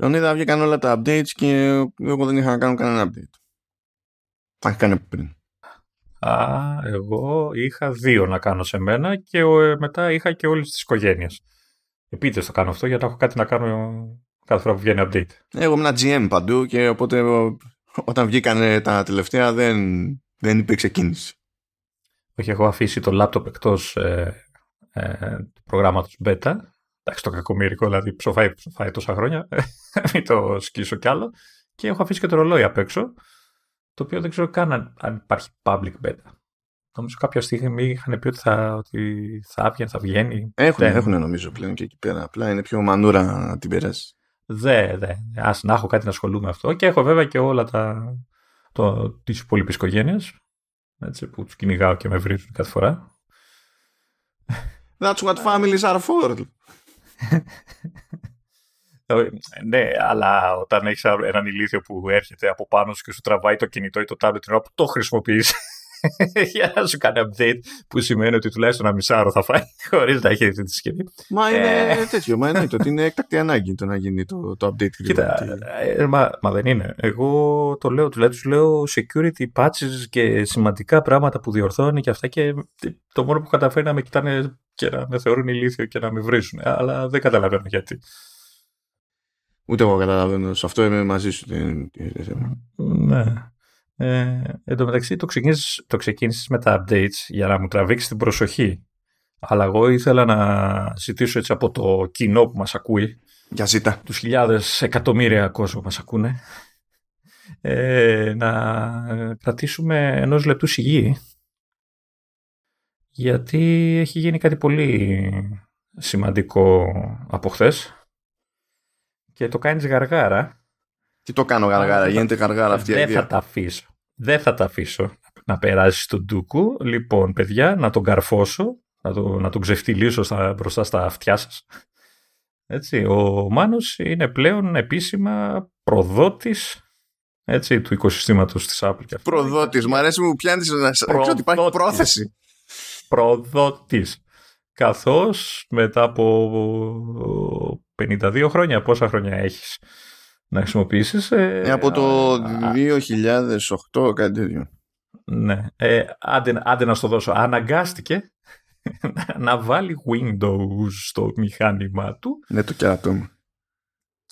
Λεωνίδα βγήκαν όλα τα updates και εγώ δεν είχα να κάνω κανένα update. Τα είχα κάνει πριν. Α, εγώ είχα δύο να κάνω σε μένα και ε, μετά είχα και όλες τις οικογένειες. Επίτες το κάνω αυτό για να έχω κάτι να κάνω κάθε φορά που βγαίνει update. Εγώ ήμουν GM παντού και οπότε όταν βγήκαν τα τελευταία δεν, δεν υπήρξε κίνηση. Όχι, έχω αφήσει το λάπτοπ εκτός ε, ε, του προγράμματος beta. Εντάξει, το κακομοιρικό, δηλαδή ψοφάει, ψοφάει τόσα χρόνια. Μην το σκίσω κι άλλο. Και έχω αφήσει και το ρολόι απ' έξω το οποίο δεν ξέρω καν αν, υπάρχει public beta. Νομίζω κάποια στιγμή είχαν πει ότι θα, ότι θα άβγαινε, θα βγαίνει. Έχουν, έχουν νομίζω πλέον και εκεί πέρα. Απλά είναι πιο μανούρα να την περάσει. Δε, δε. Ας να έχω κάτι να ασχολούμαι με αυτό. Και έχω βέβαια και όλα τα, το, τις υπόλοιπες οικογένειες έτσι, που τους κυνηγάω και με βρίζουν κάθε φορά. That's what families are for. Ε, ναι, αλλά όταν έχεις έναν ηλίθιο που έρχεται από πάνω σου και σου τραβάει το κινητό ή το tablet την ώρα που το χρησιμοποιείς για να σου κάνει update, που σημαίνει ότι τουλάχιστον ένα μισάρο θα φάει χωρίς να έχει αυτή τη συσκευή. Μα είναι ε... τέτοιο. Μα εννοείται ότι είναι έκτακτη ανάγκη το να γίνει το, το update. Κοίτα, ε, μα, μα, δεν είναι. Εγώ το λέω, δηλαδή τους λέω security patches και σημαντικά πράγματα που διορθώνει και αυτά και το μόνο που καταφέρει να με κοιτάνε και να με θεωρούν ηλίθιο και να με βρίσουν. Αλλά δεν καταλαβαίνω γιατί. Ούτε εγώ καταλαβαίνω. Σε αυτό είμαι μαζί σου. Ναι. Ε, εν τω μεταξύ το ξεκίνησες, το ξεκίνησες με τα updates για να μου τραβήξεις την προσοχή. Αλλά εγώ ήθελα να ζητήσω έτσι από το κοινό που μας ακούει. Για ζήτα. Τους χιλιάδες εκατομμύρια κόσμο που μας ακούνε. Ε, να κρατήσουμε ενός λεπτού σιγή. Γιατί έχει γίνει κάτι πολύ σημαντικό από χθες και το κάνεις γαργάρα. Τι το κάνω γαργάρα, γίνεται γαργάρα αυτή η Δεν θα τα αφήσω. Δεν θα τα αφήσω να περάσει τον ντούκου. Λοιπόν, παιδιά, να τον καρφώσω, να, το, να τον ξεφτυλίσω στα, μπροστά στα αυτιά σας. Έτσι, ο Μάνος είναι πλέον επίσημα προδότης έτσι, του οικοσυστήματος της Apple. Προδότης, μου αρέσει που πιάνεις να ότι υπάρχει πρόθεση. Προδότης. Καθώς μετά από 52 χρόνια, πόσα χρόνια έχεις; Να χρησιμοποιήσεις. Ε, ε από το 2008 κάτι τέτοιο. Ναι. Ε, άντε, άντε να στο δώσω. Αναγκάστηκε να βάλει Windows στο μηχάνημά του. Ναι, το κερατό μου.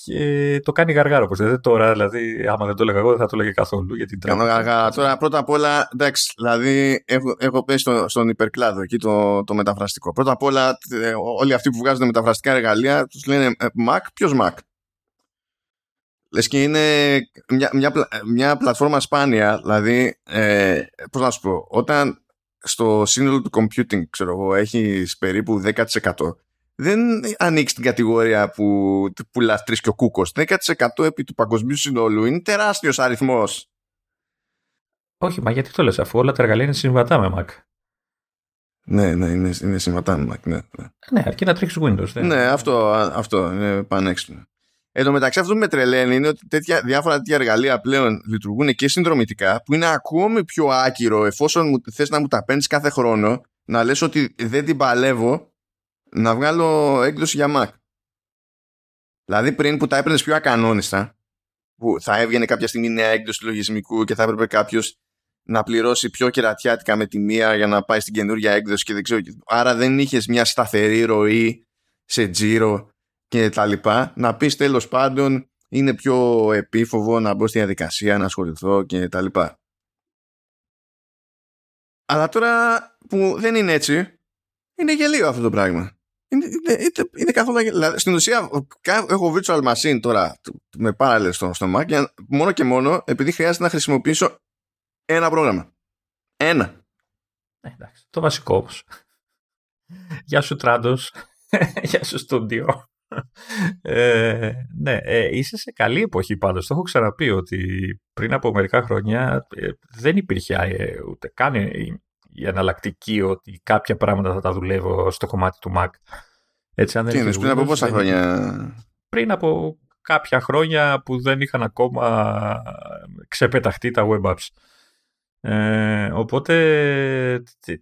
Και το κάνει γαργάρο όπως δεν τώρα, δηλαδή άμα δεν το έλεγα εγώ δεν θα το έλεγε καθόλου για την Κάνω γαργάρα. Τώρα πρώτα απ' όλα, εντάξει, δηλαδή έχω, έχω πέσει στο, στον υπερκλάδο εκεί το, το μεταφραστικό. Πρώτα απ' όλα ε, όλοι αυτοί που βγάζουν μεταφραστικά εργαλεία τους λένε ε, Mac, ποιος Mac; Λες και είναι μια, μια, μια πλατφόρμα σπάνια, δηλαδή, ε, πώς να σου πω, όταν στο σύνολο του computing, ξέρω εγώ, έχεις περίπου 10% δεν ανοίξεις την κατηγορία που πουλάς τρεις και ο κούκος. 10% επί του παγκοσμίου συνόλου είναι τεράστιος αριθμός. Όχι, μα γιατί το λες αφού όλα τα εργαλεία είναι συμβατά με Mac. Ναι, ναι, είναι, είναι συμβατά με Mac. Ναι, ναι. ναι αρκεί να τρέξεις Windows. Δεν. Ναι, αυτό, αυτό είναι πανέξυπνο. Εν τω μεταξύ, αυτό που με τρελαίνει είναι ότι τέτοια, διάφορα τέτοια εργαλεία πλέον λειτουργούν και συνδρομητικά, που είναι ακόμη πιο άκυρο εφόσον θες να μου τα παίρνεις κάθε χρόνο, να λες ότι δεν την παλεύω να βγάλω έκδοση για Mac. Δηλαδή πριν που τα έπαιρνες πιο ακανόνιστα, που θα έβγαινε κάποια στιγμή νέα έκδοση λογισμικού και θα έπρεπε κάποιος να πληρώσει πιο κερατιάτικα με τη μία για να πάει στην καινούργια έκδοση και δεν ξέρω. Άρα δεν είχες μια σταθερή ροή σε τζίρο και τα λοιπά. Να πεις τέλος πάντων είναι πιο επίφοβο να μπω στη διαδικασία, να ασχοληθώ και τα λοιπά. Αλλά τώρα που δεν είναι έτσι, είναι γελίο αυτό το πράγμα. Είναι, είναι, είναι καθόλου. Δηλαδή, στην ουσία, έχω virtual machine τώρα με parallel στο, στο Mac μόνο και μόνο επειδή χρειάζεται να χρησιμοποιήσω ένα πρόγραμμα. Ένα. Ε, εντάξει, το βασικό όμως. Γεια σου Τράντος. Γεια σου Στούντιο. Ε, ναι, ε, είσαι σε καλή εποχή πάντως. Το έχω ξαναπεί ότι πριν από μερικά χρόνια ε, δεν υπήρχε ε, ούτε καν η εναλλακτική ότι κάποια πράγματα θα τα δουλεύω στο κομμάτι του Mac. Έτσι, αν Τι είναι, πριν από πόσα χρόνια; Πριν από κάποια χρόνια που δεν είχαν ακόμα ξεπεταχτεί τα web apps. Ε, οπότε,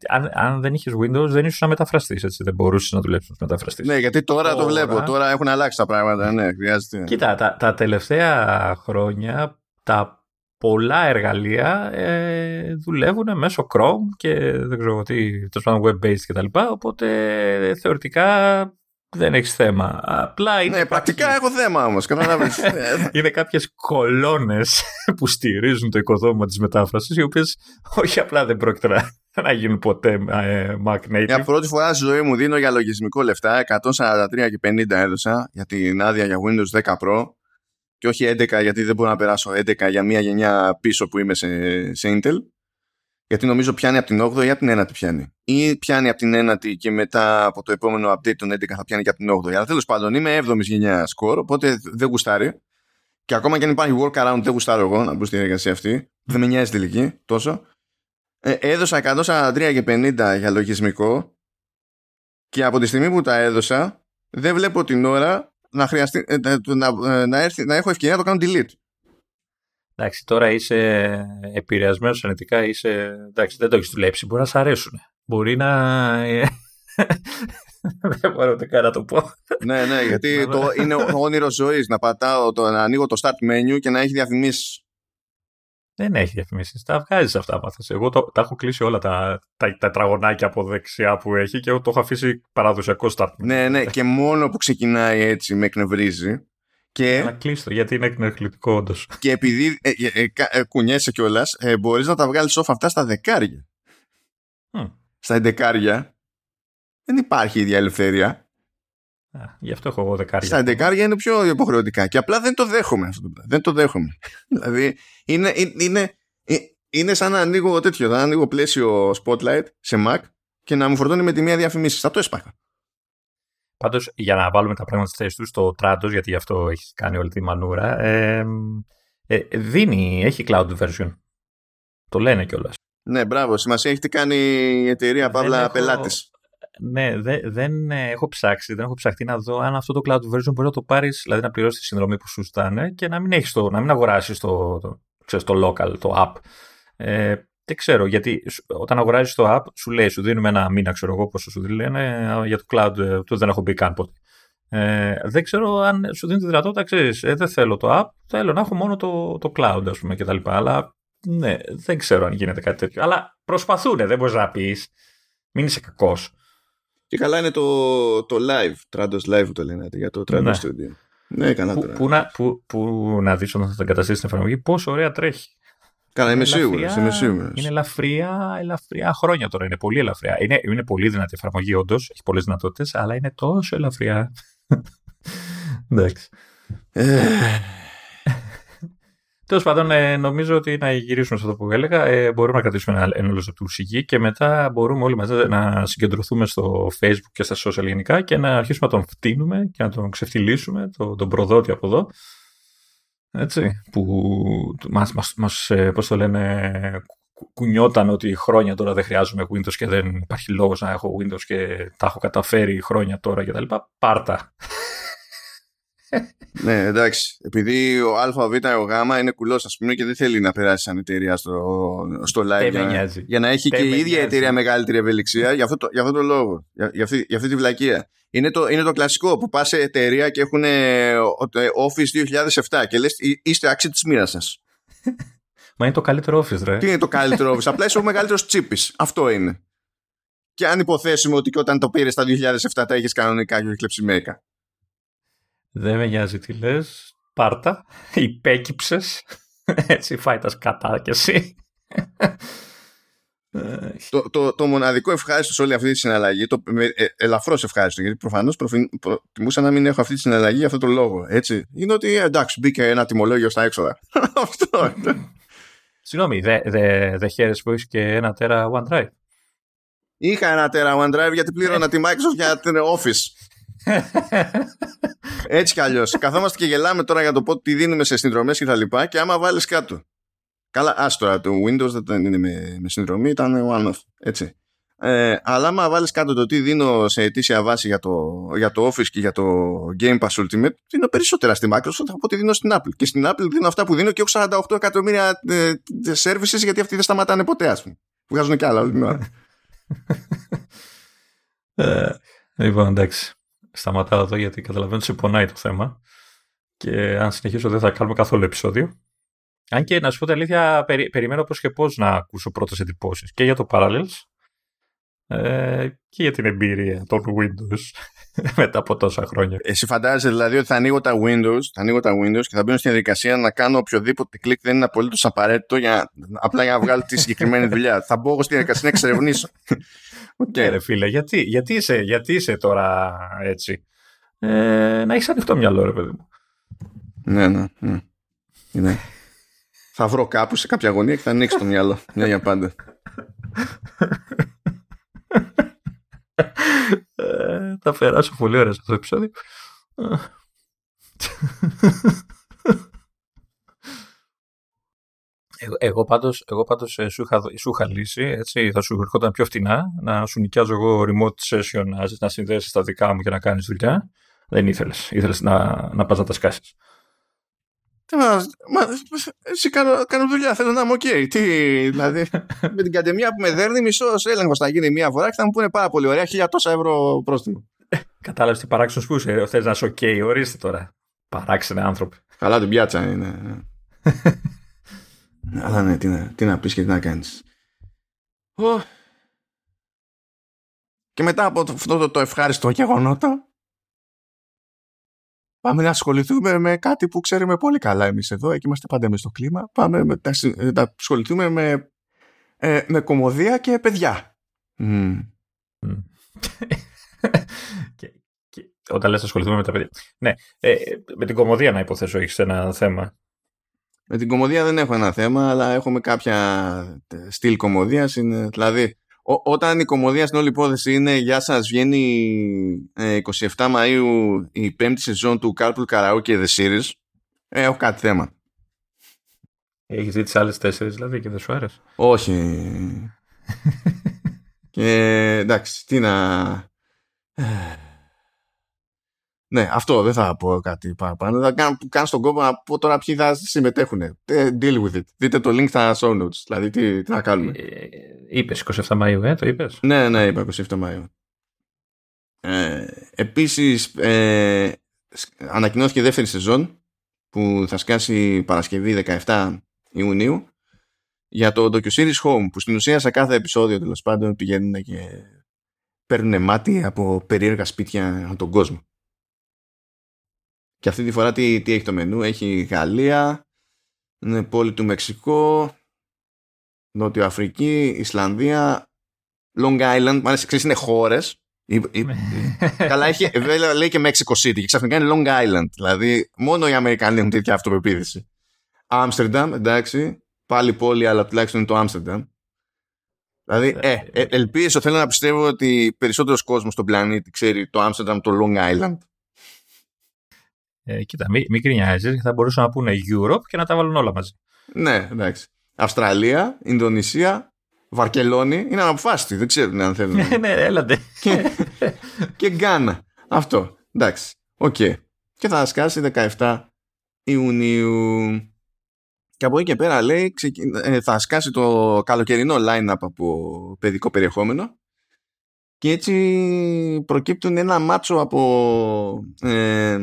αν, αν δεν είχες Windows, δεν ήσουν να μεταφραστείς. Δεν μπορούσες να δουλέψεις να μεταφραστή. Ναι, γιατί τώρα, το βλέπω. Τώρα έχουν αλλάξει τα πράγματα. Ναι, χρειάζεται. Κοίτα, τα, τα τελευταία χρόνια τα πολλά εργαλεία ε, δουλεύουν μέσω Chrome και δεν ξέρω τι, τόσο web-based κτλ. Οπότε θεωρητικά δεν έχεις θέμα. Απλά είναι. Ναι, πρακτικά έχω θέμα όμως. είναι κάποιες κολόνες που στηρίζουν το οικοδόμημα της μετάφρασης, οι οποίες όχι απλά δεν πρόκειται να, γίνουν ποτέ ε, Mac Native. Για πρώτη φορά στη ζωή μου δίνω για λογισμικό λεφτά 143 και 50 έδωσα για την άδεια για Windows 10 Pro και όχι 11 γιατί δεν μπορώ να περάσω 11 για μία γενιά πίσω που είμαι σε, σε Intel γιατί νομίζω πιάνει από την 8η ή από την 9η πιάνει. Ή πιάνει από την 9η και μετά από το επόμενο update των 11 θα πιάνει και από την 8η. Αλλά τέλος πάντων είμαι 7η γενιά score, οπότε δεν γουστάρει. Και ακόμα και αν υπάρχει workaround, δεν γουστάρω εγώ να μπω στη διαδικασία αυτή. Δεν με νοιάζει τελική τόσο. Ε, έδωσα 143 και 50 για λογισμικό και από τη στιγμή που τα έδωσα δεν βλέπω την ώρα να, χρειαστεί, ε, να, ε, να, έρθει, να έχω ευκαιρία να το κάνω delete. Εντάξει, τώρα είσαι επηρεασμένος αρνητικά, είσαι. Εντάξει, δεν το έχεις δουλέψει. Μπορεί να σ' αρέσουν. Μπορεί να. δεν μπορώ ούτε καν να το πω. ναι, ναι, γιατί το είναι όνειρο ζωής να πατάω, το, να ανοίγω το start menu και να έχει διαφημίσεις. Δεν έχει διαφημίσεις. Τα βγάζεις αυτά μάθα. Εγώ το, τα έχω κλείσει όλα τα, τα, τα τραγωνάκια από δεξιά που έχει και εγώ το έχω αφήσει παραδοσιακό start. Ναι, ναι, και μόνο που ξεκινάει έτσι με εκνευρίζει. Και... Να κλείσω, γιατί είναι εκνευριστικό όντως. Και επειδή ε, ε, ε, ε κουνιέσαι κιόλας, ε, μπορείς να τα βγάλεις off αυτά στα δεκάρια. Mm. Στα δεκάρια δεν υπάρχει ίδια ελευθερία. Α, γι' αυτό έχω εγώ δεκάρια. Στα δεκάρια είναι πιο υποχρεωτικά. Και απλά δεν το δέχομαι αυτό το πράγμα. Δεν το δέχομαι. δηλαδή είναι, είναι, είναι, σαν να ανοίγω τέτοιο. Να ανοίγω πλαίσιο spotlight σε Mac και να μου φορτώνει με τη μία διαφημίση. Θα το έσπαχα. Πάντως, για να βάλουμε τα πράγματα στη θέση τους, το Trados, γιατί γι' αυτό έχεις κάνει όλη τη μανούρα, ε, ε, δίνει, έχει cloud version. Το λένε κιόλας. Ναι, μπράβο. Σημασία έχει τι κάνει η εταιρεία Παύλα πελάτης. Ναι, δε, δεν έχω ψάξει, δεν έχω ψαχτεί να δω αν αυτό το cloud version μπορεί να το πάρεις, δηλαδή να πληρώσεις τη συνδρομή που σου ζητάνε και να μην, έχεις το, να μην αγοράσεις το, το, το local, το app. Ε, δεν ξέρω, γιατί όταν αγοράζεις το app, σου λέει, σου δίνουμε ένα μήνα, ξέρω εγώ πόσο σου λένε, για το cloud, ε, το δεν έχω μπει καν ποτέ. Ε, δεν ξέρω αν σου δίνει τη δυνατότητα, ξέρεις, ε, δεν θέλω το app, θέλω να έχω μόνο το, το cloud, ας πούμε, κτλ. Αλλά ναι, δεν ξέρω αν γίνεται κάτι τέτοιο. Αλλά προσπαθούν, δεν μπορείς να πεις. Μην είσαι κακός. Και καλά είναι το, το live, Trados Live το λένε για το Trados ναι. Studio. Ναι, καλά που, που, να, που, που να δεις όταν θα το εγκαταστήσεις την εφαρμογή, πόσο ωραία τρέχει. Καλά, είμαι σίγουρος. Είναι ελαφριά, ελαφριά χρόνια τώρα. Είναι πολύ ελαφριά. Είναι, είναι πολύ δυνατή εφαρμογή, όντως. Έχει πολλές δυνατότητες, αλλά είναι τόσο ελαφριά. Εντάξει. Ε. Τέλος πάντων, ε, νομίζω ότι να γυρίσουμε σε αυτό που έλεγα. Ε, μπορούμε να κρατήσουμε ένα, ένα του σιγή και μετά μπορούμε όλοι μαζί να συγκεντρωθούμε στο Facebook και στα social γενικά και να αρχίσουμε να τον φτύνουμε και να τον ξεφτυλίσουμε, τον, τον προδότη από εδώ έτσι, που μας, μας, μας ε, πώς το λένε, κουνιόταν ότι χρόνια τώρα δεν χρειάζομαι Windows και δεν υπάρχει λόγος να έχω Windows και τα έχω καταφέρει χρόνια τώρα και τα λοιπά, πάρτα. Ναι, εντάξει. Επειδή ο Α, ο Β, ο Γ είναι κουλός, ας πούμε, και δεν θέλει να περάσει σαν εταιρεία στο, στο live. Για, για, να έχει και η ίδια εταιρεία μεγαλύτερη ευελιξία για αυτό το, για αυτό το λόγο. Για, για, αυτή, για αυτή τη βλακεία. Είναι το, είναι το κλασικό που πας σε εταιρεία και έχουν ε, Office 2007 και λες είστε άξιοι της μοίρας σας. Μα είναι το καλύτερο Office, ρε. Τι είναι το καλύτερο Office; Απλά είσαι ο μεγαλύτερος τσίπης. Αυτό είναι. Και αν υποθέσουμε ότι και όταν το πήρες στα 2007 τα είχες κανονικά και όχι κλεψιμέικα. Δεν με νοιάζει τι λες. Πάρτα. Υπέκυψες. Έτσι φάει τα σκατά κι εσύ. το, το, το μοναδικό ευχάριστο σε όλη αυτή τη συναλλαγή, το ε, ελαφρώς ευχάριστο, γιατί προφανώς προτιμούσα να μην έχω αυτή τη συναλλαγή για αυτό το λόγο. Έτσι. Είναι ότι εντάξει, μπήκε ένα τιμολόγιο στα έξοδα. αυτό. Συγγνώμη, δεν δε, δε χαίρεσαι που έχεις και ένα τέρα OneDrive. Είχα ένα τέρα OneDrive γιατί πλήρωνα τη Microsoft για την Office. Έτσι κι αλλιώς. Καθόμαστε και γελάμε τώρα για το πότε τι δίνουμε σε συνδρομές και τα λοιπά και άμα βάλεις κάτω. Καλά, άστορα το Windows δεν είναι με, με συνδρομή, ήταν one-off. Έτσι. Ε, αλλά άμα βάλεις κάτω το τι δίνω σε ετήσια βάση για το, για το Office και για το Game Pass Ultimate, δίνω περισσότερα στη Microsoft από ό,τι δίνω στην Apple. Και στην Apple δίνω αυτά που δίνω και έχω 48 εκατομμύρια ε, services γιατί αυτοί δεν σταματάνε ποτέ, ας πούμε. Βγάζουν και άλλα όλη την ώρα. ε, λοιπόν, εντάξει. Σταματάω εδώ γιατί καταλαβαίνω ότι σε πονάει το θέμα. Και αν συνεχίσω δεν θα κάνουμε καθόλου επεισόδιο. Αν και να σου πω την αλήθεια, περιμένω πώς και πώς να ακούσω πρώτες εντυπώσεις και για το Parallels ε, και για την εμπειρία των Windows μετά από τόσα χρόνια. Εσύ φαντάζεσαι δηλαδή ότι θα ανοίγω τα Windows, θα ανοίγω τα Windows και θα μπαίνω στην διαδικασία να κάνω οποιοδήποτε κλικ δεν είναι απολύτως απαραίτητο για, απλά για να βγάλω τη συγκεκριμένη δουλειά. θα μπω εγώ στη διαδικασία να εξερευνήσω. Okay. Ναι, ρε φίλε, γιατί, γιατί, είσαι, γιατί είσαι τώρα έτσι; Ε, να έχεις ανοιχτό μυαλό, ρε παιδί μου. Ναι, ναι. ναι. ναι. θα βρω κάπου σε κάποια γωνία και θα ανοίξει το μυαλό. Μια για πάντα. ε, θα περάσω πολύ ωραία σε αυτό το επεισόδιο. Εγώ, εγώ πάντως, εγώ πάντως ε, σου, είχα, σου είχα λύσει, έτσι, θα σου ερχόταν πιο φτηνά, να σου νοικιάζω εγώ remote session, να, να συνδέσεις τα δικά μου και να κάνεις δουλειά. Δεν ήθελες, ήθελες να, να πας να τα σκάσεις. Μα, εσύ κάνω, κάνω δουλειά, θέλω να είμαι οκ. Okay. Τι, δηλαδή, με την γκαντεμιά που με δέρνει, με το που έλεγχος θα γίνει μία φορά και θα μου πούνε πάρα πολύ ωραία, χίλια τόσα ευρώ πρόστιμο. Κατάλαβες τι παράξενος που είσαι. Θες να είσαι οκ, okay. ορίστε τώρα. Παράξενε άνθρωποι. Καλά την πιάτσα είναι. Ναι. Αλλά ναι, τι να, τι να πεις και τι να κάνεις. Και μετά από αυτό το, το ευχάριστο γεγονότο, Πάμε να ασχοληθούμε με κάτι που ξέρουμε πολύ καλά εμείς εδώ, εκεί είμαστε πάντα εμείς στο κλίμα. Πάμε να, να ασχοληθούμε με, ε, με κομμωδία και παιδιά. Mm. και, και, όταν λες ασχοληθούμε με τα παιδιά. Ναι, ε, με την κομμωδία να υποθέσω έχεις ένα θέμα. Με την κομμωδία δεν έχω ένα θέμα, αλλά έχουμε κάποια στυλ κομμωδίας. δηλαδή, όταν η κομμωδία στην όλη υπόθεση είναι «Γεια σας, βγαίνει 27 ε, Μαΐου η πέμπτη σεζόν του Carpool Karaoke The Series», ε, έχω κάτι θέμα. Έχεις δει τις άλλες τέσσερις δηλαδή και δεν σου άρεσε; Όχι. και εντάξει, τι να... Ναι, αυτό δεν θα πω κάτι παραπάνω. Θα κάνω, κάνω στον κόπο να πω τώρα ποιοι θα συμμετέχουν. Ε, deal with it. Δείτε το link στα show notes. Δηλαδή, τι, τι να κάνουμε. Ε, είπες 27 Μαΐου, ε, το είπες. Ναι, ναι, είπα 27 Μαΐου. Ε, επίσης, ε, ανακοινώθηκε δεύτερη σεζόν που θα σκάσει Παρασκευή 17 Ιουνίου για το docu-series Home που στην ουσία σε κάθε επεισόδιο τέλος πάντων πηγαίνουν και παίρνουν μάτι από περίεργα σπίτια από τον κόσμο. Και αυτή τη φορά τι, τι έχει το μενού. Έχει Γαλλία, είναι πόλη του Μεξικό, Νότιο Αφρική, Ισλανδία, Long Island. Μ' αρέσει, ξέρεις, είναι χώρες. Ναι. Καλά, έχει, λέει και Mexico City και ξαφνικά είναι Long Island. Δηλαδή, μόνο οι Αμερικανοί έχουν τέτοια αυτοπεποίθηση. Άμστερνταμ, εντάξει. Πάλι πόλη, αλλά τουλάχιστον είναι το Άμστερνταμ. Δηλαδή, ε, ε, ελπίζω, θέλω να πιστεύω ότι περισσότερος κόσμος στον πλανήτη ξέρει το Άμστερνταμ, το Long Island. Ε, κοίτα, μην, μην γκρινιάζεις, θα μπορούσαν να πούνε Europe και να τα βάλουν όλα μαζί. Ναι, εντάξει. Αυστραλία, Ινδονησία, Βαρκελόνη είναι αναποφάσιστη. Δεν ξέρουν αν θέλουν. ναι, ναι, ελάτε. και, και Γκάνα. Αυτό. Εντάξει. Οκ. Okay. Και θα σκάσει 17 Ιουνίου. Και από εκεί και πέρα λέει ε, θα σκάσει το καλοκαιρινό line-up από παιδικό περιεχόμενο και έτσι προκύπτουν ένα μάτσο από ε,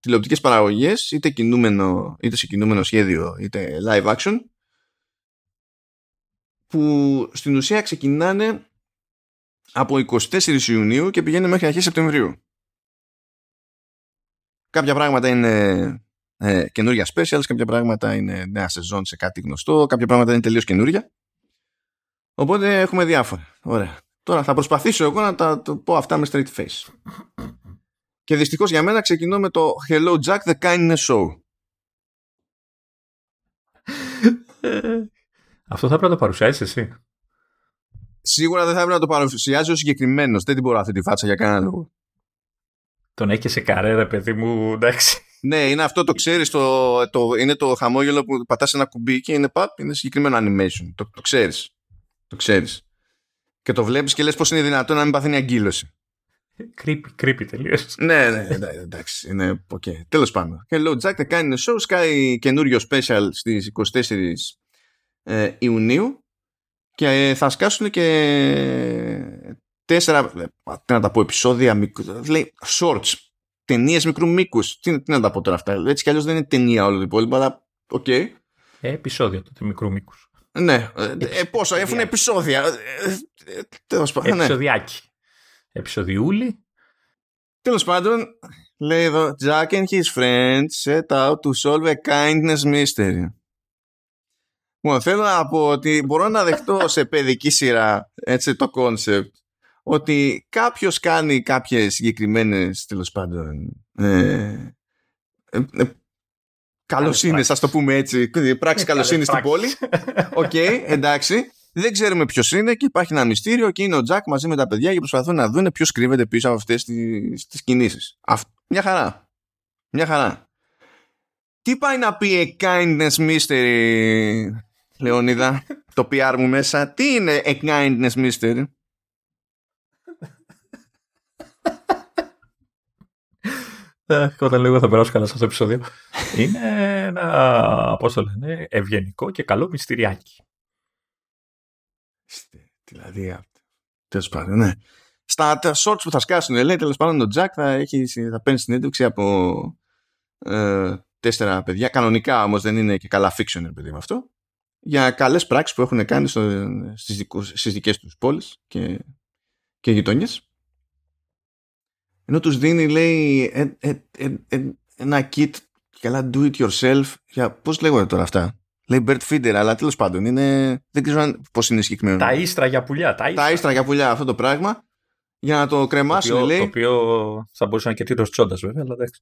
τηλεοπτικές παραγωγές είτε, κινούμενο, είτε σε κινούμενο σχέδιο είτε live action που στην ουσία ξεκινάνε από 24 Ιουνίου και πηγαίνουν μέχρι αρχές Σεπτεμβρίου. Κάποια πράγματα είναι ε, καινούργια specials, κάποια πράγματα είναι νέα σεζόν σε κάτι γνωστό, κάποια πράγματα είναι τελείως καινούργια. Οπότε έχουμε διάφορα. Ωραία. Τώρα θα προσπαθήσω εγώ να τα το πω αυτά με straight face. Και δυστυχώς για μένα ξεκινώ με το Hello Jack, the kindness show. Αυτό θα πρέπει να το παρουσιάσεις εσύ. Σίγουρα δεν θα έπρεπε να το παρουσιάζει ο συγκεκριμένος. Δεν την μπορώ αυτή τη φάτσα για κανένα λόγο. Τον έχει σε καρέρα, παιδί μου, εντάξει. Ναι, είναι αυτό το ξέρεις. Το, το, είναι το χαμόγελο που πατάς ένα κουμπί και είναι, παπ, είναι συγκεκριμένο animation. Το, το ξέρεις. Το ξέρεις. Και το βλέπεις και λες πώς είναι δυνατόν να μην παθαίνει αγκύλωση. Creepy, creepy τελείως. ναι, ναι, εντάξει, είναι okay. Τέλος πάντων. Και λέω, Τζακ θα κάνει show, σκάει καινούριο special στις 24 ε, Ιουνίου και θα σκάσουν και τέσσερα, τι να τα πω, επεισόδια, λέει shorts, ταινίες μικρού μήκους. Τι, τι, να τα πω τώρα αυτά. Έτσι κι αλλιώς δεν είναι ταινία όλο το υπόλοιπο, αλλά οκ. Okay. Ε, επεισόδια τότε μικρού μήκους. Ναι, ε, πόσα, έχουν επεισόδια. Τέλος πάντων. Ναι. Επεισοδιάκι. Επεισοδιούλη. Τέλος πάντων, λέει εδώ, Jack and his friends set out to solve a kindness mystery. Λοιπόν, θέλω να πω ότι μπορώ να δεχτώ σε παιδική σειρά έτσι, το κόνσεπτ ότι κάποιος κάνει κάποιες συγκεκριμένες τέλος πάντων ε, ε, ε, καλοσύνη, ας το πούμε έτσι, πράξη καλοσύνης στην πόλη. Οκ, okay, εντάξει. Δεν ξέρουμε ποιος είναι και υπάρχει ένα μυστήριο και είναι ο Τζακ μαζί με τα παιδιά και προσπαθούν να δουν ποιος κρύβεται πίσω από αυτές τις κινήσεις. Μια χαρά. Μια χαρά. Τι πάει να πει a kindness mystery, Λεωνίδα, το PR μου μέσα; Τι είναι a kindness mystery; Όταν λέω θα περάσω καλά σε αυτό το επεισόδιο. Είναι ένα, πώς το λένε, ευγενικό και καλό μυστηριάκι. Δηλαδή, τέλος πάντων, ναι. Στα shorts που θα σκάσουν, λέει τέλος πάντων ο Τζακ θα, έχει, θα παίρνει συνέντευξη από ε, τέσσερα παιδιά. Κανονικά όμως δεν είναι και καλά fiction, παιδί με αυτό. Για καλές πράξεις που έχουν κάνει στις δικές τους πόλεις και, και γειτονιές. Ενώ τους δίνει, λέει, ε, ε, ένα kit καλά do it yourself. Για, πώς λέγονται τώρα αυτά; Λέει bird feeder, αλλά τέλος πάντων είναι. Δεν ξέρω πώς είναι συγκεκριμένο. Τα ίστρα για πουλιά. Τα ίστρα, τα ίστρα για πουλιά αυτό το πράγμα. Για να το κρεμάσουν, το οποίο, λέει. Το οποίο θα μπορούσε να είναι και τίτλος τσόντας, βέβαια, αλλά εντάξει.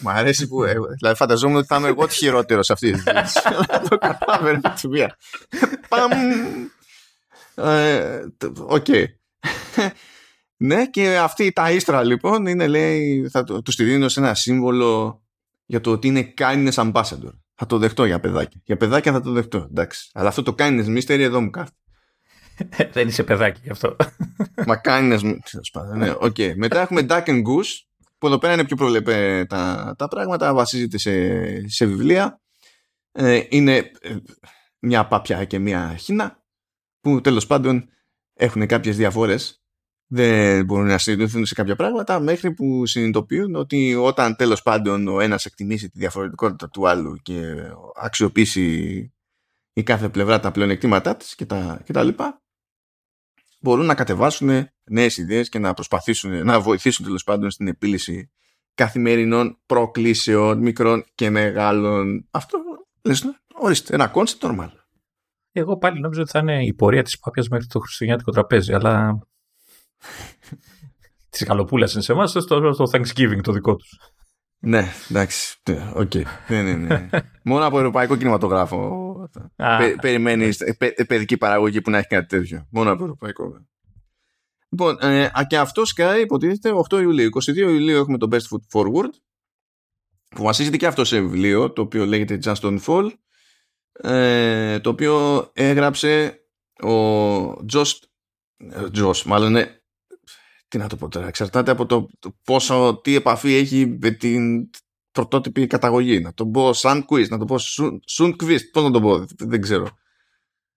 Μ' αρέσει που. Ε, δηλαδή, φανταζόμουν ότι θα είμαι εγώ χειρότερος σε αυτή τη συζήτηση. το κατάφερε τη μία. Παμ. Ε, οκ. Ναι, και αυτή τα ίστρα λοιπόν είναι, λέει, θα τους τη δίνω σε ένα σύμβολο για το ότι είναι kindness ambassador. Θα το δεχτώ για παιδάκια. Για παιδάκια θα το δεχτώ, εντάξει. Αλλά αυτό το kindness mystery εδώ μου κάθεται. Δεν είσαι παιδάκι γι' αυτό. Μα kindness ναι, okay. Μετά έχουμε Duck and Goose, που εδώ πέρα είναι πιο προλεπέ τα, τα πράγματα, βασίζεται σε, σε βιβλία. Ε, είναι ε, μια πάπια και μια χίνα, που τέλος πάντων έχουν κάποιες διαφορές δεν μπορούν να συνειδητοποιηθούν σε κάποια πράγματα μέχρι που συνειδητοποιούν ότι όταν τέλος πάντων ο ένας εκτιμήσει τη διαφορετικότητα του άλλου και αξιοποιήσει η κάθε πλευρά τα πλεονεκτήματά της και τα, και τα λοιπά μπορούν να κατεβάσουν νέες ιδέες και να προσπαθήσουν να βοηθήσουν τέλος πάντων στην επίλυση καθημερινών προκλήσεων μικρών και μεγάλων. Αυτό λες, ορίστε ένα concept normal. Εγώ πάλι νόμιζα ότι θα είναι η πορεία της πάπιας μέχρι το χριστουγεννιάτικο τραπέζι αλλά Τη καλοπούλα είναι σε εμάς, στο, στο Thanksgiving το δικό τους. Ναι, εντάξει. Οκ. Ναι, ναι, ναι. Μόνο από ευρωπαϊκό κινηματογράφο περιμένεις παιδική παραγωγή που να έχει κάτι τέτοιο. Μόνο από ευρωπαϊκό. Λοιπόν, ε, και αυτό σκάει υποτίθεται 8 Ιουλίου. 22 Ιουλίου έχουμε το Best Foot Forward που βασίζεται και αυτό σε βιβλίο το οποίο λέγεται Just Don't Fall ε, το οποίο έγραψε ο Josh Josh, μάλλον τι να το πω τώρα, εξαρτάται από το, πόσο, τι επαφή έχει με την πρωτότυπη καταγωγή. Να το πω σαν quiz, να το πω sun quiz, πώς να το πω, δεν ξέρω.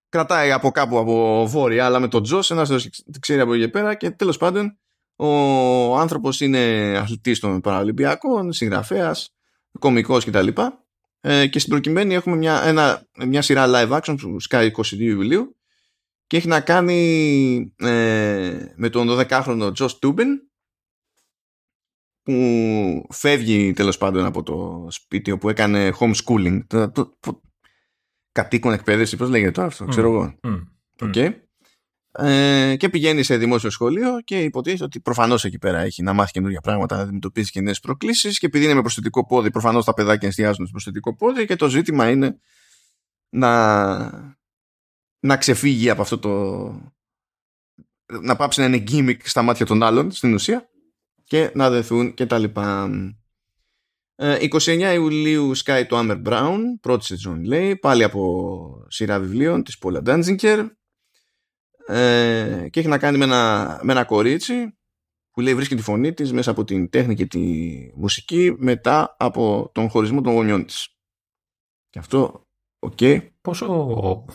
Κρατάει από κάπου από βόρεια, αλλά με τον Τζος, ένας δεν ξέρει από εκεί πέρα και τέλος πάντων ο άνθρωπος είναι αθλητής των Παραλυμπιακών, συγγραφέας, κομικός κτλ. Ε, και στην προκειμένη έχουμε μια, ένα, μια σειρά live action που σκάει 22 Ιουλίου και έχει να κάνει ε, με τον 12χρονο Τζος Τούμπεν που φεύγει τέλος πάντων από το σπίτι όπου έκανε homeschooling. Το, το, το, κατοίκον εκπαίδευση πώς λέγεται τώρα αυτό, ξέρω εγώ. Okay. ε, και πηγαίνει σε δημόσιο σχολείο και υποτίθεται ότι προφανώς εκεί πέρα έχει να μάθει καινούργια πράγματα να αντιμετωπίσει και νέες προκλήσεις και επειδή είναι με προσθετικό πόδι προφανώς τα παιδάκια εστιάζουν στο προσθετικό πόδι και το ζήτημα είναι να να ξεφύγει από αυτό το να πάψει να είναι gimmick στα μάτια των άλλων στην ουσία και να δεθούν και τα λοιπά. 29 ε, Ιουλίου σκάει το Amber Brown, πρώτη σεζόν λέει, πάλι από σειρά βιβλίων της Paula Danzinger. ε, και έχει να κάνει με ένα, με ένα κορίτσι που λέει βρίσκει τη φωνή της μέσα από την τέχνη και τη μουσική μετά από τον χωρισμό των γονιών της. Και αυτό, οκ. Okay. Πόσο...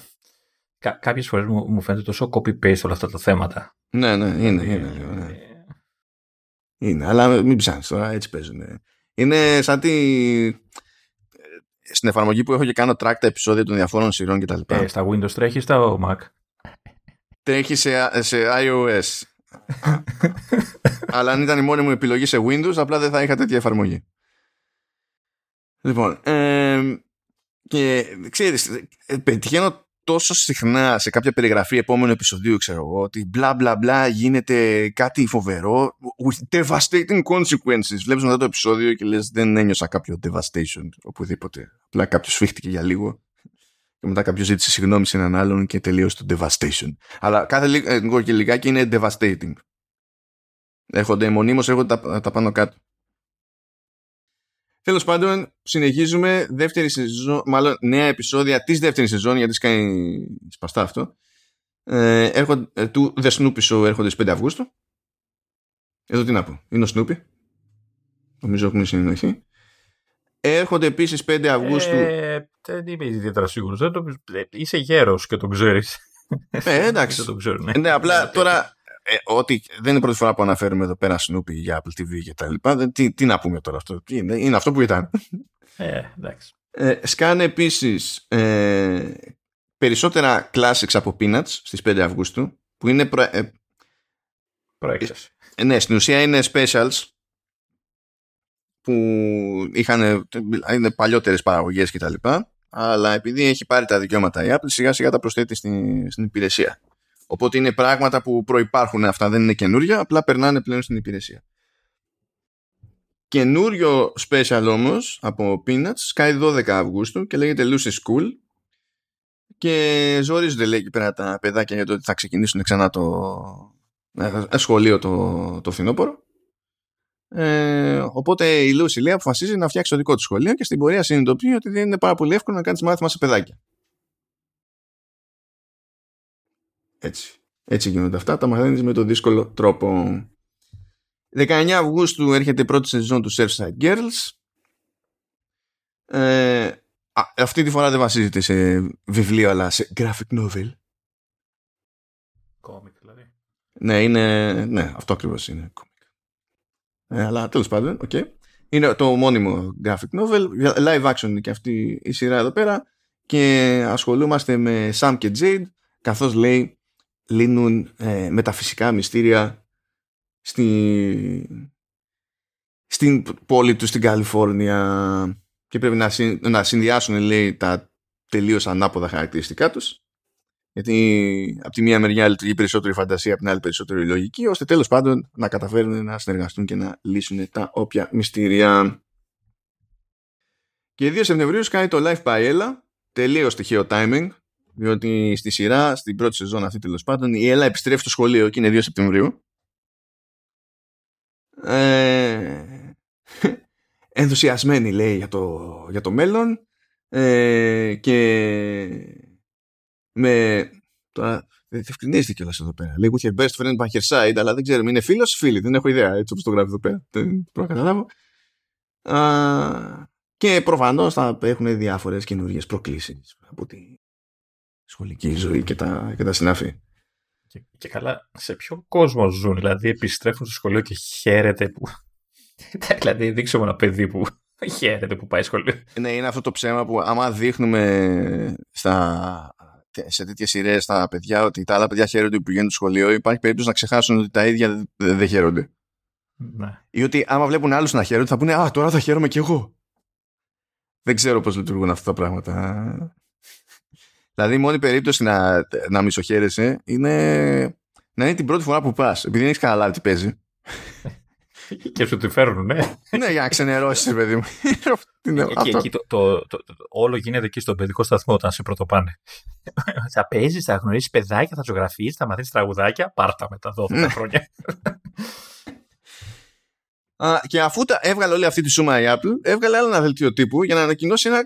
Κά- κάποιες φορές μου, μου φαίνεται τόσο copy-paste όλα αυτά τα θέματα. Ναι, ναι, είναι, είναι. ναι. Είναι, αλλά μην ψάχνεις τώρα, έτσι παίζουν. Είναι σαν τη... Στην εφαρμογή που έχω και κάνω track τα επεισόδια των διαφόρων σειρών κτλ. Ε, στα Windows τρέχεις στα Mac. Τρέχει σε, σε iOS. αλλά αν ήταν η μόνη μου επιλογή σε Windows, απλά δεν θα είχα τέτοια εφαρμογή. Λοιπόν, ε, και ξέρεις, πετυχαίνω τόσο συχνά σε κάποια περιγραφή επόμενου επεισοδίου, ξέρω εγώ, ότι μπλα μπλα μπλα γίνεται κάτι φοβερό with devastating consequences. Βλέπεις μετά το επεισόδιο και λες δεν ένιωσα κάποιο devastation οπουδήποτε. Απλά κάποιος σφίχτηκε για λίγο και μετά κάποιος ζήτησε συγγνώμη σε έναν άλλον και τελείωσε το devastation. Αλλά κάθε λίγο και λιγάκι είναι devastating. Έρχονται μονίμως, έρχονται τα, τα πάνω κάτω. Τέλος πάντων, συνεχίζουμε δεύτερη σεζόν, μάλλον νέα επεισόδια της δεύτερης σεζόν, γιατί σκάει σπαστά αυτό. Ε, έρχονται, ε, του The Snoopy Show έρχονται στις 5 Αυγούστου. Εδώ τι να πω, είναι ο Snoopy. Νομίζω έχουμε συνεννοηθεί. Έρχονται επίσης 5 Αυγούστου. Ε, δεν είμαι ιδιαίτερα σίγουρος. Είσαι γέρος και τον ξέρεις. Ε, εντάξει. το ξέρω, ναι. ναι, απλά τώρα ε, ότι δεν είναι πρώτη φορά που αναφέρουμε εδώ πέρα Snoopy για Apple TV και τα λοιπά. Τι, τι να πούμε τώρα αυτό; Τι είναι, είναι αυτό που ήταν. Ε, εντάξει. Ε, σκάνε επίσης ε, περισσότερα classics από Peanuts στις 5 Αυγούστου που είναι προ, ε, Προέξεση. ε, ναι, στην ουσία είναι specials που είχαν είναι παλιότερες παραγωγές και τα λοιπά αλλά επειδή έχει πάρει τα δικαιώματα η Apple σιγά σιγά τα προσθέτει στην, στην υπηρεσία Οπότε είναι πράγματα που προϋπάρχουν αυτά, δεν είναι καινούρια, απλά περνάνε πλέον στην υπηρεσία. Καινούριο special όμως από Peanuts σκάει 12 Αυγούστου και λέγεται Lucy School και ζορίζονται λέει εκεί πέρα τα παιδάκια για το ότι θα ξεκινήσουν ξανά το ε, σχολείο το, το φθινόπωρο. Ε, οπότε η Lucy λέει αποφασίζει να φτιάξει το δικό του σχολείο και στην πορεία συνειδητοποιεί ότι δεν είναι πάρα πολύ εύκολο να κάνεις μάθημα σε παιδάκια. Έτσι. Έτσι γίνονται αυτά. Τα μαθαίνεις με τον δύσκολο τρόπο. 19 Αυγούστου έρχεται η πρώτη σεζόν του Surfside Girls. Ε, α, αυτή τη φορά δεν βασίζεται σε βιβλίο αλλά σε graphic novel. Κόμικ δηλαδή. Ναι, είναι, ναι αυτό ακριβώς είναι κόμικ. Ε, αλλά τέλος πάντων, okay. Είναι το μόνιμο graphic novel. Live action είναι και αυτή η σειρά εδώ πέρα. Και ασχολούμαστε με Sam και Jade καθώς λέει λύνουν ε, μεταφυσικά μυστήρια στη, στην πόλη τους στην Καλιφόρνια. Και πρέπει να, να συνδυάσουν λέει τα τελείως ανάποδα χαρακτηριστικά τους. Γιατί από τη μία μεριά λειτουργεί περισσότερο η φαντασία από την άλλη περισσότερο η λογική ώστε τέλος πάντων να καταφέρουν να συνεργαστούν και να λύσουν τα όποια μυστήρια. Και 2 Σεπτεμβρίου κάνει το Live Paella τελείως τυχαίο timing διότι στη σειρά, στην πρώτη σεζόν αυτή τέλος πάντων, η Έλα επιστρέφει στο σχολείο και είναι 2 Σεπτεμβρίου. Ε, ενθουσιασμένη λέει για το, για το μέλλον ε, και με τώρα δεν ευκρινίζεται κιόλας εδώ πέρα. Λέει with your best friend by her side, αλλά δεν ξέρουμε. Είναι φίλος ή φίλη. Δεν έχω ιδέα έτσι όπως το γράφει εδώ πέρα. Δεν μπορώ να καταλάβω. Α, και προφανώς θα έχουν διάφορες καινούργιε προκλήσεις από τη σχολική ζωή και τα, και τα συνάφη. Και, και καλά, σε ποιο κόσμο ζουν, δηλαδή επιστρέφουν στο σχολείο και χαίρεται που. δηλαδή, δείξε μου ένα παιδί που χαίρεται που πάει σχολείο. Ναι, είναι αυτό το ψέμα που άμα δείχνουμε στα, σε τέτοιες σειρές στα παιδιά ότι τα άλλα παιδιά χαίρονται που πηγαίνουν στο σχολείο, υπάρχει περίπτωση να ξεχάσουν ότι τα ίδια δεν χαίρονται. Ναι. Ή ότι άμα βλέπουν άλλους να χαίρονται, θα πούνε Α, τώρα θα χαίρομαι κι εγώ. Δεν ξέρω πώς λειτουργούν αυτά τα πράγματα. Δηλαδή, η μόνη περίπτωση να, να μισοχαίρεσαι είναι να είναι την πρώτη φορά που πας, επειδή δεν έχεις καταλάβει τι παίζει. και σου τη φέρνουν, ναι. ναι, για να ξενερώσεις, παιδί μου. εκεί, εκεί το, το, το, όλο γίνεται εκεί στον παιδικό σταθμό όταν σε πρωτοπάνε. θα παίζεις, θα γνωρίσει παιδάκια, θα ζωγραφεί, θα μαθαίνεις τραγουδάκια. Πάρτα μετά 12 χρόνια. και αφού τα έβγαλε όλη αυτή τη σούμα η Apple, έβγαλε άλλο ένα δελτίο τύπου για να ανακοινώσει ένα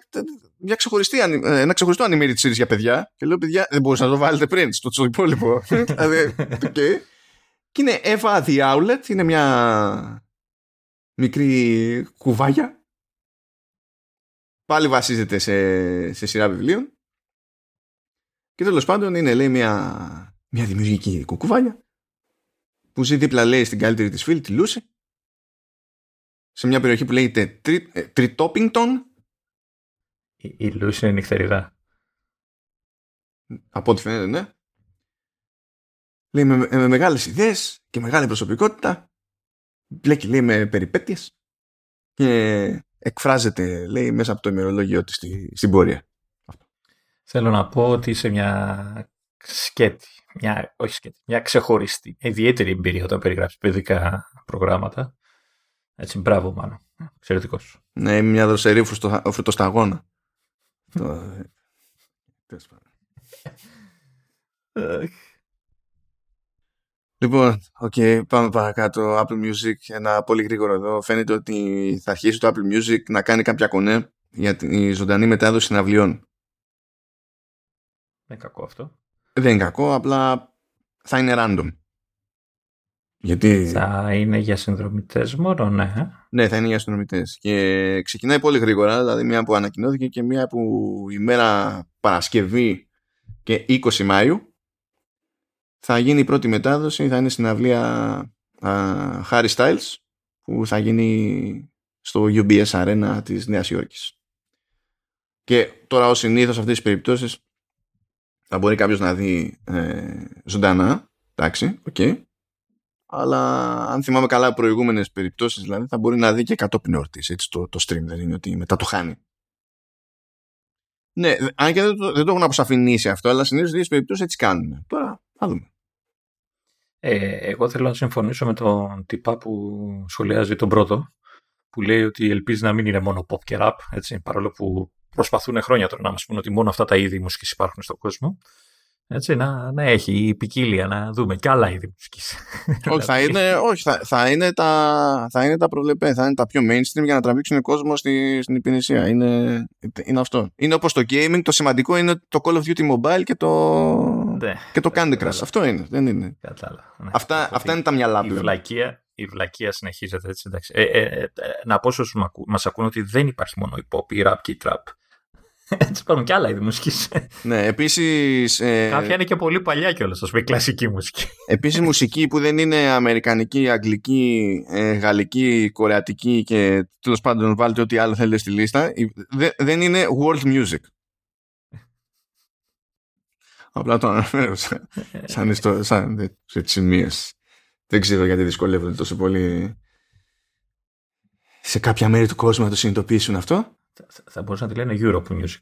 μια ξεχωριστή, ε, ένα ξεχωριστό animated series για παιδιά. Και λέω, παιδιά, δεν μπορούσα να το βάλετε πριν στο, στο υπόλοιπο. δηλαδή, okay. Και είναι Eva the Outlet, είναι μια μικρή κουβάγια. Πάλι βασίζεται σε, σε σειρά βιβλίων. Και τέλος πάντων είναι, λέει, μια, μια δημιουργική κουκουβάγια που ζει δίπλα, λέει, στην καλύτερη της φίλη, τη Λούση σε μια περιοχή που λέγεται Τριτόπινγκτον. Η, η Λούση είναι νυχτεριδά. Από ό,τι φαίνεται, ναι. Λέει με, με μεγάλες ιδέες και μεγάλη προσωπικότητα. Μπλέκει, λέει, με περιπέτειες. Και εκφράζεται, λέει, μέσα από το ημερολόγιο της στη, στην πορεία. Θέλω να πω ότι είσαι μια σκέτη, μια, όχι σκέτη, μια ξεχωριστή, ιδιαίτερη εμπειρία όταν περιγράψεις παιδικά προγράμματα. Έτσι, μπράβο, μάλλον. Εξαιρετικός. Ναι, είμαι μια δροσερή φρουτοσταγόνα. Λοιπόν, οκ, okay, πάμε παρακάτω. Apple Music, ένα πολύ γρήγορο εδώ. Φαίνεται ότι θα αρχίσει το Apple Music να κάνει κάποια κονέ για τη ζωντανή μετάδοση συναυλιών. Δεν είναι κακό αυτό. Δεν είναι κακό, απλά θα είναι random. Γιατί... Θα είναι για συνδρομητές μόνο, ναι. Ναι, θα είναι για συνδρομητές. Και ξεκινάει πολύ γρήγορα, δηλαδή μια που ανακοινώθηκε και μια που η μέρα Παρασκευή και 20 Μάιου θα γίνει η πρώτη μετάδοση, θα είναι στην αυλία uh, Harry Styles που θα γίνει στο UBS Arena της Νέας Υόρκης. Και τώρα ως συνήθως αυτές τις περιπτώσεις θα μπορεί κάποιος να δει ε, ζωντανά, εντάξει, οκ. Okay αλλά αν θυμάμαι καλά προηγούμενες περιπτώσεις δηλαδή θα μπορεί να δει και κατόπιν εορτής έτσι το, το stream δεν είναι ότι μετά το χάνει. Ναι, αν και δεν το, δεν το έχουν αποσαφηνίσει αυτό αλλά συνήθως δύο περιπτώσεις έτσι κάνουν. Τώρα θα δούμε. Ε, εγώ θέλω να συμφωνήσω με τον τυπά που σχολιάζει τον πρώτο που λέει ότι ελπίζει να μην είναι μόνο pop και rap έτσι, παρόλο που προσπαθούν χρόνια τώρα να μας πούνε ότι μόνο αυτά τα είδη μουσικής υπάρχουν στον κόσμο έτσι, να, να έχει η ποικίλια, να δούμε και άλλα είδη μουσικής. όχι, θα είναι, όχι θα, θα, είναι τα, θα είναι τα προβλεπέ, θα είναι τα πιο mainstream για να τραβήξουν κόσμο στη, στην υπηρεσία. Είναι, είναι αυτό. Είναι όπως το gaming, το σημαντικό είναι το Call of Duty Mobile και το, ναι, και το Candy Crush. Αυτό είναι. Δεν είναι. Ναι. Αυτά, αυτά είναι τα μυαλά του. Η βλακεία, η βλακεία συνεχίζεται έτσι. Εντάξει. Ε, ε, ε, να πω στου μας ακούνε ότι δεν υπάρχει μόνο η pop, η rap και η trap. Έτσι υπάρχουν και άλλα είδη μουσικής. Ναι, επίσης. Ε... Κάποια είναι και πολύ παλιά κιόλας, ας πούμε, κλασική μουσική. Επίσης, μουσική που δεν είναι αμερικανική, αγγλική, ε, γαλλική, κορεατική και τέλος πάντων βάλτε ό,τι άλλο θέλετε στη λίστα, δεν είναι world music. Απλά το αναφέρω σαν, ιστο, σαν σημείωση. Δεν ξέρω γιατί δυσκολεύονται τόσο πολύ σε κάποια μέρη του κόσμου να το συνειδητοποιήσουν αυτό θα, θα μπορούσαν να τη λένε Europe Music.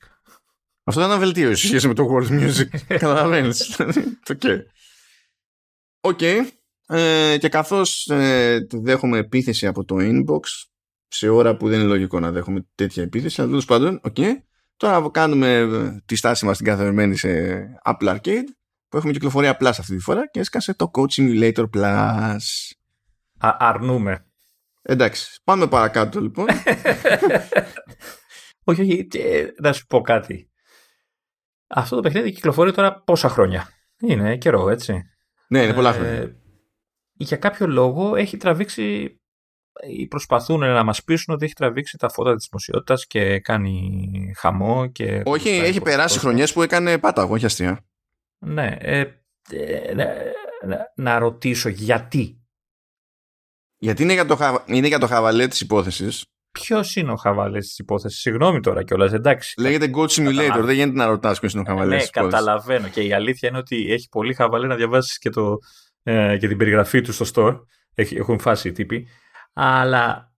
Αυτό ήταν βελτίωση σχέση με το World Music. Καταλαβαίνεις. Οκ. Οκ. Ε, και καθώς ε, δέχομαι επίθεση από το inbox σε ώρα που δεν είναι λογικό να δέχομαι τέτοια επίθεση, αλλά τέλος πάντων, οκ. Τώρα κάνουμε ε, τη στάση μας την καθορισμένη σε Apple Arcade που έχουμε κυκλοφορία Plus αυτή τη φορά και έσκασε το Code Simulator Plus. Α, αρνούμε. Εντάξει, πάμε παρακάτω λοιπόν. Όχι, όχι, να σου πω κάτι. Αυτό το παιχνίδι κυκλοφορεί τώρα πόσα χρόνια; Είναι καιρό, έτσι. Ναι, είναι πολλά ε, χρόνια. για κάποιο λόγο έχει τραβήξει προσπαθούν να μας πείσουν ότι έχει τραβήξει τα φώτα της δημοσιότητας και κάνει χαμό και... Όχι, έχει περάσει χρονιές που έκανε πάταγο, όχι αστεία. Ναι, ε, ε, να ρωτήσω γιατί. Γιατί είναι για το, είναι για το χαβαλέ της υπόθεσης Ποιος είναι ο χαβαλέ της υπόθεσης, συγγνώμη τώρα κιόλας, εντάξει. Λέγεται Goat Simulator, δεν γίνεται να ρωτάς ποιος είναι ο χαβαλέ ναι, καταλαβαίνω. Και η αλήθεια είναι ότι έχει πολύ χαβαλέ να διαβάσεις και, ε, και την περιγραφή του στο store. Έχουν φάσει οι τύποι. Αλλά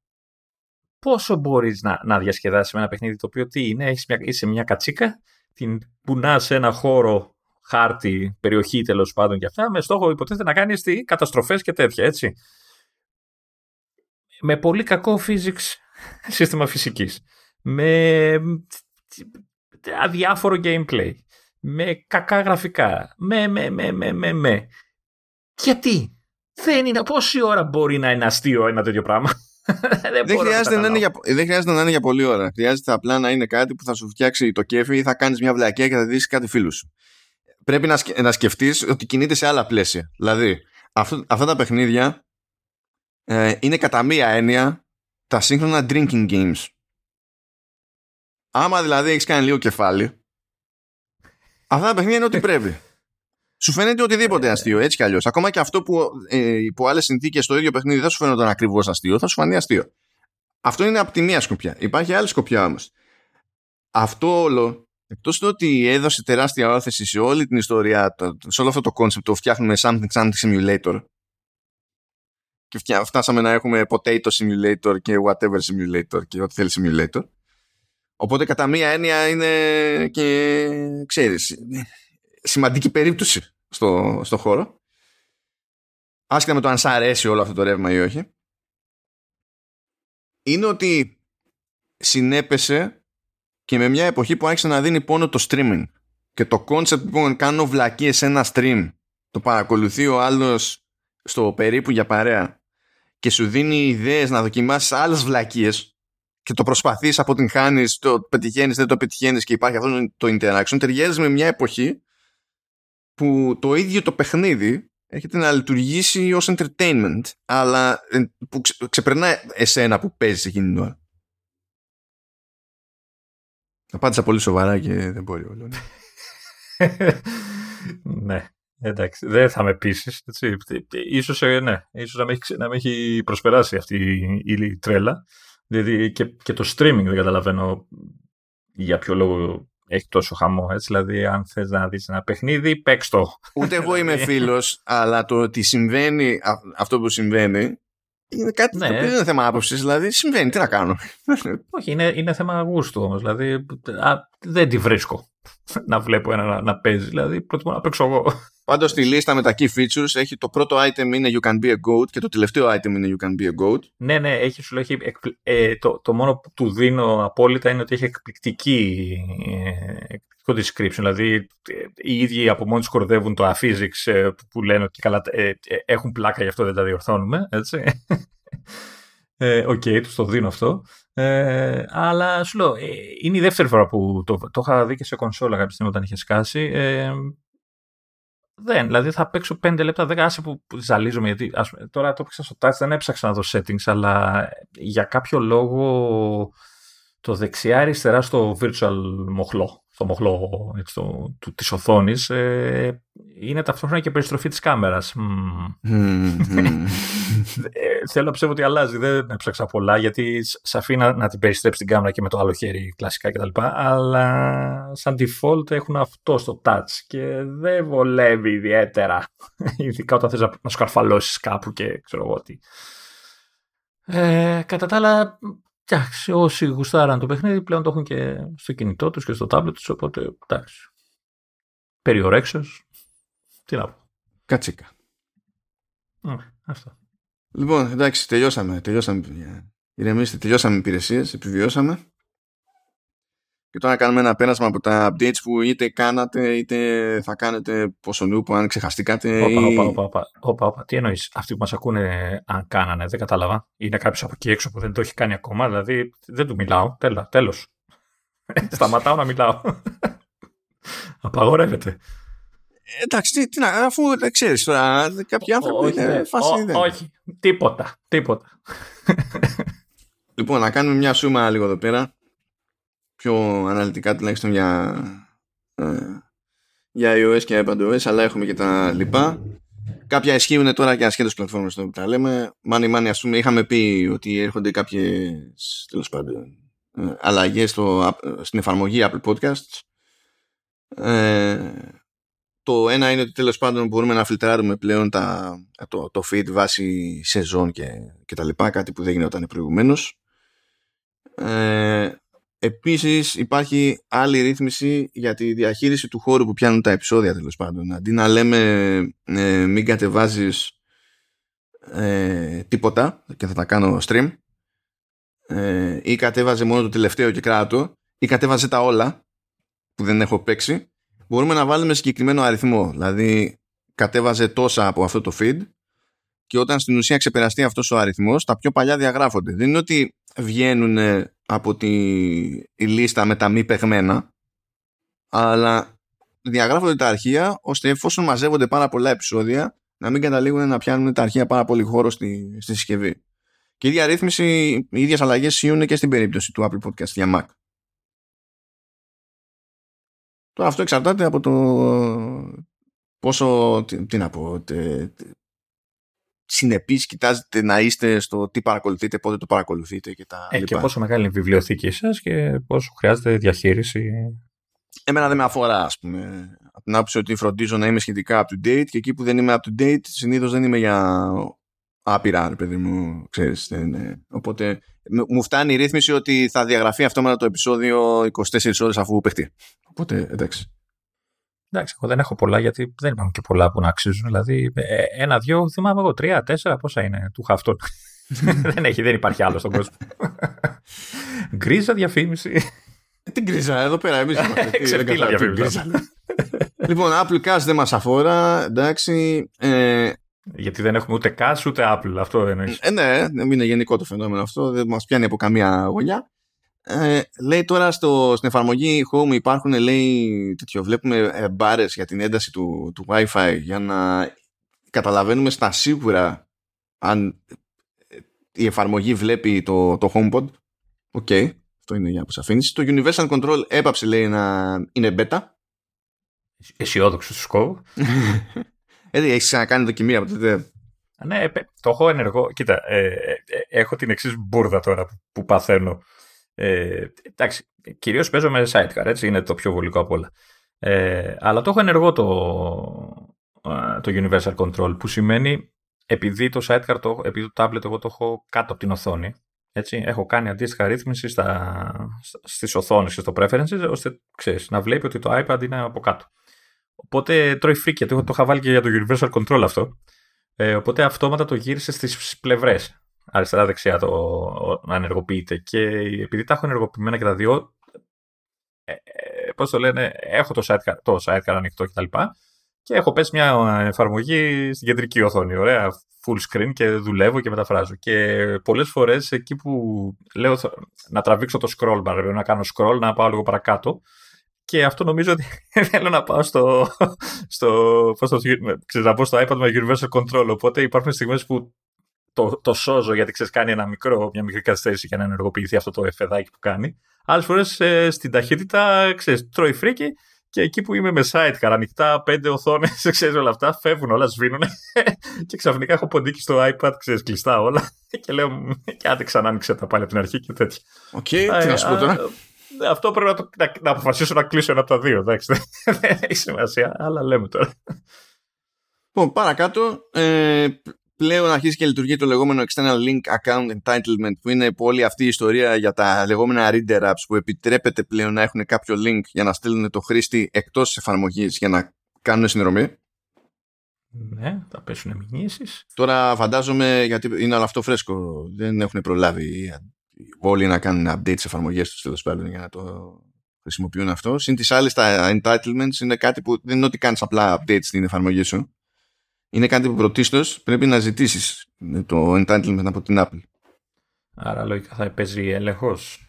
πόσο μπορείς να, να διασκεδάσεις με ένα παιχνίδι το οποίο τι είναι, έχεις μια, είσαι μια κατσίκα, την πουνά σε ένα χώρο, χάρτη, περιοχή τέλος πάντων και αυτά, με στόχο υποτίθεται να κάνεις καταστροφές και τέτοια, έτσι. Με πολύ κακό physics σύστημα φυσικής, με αδιάφορο gameplay, με κακά γραφικά, με, με, με, με, με, με. Γιατί; Δεν είναι, πόση ώρα μπορεί να είναι αστείο ένα τέτοιο πράγμα; δεν, χρειάζεται να είναι για, δεν χρειάζεται να είναι για πολλή ώρα. Χρειάζεται απλά να είναι κάτι που θα σου φτιάξει το κέφι ή θα κάνεις μια βλακία και θα δεις κάτι φίλους σου. Πρέπει να, σκε, να σκεφτείς ότι κινείται σε άλλα πλαίσια. Δηλαδή, αυτό, αυτά τα παιχνίδια ε, είναι κατά μία έννοια τα σύγχρονα drinking games. Άμα δηλαδή έχεις κάνει λίγο κεφάλι, αυτά τα παιχνίδια είναι ό,τι πρέπει. Σου φαίνεται οτιδήποτε αστείο, έτσι κι αλλιώς. Ακόμα και αυτό που ε, υπό άλλες συνθήκες στο ίδιο παιχνίδι δεν σου φαίνονταν ακριβώς αστείο, θα σου φανεί αστείο. Αυτό είναι από τη μία σκοπιά. Υπάρχει άλλη σκοπιά όμως. Αυτό όλο, εκτός του ότι έδωσε τεράστια ώθηση σε όλη την ιστορία, σε όλο αυτό το concept, το φτιάχνουμε something something simulator. Και φτάσαμε να έχουμε potato simulator και whatever simulator και ό,τι θέλεις simulator. Οπότε κατά μία έννοια είναι και ξέρεις σημαντική περίπτωση στο, στο χώρο. Άσχετα με το αν σ' αρέσει όλο αυτό το ρεύμα ή όχι. Είναι ότι συνέπεσε και με μια εποχή που άρχισε να δίνει πόνο το streaming. Και το concept που κάνω βλακίες σε ένα stream το παρακολουθεί ο άλλος στο περίπου για παρέα και σου δίνει ιδέες να δοκιμάσεις άλλες βλακίες και το προσπαθείς, αποτυγχάνεις, το πετυχαίνεις, δεν το πετυχαίνεις και υπάρχει αυτό το interaction, ταιριάζει με μια εποχή που το ίδιο το παιχνίδι έχετε να λειτουργήσει ως entertainment αλλά ε, που ξεπερνά εσένα που παίζεις εκείνη την ώρα. Απάντησα πολύ σοβαρά και δεν μπορεί όλο. Ναι. ναι. Εντάξει, δεν θα με πείσεις. Ίσως, ε, ναι, ίσως να, με έχει, να με έχει προσπεράσει αυτή η τρέλα. Δηλαδή και, και το streaming δεν καταλαβαίνω για ποιο λόγο έχει τόσο χαμό. Έτσι, δηλαδή, αν θες να δεις ένα παιχνίδι, παίξ το. Ούτε εγώ είμαι φίλος, αλλά το ότι συμβαίνει αυτό που συμβαίνει είναι κάτι ναι. το οποίο δεν είναι θέμα άποψης. Δηλαδή, συμβαίνει. Τι να κάνω. Όχι, είναι, είναι θέμα γούστου όμως. Δηλαδή, α, δεν τη βρίσκω να βλέπω ένα να, να παίζει. Δηλαδή, προτιμώ να παίξω εγώ. Πάντως στη λίστα με τα key features έχει το πρώτο item είναι You can be a goat και το τελευταίο item είναι You can be a goat. Ναι, ναι, έχει, σου λέει, ε, το, το μόνο που του δίνω απόλυτα είναι ότι έχει εκπληκτική, ε, εκπληκτικό description. Δηλαδή ε, οι ίδιοι από μόνοι τους κορδεύουν το aphysics ε, που λένε ότι καλά, ε, έχουν πλάκα γι' αυτό δεν τα διορθώνουμε. Έτσι. Οκ, okay, τους το δίνω αυτό. Ε, αλλά σου λέω, είναι η δεύτερη φορά που το, το είχα δει και σε κονσόλα κάποια στιγμή όταν είχε σκάσει. Ε, δεν, δηλαδή θα παίξω 5 λεπτά, 10 άσε που, που ζαλίζομαι γιατί ας, τώρα το έπαιξα στο touch, δεν έψαξα να δω settings, αλλά για κάποιο λόγο το δεξιά-αριστερά στο virtual μοχλό, στο μοχλό έτσι, το, του, της οθόνης, ε, είναι ταυτόχρονα και περιστροφή της κάμερας. Ε, θέλω να πιστεύω ότι αλλάζει, δεν έψαξα πολλά, γιατί σε αφήνει να, να την περιστρέψει την κάμερα και με το άλλο χέρι κλασικά κτλ. Αλλά σαν default έχουν αυτό στο touch και δεν βολεύει ιδιαίτερα. Ειδικά όταν θες να, να σκαρφαλώσεις κάπου και ξέρω εγώ τι. Ε, κατά τα άλλα, εντάξει, όσοι γουστάραν το παιχνίδι πλέον το έχουν και στο κινητό τους και στο tablet τους, οπότε εντάξει. Περιορέξεως, τι να πω. Κατσίκα. Mm, αυτό. Λοιπόν, εντάξει, τελειώσαμε. τελειώσαμε ηρεμήστε, τελειώσαμε υπηρεσίες, επιβιώσαμε. Και τώρα κάνουμε ένα πέρασμα από τα updates που είτε κάνατε είτε θα κάνετε πόσο νου που αν ξεχαστήκατε. Όπα, όπα, όπα, όπα, Τι εννοείς, αυτοί που μας ακούνε αν κάνανε, δεν κατάλαβα. Είναι κάποιος από εκεί έξω που δεν το έχει κάνει ακόμα, δηλαδή δεν του μιλάω. Τέλος. Σταματάω να μιλάω. Απαγορεύεται. Εντάξει, τι, τι να, αφού δεν ξέρεις τώρα, κάποιοι άνθρωποι όχι, είναι φάση. Ό, όχι, τίποτα, τίποτα. Λοιπόν, να κάνουμε μια σούμα λίγο εδώ πέρα. Πιο αναλυτικά τουλάχιστον για, ε, για iOS και iPadOS, αλλά έχουμε και τα λοιπά. Κάποια ισχύουν τώρα και ασχέτω πλατφόρμε που τα λέμε. Μάνι, μάνι, ας πούμε, είχαμε πει ότι έρχονται κάποιες τέλος πάντων ε, αλλαγές στην εφαρμογή Apple Podcasts. Ε, το ένα είναι ότι τέλος πάντων μπορούμε να φιλτράρουμε πλέον τα, το, το feed βάσει σεζόν και, και τα λοιπά, κάτι που δεν γινόταν προηγουμένως. Ε, επίσης υπάρχει άλλη ρύθμιση για τη διαχείριση του χώρου που πιάνουν τα επεισόδια τέλος πάντων. Αντί να λέμε ε, μην κατεβάζεις ε, τίποτα και θα τα κάνω stream ε, ή κατέβαζε μόνο το τελευταίο και κράτο ή κατέβαζε τα όλα που δεν έχω παίξει μπορούμε να βάλουμε συγκεκριμένο αριθμό. Δηλαδή, κατέβαζε τόσα από αυτό το feed και όταν στην ουσία ξεπεραστεί αυτός ο αριθμός τα πιο παλιά διαγράφονται. Δεν είναι ότι βγαίνουν από τη η λίστα με τα μη παιγμένα αλλά διαγράφονται τα αρχεία ώστε εφόσον μαζεύονται πάρα πολλά επεισόδια να μην καταλήγουν να πιάνουν τα αρχεία πάρα πολύ χώρο στη, στη συσκευή. Και η ίδια ρύθμιση, οι ίδιες αλλαγές σιούν και στην περίπτωση του Apple Podcast για Mac. Τώρα αυτό εξαρτάται από το πόσο, τι, τι να πω, τε, συνεπείς κοιτάζετε να είστε στο τι παρακολουθείτε, πότε το παρακολουθείτε και τα ε, Και πόσο μεγάλη είναι η βιβλιοθήκη σας και πόσο χρειάζεται διαχείριση. Εμένα δεν με αφορά, ας πούμε, από την άποψη ότι φροντίζω να είμαι σχετικά up to date και εκεί που δεν είμαι up to date συνήθως δεν είμαι για άπειρα, ρε παιδί μου, ξέρεις. Οπότε μου φτάνει η ρύθμιση ότι θα διαγραφεί αυτόματα το επεισόδιο 24 ώρες αφού παιχτεί. Οπότε, εντάξει. Εντάξει, εγώ δεν έχω πολλά γιατί δεν υπάρχουν και πολλά που να αξίζουν. Δηλαδή, ε, ένα-δυο, θυμάμαι εγώ, τρία, τέσσερα, πόσα είναι του χαυτών. δεν, έχει, δεν υπάρχει άλλο στον κόσμο. Γκρίζα διαφήμιση. Ε, την γκρίζα, εδώ πέρα εμείς Ξεφτύλα διαφήμιση. λοιπόν, Apple Cash δεν μας αφορά, εντάξει. Ε, γιατί δεν έχουμε ούτε cash ούτε Apple, αυτό εννοείς. Ε, ναι, είναι γενικό το φαινόμενο αυτό, δεν μας πιάνει από καμία γωνιά. Ε, λέει τώρα στο, στην εφαρμογή Home υπάρχουν λέει τέτοιο, βλέπουμε ε, μπάρες για την ένταση του, του Wi-Fi για να καταλαβαίνουμε στα σίγουρα αν ε, η εφαρμογή βλέπει το, το HomePod. Οκ, okay, αυτό είναι για αποσαφήνιση. Το Universal Control έπαψε λέει να είναι beta. Αισιόδοξο σκόβο. Έτσι, έχεις ξανακάνει δοκιμή από τότε. Ναι, το έχω ενεργό. Κοίτα, ε, ε, έχω την εξής μπουρδα τώρα που, που παθαίνω. Ε, εντάξει, κυρίως παίζω με sidecar, έτσι, είναι το πιο βολικό από όλα. Ε, αλλά το έχω ενεργό το, το Universal Control, που σημαίνει επειδή το sidecar, το, επειδή το tablet εγώ το έχω κάτω από την οθόνη, έτσι, έχω κάνει αντίστοιχα ρύθμιση στα, στις οθόνες και στο preferences, ώστε ξέρεις, να βλέπει ότι το iPad είναι από κάτω. Οπότε τρώει φρίκια, το, το είχα βάλει και για το Universal Control αυτό. Ε, οπότε αυτόματα το γύρισε στις πλευρές αριστερά-δεξιά το να ενεργοποιείται. Και επειδή τα έχω ενεργοποιημένα και τα δύο, ε, ε, πώς το λένε, έχω το sidecar, το sidecar ανοιχτό κτλ. Και, και έχω πέσει μια εφαρμογή στην κεντρική οθόνη, ωραία, full screen και δουλεύω και μεταφράζω. Και πολλές φορές εκεί που λέω να τραβήξω το scroll bar, να κάνω scroll, να πάω λίγο παρακάτω, και αυτό νομίζω ότι θέλω να πάω στο, στο, πώς το, ξέρω, να πω στο iPad με Universal Control. Οπότε υπάρχουν στιγμές που το, το σώζω γιατί ξέρεις, κάνει ένα μικρό, μια μικρή καθυστέρηση για να ενεργοποιηθεί αυτό το εφεδάκι που κάνει. Άλλες φορές ε, στην ταχύτητα ξέρεις, τρώει φρίκι και εκεί που είμαι με sidecar, ανοιχτά, πέντε οθόνες, ξέρεις όλα αυτά, φεύγουν όλα, σβήνουν. και ξαφνικά έχω ποντίκι στο iPad, ξέρεις, κλειστά όλα. και λέω, και άντε ξανά άνοιξε τα πάλι από την αρχή και τέτοια. Οκ, okay, τι να σου πω τώρα. Αυτό πρέπει να, το, να, να αποφασίσω να κλείσω ένα από τα δύο. Εντάξει, δεν έχει σημασία, αλλά λέμε τώρα. Λοιπόν, παρακάτω, ε, πλέον αρχίζει και λειτουργεί το λεγόμενο External Link Account Entitlement που είναι όλη αυτή η ιστορία για τα λεγόμενα reader apps που επιτρέπεται πλέον να έχουν κάποιο link για να στείλουν το χρήστη εκτός της εφαρμογής για να κάνουν συνδρομή. Ναι, θα πέσουν μηνύσεις. Τώρα φαντάζομαι, γιατί είναι όλο αυτό φρέσκο, δεν έχουν προλάβει όλοι να κάνουν update σε εφαρμογές τους τέλος πάντων για να το χρησιμοποιούν αυτό. Συν τις άλλες τα entitlements είναι κάτι που δεν είναι ότι κάνεις απλά update στην εφαρμογή σου είναι κάτι που πρωτίστως πρέπει να ζητήσεις το entitlement από την Apple. Άρα λογικά θα παίζει έλεγχος.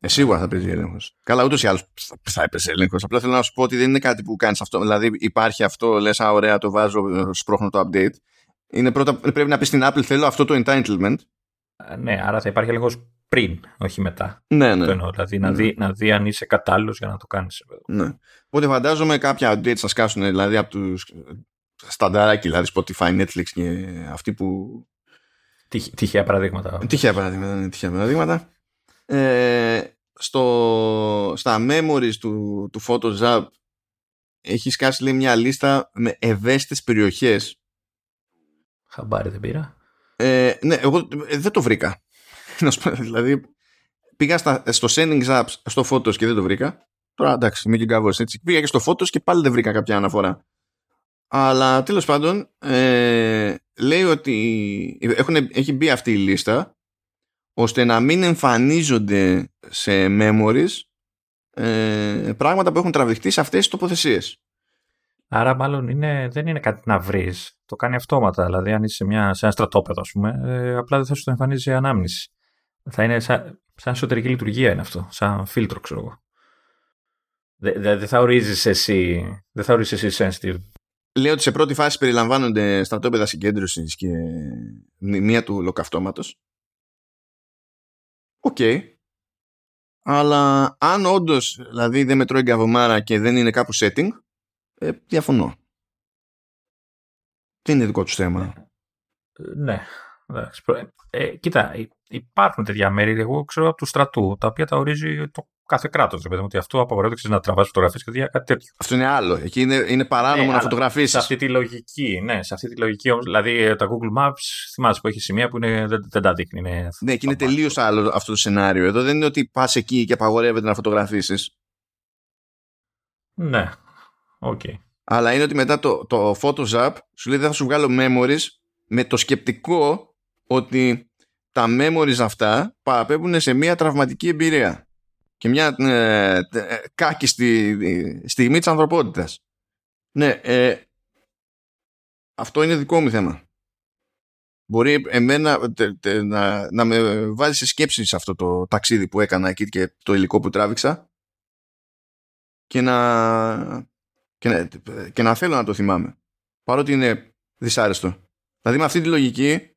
Ε, σίγουρα θα παίζει έλεγχος. Καλά, ούτως ή άλλως θα έπαιζε έλεγχος. Απλά θέλω να σου πω ότι δεν είναι κάτι που κάνεις αυτό. Δηλαδή, υπάρχει αυτό, λες, α, ωραία, το βάζω, σπρώχνω το update. Είναι πρώτα, πρέπει να πεις στην Apple, θέλω αυτό το entitlement. ναι, άρα θα υπάρχει έλεγχος πριν, όχι μετά. Ναι, ναι. Το εννοώ, δηλαδή να, ναι. δει, να δει αν είσαι κατάλληλος για να το κάνεις. Ναι. Οπότε φαντάζομαι κάποια updates θα σκάσουν δηλαδή από τους στανταράκι, δηλαδή Spotify, Netflix και αυτοί που... Τυχαία παραδείγματα. Τυχαία παραδείγματα, ναι, τυχαία παραδείγματα. Ε, στο, στα memories του, του Photoshop έχει σκάσει λέει, μια λίστα με ευαίσθητες περιοχές. Χαμπάρι δεν πήρα. Ε, ναι, εγώ ε, δεν το βρήκα. δηλαδή, πήγα στα, στο settings apps στο Photos και δεν το βρήκα. Τώρα εντάξει, είμαι και γκάβος έτσι. Πήγα και στο Photos και πάλι δεν βρήκα κάποια αναφορά. Αλλά τέλος πάντων ε, λέει ότι έχουν, έχει μπει αυτή η λίστα ώστε να μην εμφανίζονται σε memories ε, πράγματα που έχουν τραβηχτεί σε αυτές τις τοποθεσίες. Άρα, μάλλον είναι, δεν είναι κάτι να βρεις. Το κάνει αυτόματα. Δηλαδή, αν είσαι σε, μια, σε ένα στρατόπεδο, ας πούμε, ε, απλά δεν θα σου το εμφανίζει η ανάμνηση. Θα είναι σαν, σαν εσωτερική λειτουργία είναι αυτό. Σαν φίλτρο, ξέρω εγώ. Δεν δε, θα ορίζεις εσύ, δεν θα ορίζεις εσύ sensitive. Λέω ότι σε πρώτη φάση περιλαμβάνονται στρατόπεδα συγκέντρωσης και μία του λοκαυτώματο. Οκ. Okay. Αλλά αν όντως δηλαδή δεν με τρώει γκαβομάρα και δεν είναι κάπου setting, ε, διαφωνώ. Τι είναι δικό τους θέμα; Ναι. Ε, ε, κοίτα, υπάρχουν τέτοια μέρη, εγώ ξέρω από του στρατού, τα οποία τα ορίζει το κάθε κράτος. Δηλαδή ότι αυτό απαγορεύεται να τραβάς φωτογραφίες και κάτι τέτοιο. Αυτό είναι άλλο. Εκεί είναι, είναι παράνομο ναι, να φωτογραφίσεις. Σε αυτή τη λογική, ναι, σε αυτή τη λογική όμως. Δηλαδή ε, τα Google Maps, θυμάσαι που έχει σημεία που είναι, δεν, δεν τα δείχνει. Είναι ναι, και είναι τελείως άλλο αυτό το σενάριο. Εδώ δεν είναι ότι πας εκεί και απαγορεύεται να φωτογραφίσεις. Ναι, οκ. Okay. Αλλά είναι ότι μετά το, το Photos App σου λέει δεν θα σου βγάλω memories με το σκεπτικό ότι τα memories αυτά παραπέμπουν σε μια τραυματική εμπειρία και μια ε, ε, κάκιστη στιγμή της ανθρωπότητας. Ναι, ε, αυτό είναι δικό μου θέμα. Μπορεί εμένα να, να με βάζει σε σκέψη σε αυτό το ταξίδι που έκανα εκεί και το υλικό που τράβηξα και να, και να, και να θέλω να το θυμάμαι. Παρότι είναι δυσάρεστο. Δηλαδή με αυτή τη λογική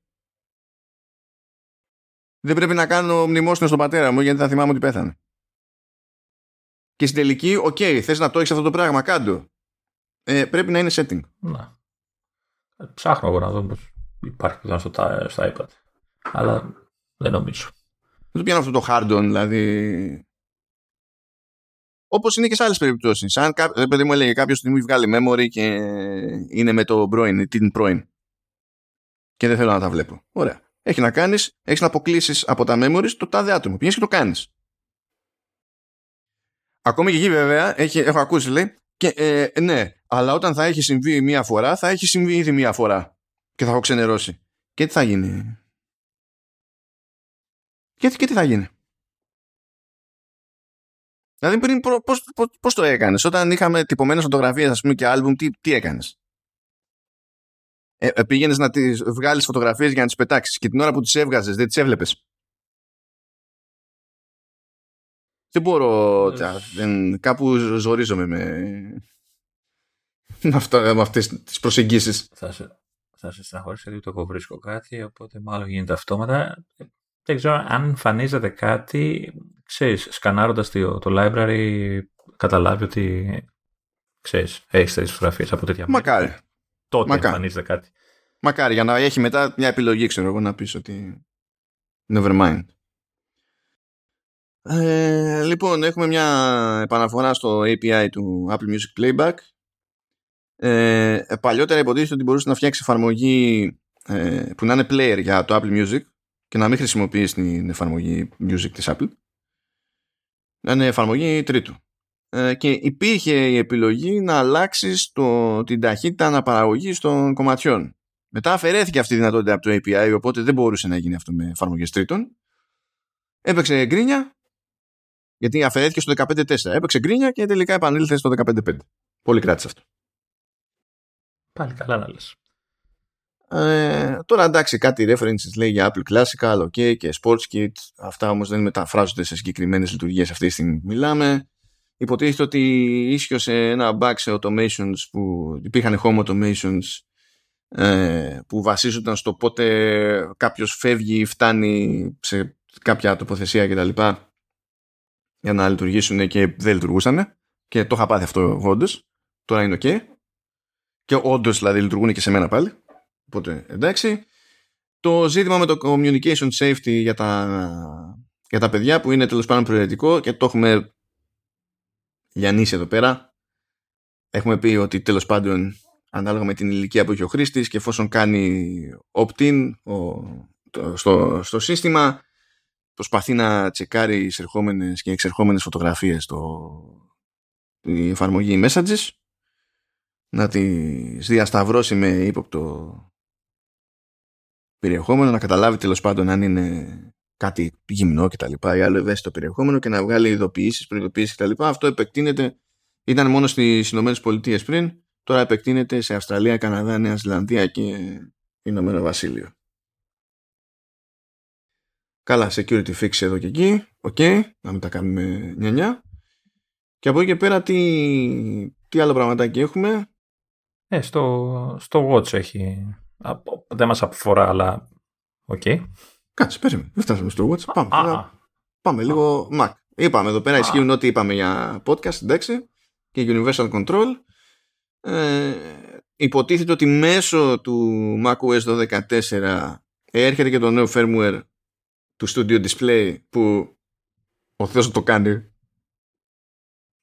δεν πρέπει να κάνω μνημόσυνο στον πατέρα μου γιατί θα θυμάμαι ότι πέθανε. Και στην τελική, οκ, okay, θες να το έχεις αυτό το πράγμα, κάν' το. Ε, πρέπει να είναι setting. Να. Ψάχνω εγώ να δω πως υπάρχει πιθανό στο, στο iPad. Αλλά δεν νομίζω. Δεν το πιάνω αυτό το hard on, δηλαδή. Όπως είναι και σε άλλες περιπτώσεις. Αν κάποιο, παιδί μου έλεγε κάποιος ότι μου έχει βγάλει memory και είναι με το πρώην, την πρώην. Και δεν θέλω να τα βλέπω. Ωραία. Έχει να κάνεις, έχεις να αποκλείσεις από τα memories το τάδε άτομο. Πηγαίνεις και το κάνεις. Ακόμη και εκεί βέβαια έχει, έχω ακούσει λέει και, ε, ναι, αλλά όταν θα έχει συμβεί μία φορά θα έχει συμβεί ήδη μία φορά και θα έχω ξενερώσει. Και τι θα γίνει; Και, και τι θα γίνει; Δηλαδή πριν πώς, πώς, πώς το έκανες; Όταν είχαμε τυπωμένες φωτογραφίες ας πούμε και άλμπουμ τι, τι έκανες; Ε, ε πήγαινες να τις βγάλεις φωτογραφίες για να τις πετάξεις και την ώρα που τις έβγαζες δεν τις έβλεπες; Δεν μπορώ. Δεν, κάπου ζορίζομαι με, με, αυτά, με αυτές τις προσεγγίσεις. Θα σε, θα σε στεναχωρήσω γιατί το βρίσκω κάτι, οπότε μάλλον γίνεται αυτόματα. Δεν ξέρω αν εμφανίζεται κάτι, ξέρεις, σκανάροντας το, το library, καταλάβει ότι, ξέρεις, έχεις τέτοιες φωτογραφίες από τέτοια Μακάρι. Τότε Μακάρι. εμφανίζεται κάτι. Μακάρι, για να έχει μετά μια επιλογή, ξέρω εγώ, να πεις ότι never mind. Ε, λοιπόν, έχουμε μια επαναφορά στο API του Apple Music Playback. Ε, παλιότερα υποτίθεται ότι μπορούσε να φτιάξει εφαρμογή ε, που να είναι player για το Apple Music και να μην χρησιμοποιείς την εφαρμογή Music της Apple. Να είναι εφαρμογή τρίτου. Ε, και υπήρχε η επιλογή να αλλάξεις την ταχύτητα αναπαραγωγής των κομματιών. Μετά αφαιρέθηκε αυτή η δυνατότητα από το API, οπότε δεν μπορούσε να γίνει αυτό με εφαρμογές τρίτων. Έπαιξε γκρίνια γιατί αφαιρέθηκε στο 15-4. Έπαιξε γκρίνια και τελικά επανήλθε στο 15-5. Πολύ κράτησε αυτό. Πάλι καλά να λες. Ε, τώρα εντάξει κάτι references λέει για Apple Classical ok και Sportskit αυτά όμως δεν μεταφράζονται σε συγκεκριμένες λειτουργίες αυτή τη στιγμή μιλάμε υποτίθεται ότι ίσχυσε ένα bug σε automations που υπήρχαν home automations ε, που βασίζονταν στο πότε κάποιος φεύγει φτάνει σε κάποια τοποθεσία κτλ για να λειτουργήσουν και δεν λειτουργούσαν. Και το είχα πάθει αυτό όντως. Τώρα είναι OK. Και όντως δηλαδή λειτουργούν και σε μένα πάλι. Οπότε εντάξει. Το ζήτημα με το communication safety για τα, για τα παιδιά που είναι τέλος πάντων προαιρετικό και το έχουμε λιανίσει εδώ πέρα. Έχουμε πει ότι τέλος πάντων ανάλογα με την ηλικία που έχει ο χρήστης και εφόσον κάνει opt-in στο, στο σύστημα προσπαθεί να τσεκάρει εισερχόμενες και εξερχόμενες φωτογραφίες στο η εφαρμογή Messages να τις διασταυρώσει με ύποπτο περιεχόμενο να καταλάβει τέλος πάντων αν είναι κάτι γυμνό κτλ. ή άλλο ευαίσθητο περιεχόμενο και να βγάλει ειδοποιήσεις, προειδοποιήσεις κτλ. Αυτό επεκτείνεται, ήταν μόνο στις Ηνωμένες Πολιτείες πριν, τώρα επεκτείνεται σε Αυστραλία, Καναδά, Νέα Ζηλανδία και Ηνωμένο Βασίλειο. Καλά, security fix εδώ και εκεί. Οκ, okay, να μην τα κάνουμε νιανιά. Και από εκεί και πέρα τι, τι άλλο πραγματάκι έχουμε; Ε, στο, στο Watch έχει. Δεν μας αφορά, αλλά οκ. Okay. Κάτσε, περίμενε. Δεν φτάσαμε στο Watch. Πάμε, α, πάμε λίγο Mac. Είπαμε εδώ πέρα, ισχύουν ό,τι είπαμε για podcast, εντάξει, και Universal Control. Ε, υποτίθεται ότι μέσω του macOS 12.14 έρχεται και το νέο firmware του Studio Display που ο Θεός το κάνει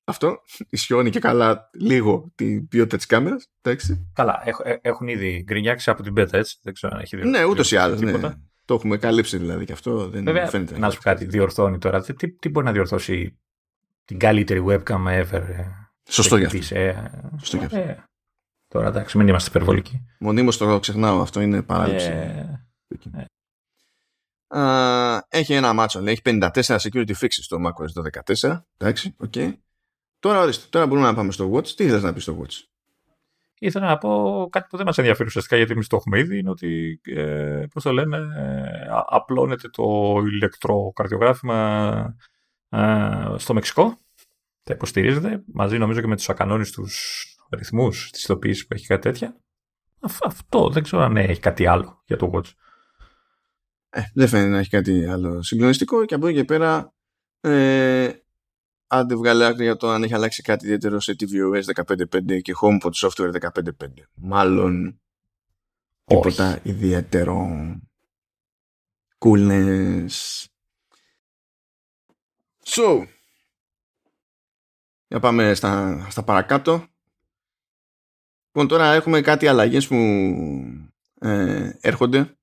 αυτό ισιώνει και καλά λίγο την ποιότητα της κάμερας. Καλά, ε, έχουν ήδη γκρινιάξει από την beta, έτσι. Δεν ξέρω αν έχει δει. Ναι, ούτως ή άλλως. Ναι. Το έχουμε καλύψει δηλαδή και αυτό. Δεν Βέβαια, φαίνεται. Να σου πω κάτι, διορθώνει τώρα. Τι, τι μπορεί να διορθώσει την καλύτερη webcam ever. Ε, Σωστό γι' αυτό. Ε, Σωστό γι αυτό. Ε, τώρα εντάξει, μην είμαστε υπερβολικοί. Μονίμως το ξεχνάω, αυτό είναι παράληψη. Ε, Uh, έχει ένα μάτσο, λέει, έχει 54 security fixes στο macOS 12.14. Εντάξει, OK. Okay. Τώρα ορίστε, τώρα μπορούμε να πάμε στο Watch. Τι ήθελες να πεις στο Watch; Ήθελα να πω κάτι που δεν μας ενδιαφέρει ουσιαστικά γιατί εμείς το έχουμε ήδη, είναι ότι, ε, πώς το λένε, ε, απλώνεται το ηλεκτροκαρδιογράφημα ε, στο Μεξικό. Τα υποστηρίζεται, μαζί νομίζω και με τους ακανόνιστους ρυθμούς της ειδοποίησης που έχει κάτι τέτοια. Αυτό δεν ξέρω αν έχει κάτι άλλο για το Watch. Ε, δεν φαίνεται να έχει κάτι άλλο συγκλονιστικό και από εκεί και πέρα ε, άντε βγάλε άκρη για το αν έχει αλλάξει κάτι ιδιαίτερο σε tvOS 15.5 και HomePod Software 15.5. Μάλλον τίποτα ιδιαίτερο. Coolness. So, για πάμε στα, στα παρακάτω. Λοιπόν, τώρα έχουμε κάτι αλλαγές που ε, έρχονται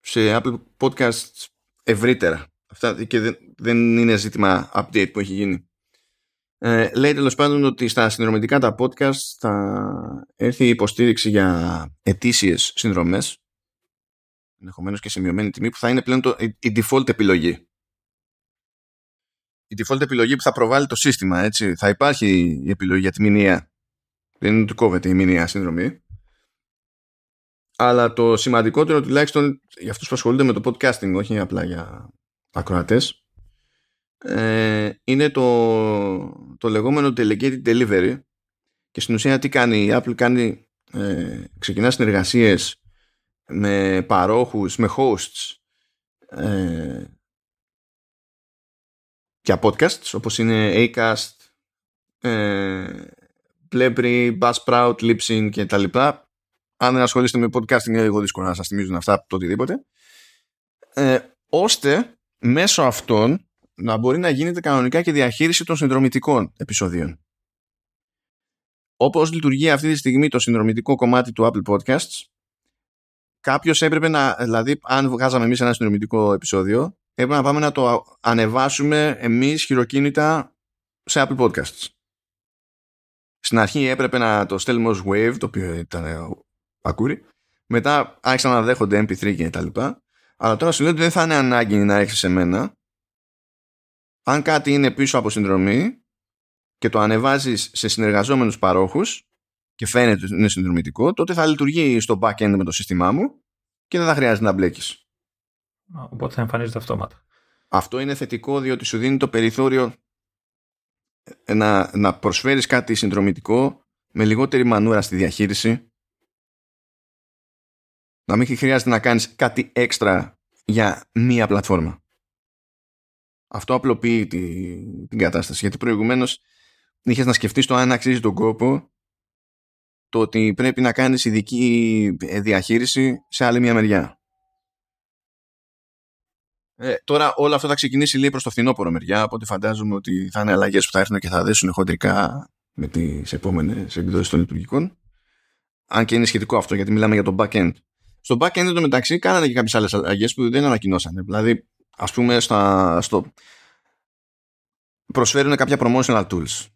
σε Apple Podcasts ευρύτερα. Αυτά και δεν, δεν είναι ζήτημα update που έχει γίνει. Ε, λέει τέλος πάντων ότι στα συνδρομητικά τα podcast θα έρθει η υποστήριξη για ετήσιες συνδρομές. Ενδεχομένως και σε μειωμένη τιμή που θα είναι πλέον το, η, default επιλογή. Η default επιλογή που θα προβάλλει το σύστημα. Έτσι. Θα υπάρχει η επιλογή για τη μηνύα. Δεν είναι ότι κόβεται η μηνύα συνδρομή. Αλλά το σημαντικότερο τουλάχιστον για αυτούς που ασχολούνται με το podcasting, όχι απλά για ακροατές ε, είναι το, το λεγόμενο delegated delivery. Και στην ουσία τι κάνει η Apple κάνει ε, ξεκινά συνεργασίες με παρόχους, με hosts ε, για podcasts όπως είναι Acast ε, Blabry, Buzzsprout, Lipsync και τα λοιπά αν δεν ασχολείστε με podcasting είναι λίγο δύσκολο να σας θυμίζουν αυτά το οτιδήποτε ε, ώστε μέσω αυτών να μπορεί να γίνεται κανονικά και διαχείριση των συνδρομητικών επεισοδίων. Όπως λειτουργεί αυτή τη στιγμή το συνδρομητικό κομμάτι του Apple Podcasts, κάποιος έπρεπε να, δηλαδή αν βγάζαμε εμείς ένα συνδρομητικό επεισόδιο, έπρεπε να πάμε να το ανεβάσουμε εμείς χειροκίνητα σε Apple Podcasts. Στην αρχή έπρεπε να το στέλνουμε ως Wave, το οποίο ήταν ε, ακούρι. Μετά άρχισαν να δέχονται MP3 και τα λοιπά. Αλλά τώρα σου λέω ότι δεν θα είναι ανάγκη να έχει σε μένα. Αν κάτι είναι πίσω από συνδρομή και το ανεβάζεις σε συνεργαζόμενους παρόχους και φαίνεται ότι είναι συνδρομητικό, τότε θα λειτουργεί στο back-end με το σύστημά μου και δεν θα χρειάζεται να μπλέκεις. Οπότε θα εμφανίζεται αυτόματα. Αυτό είναι θετικό διότι σου δίνει το περιθώριο να, να προσφέρεις κάτι συνδρομητικό με λιγότερη μανούρα στη διαχείριση να μην χρειάζεται να κάνεις κάτι έξτρα για μία πλατφόρμα. Αυτό απλοποιεί τη, την κατάσταση. Γιατί προηγουμένως είχες να σκεφτείς το αν αξίζει τον κόπο το ότι πρέπει να κάνεις ειδική διαχείριση σε άλλη μια μεριά. Ε, τώρα όλο αυτό θα ξεκινήσει λίγο προς το φθινόπωρο μεριά, οπότε φαντάζομαι ότι θα είναι αλλαγές που θα έρθουν και θα δέσουν χοντρικά με τις επόμενες εκδόσεις των λειτουργικών. Αν και είναι σχετικό αυτό, γιατί μιλάμε για το back-end. Στο back-end εντωμεταξύ μεταξύ κάνανε και κάποιες άλλες αλλαγές που δεν ανακοινώσανε. Δηλαδή, ας πούμε, στα, στο... προσφέρουν κάποια promotional tools.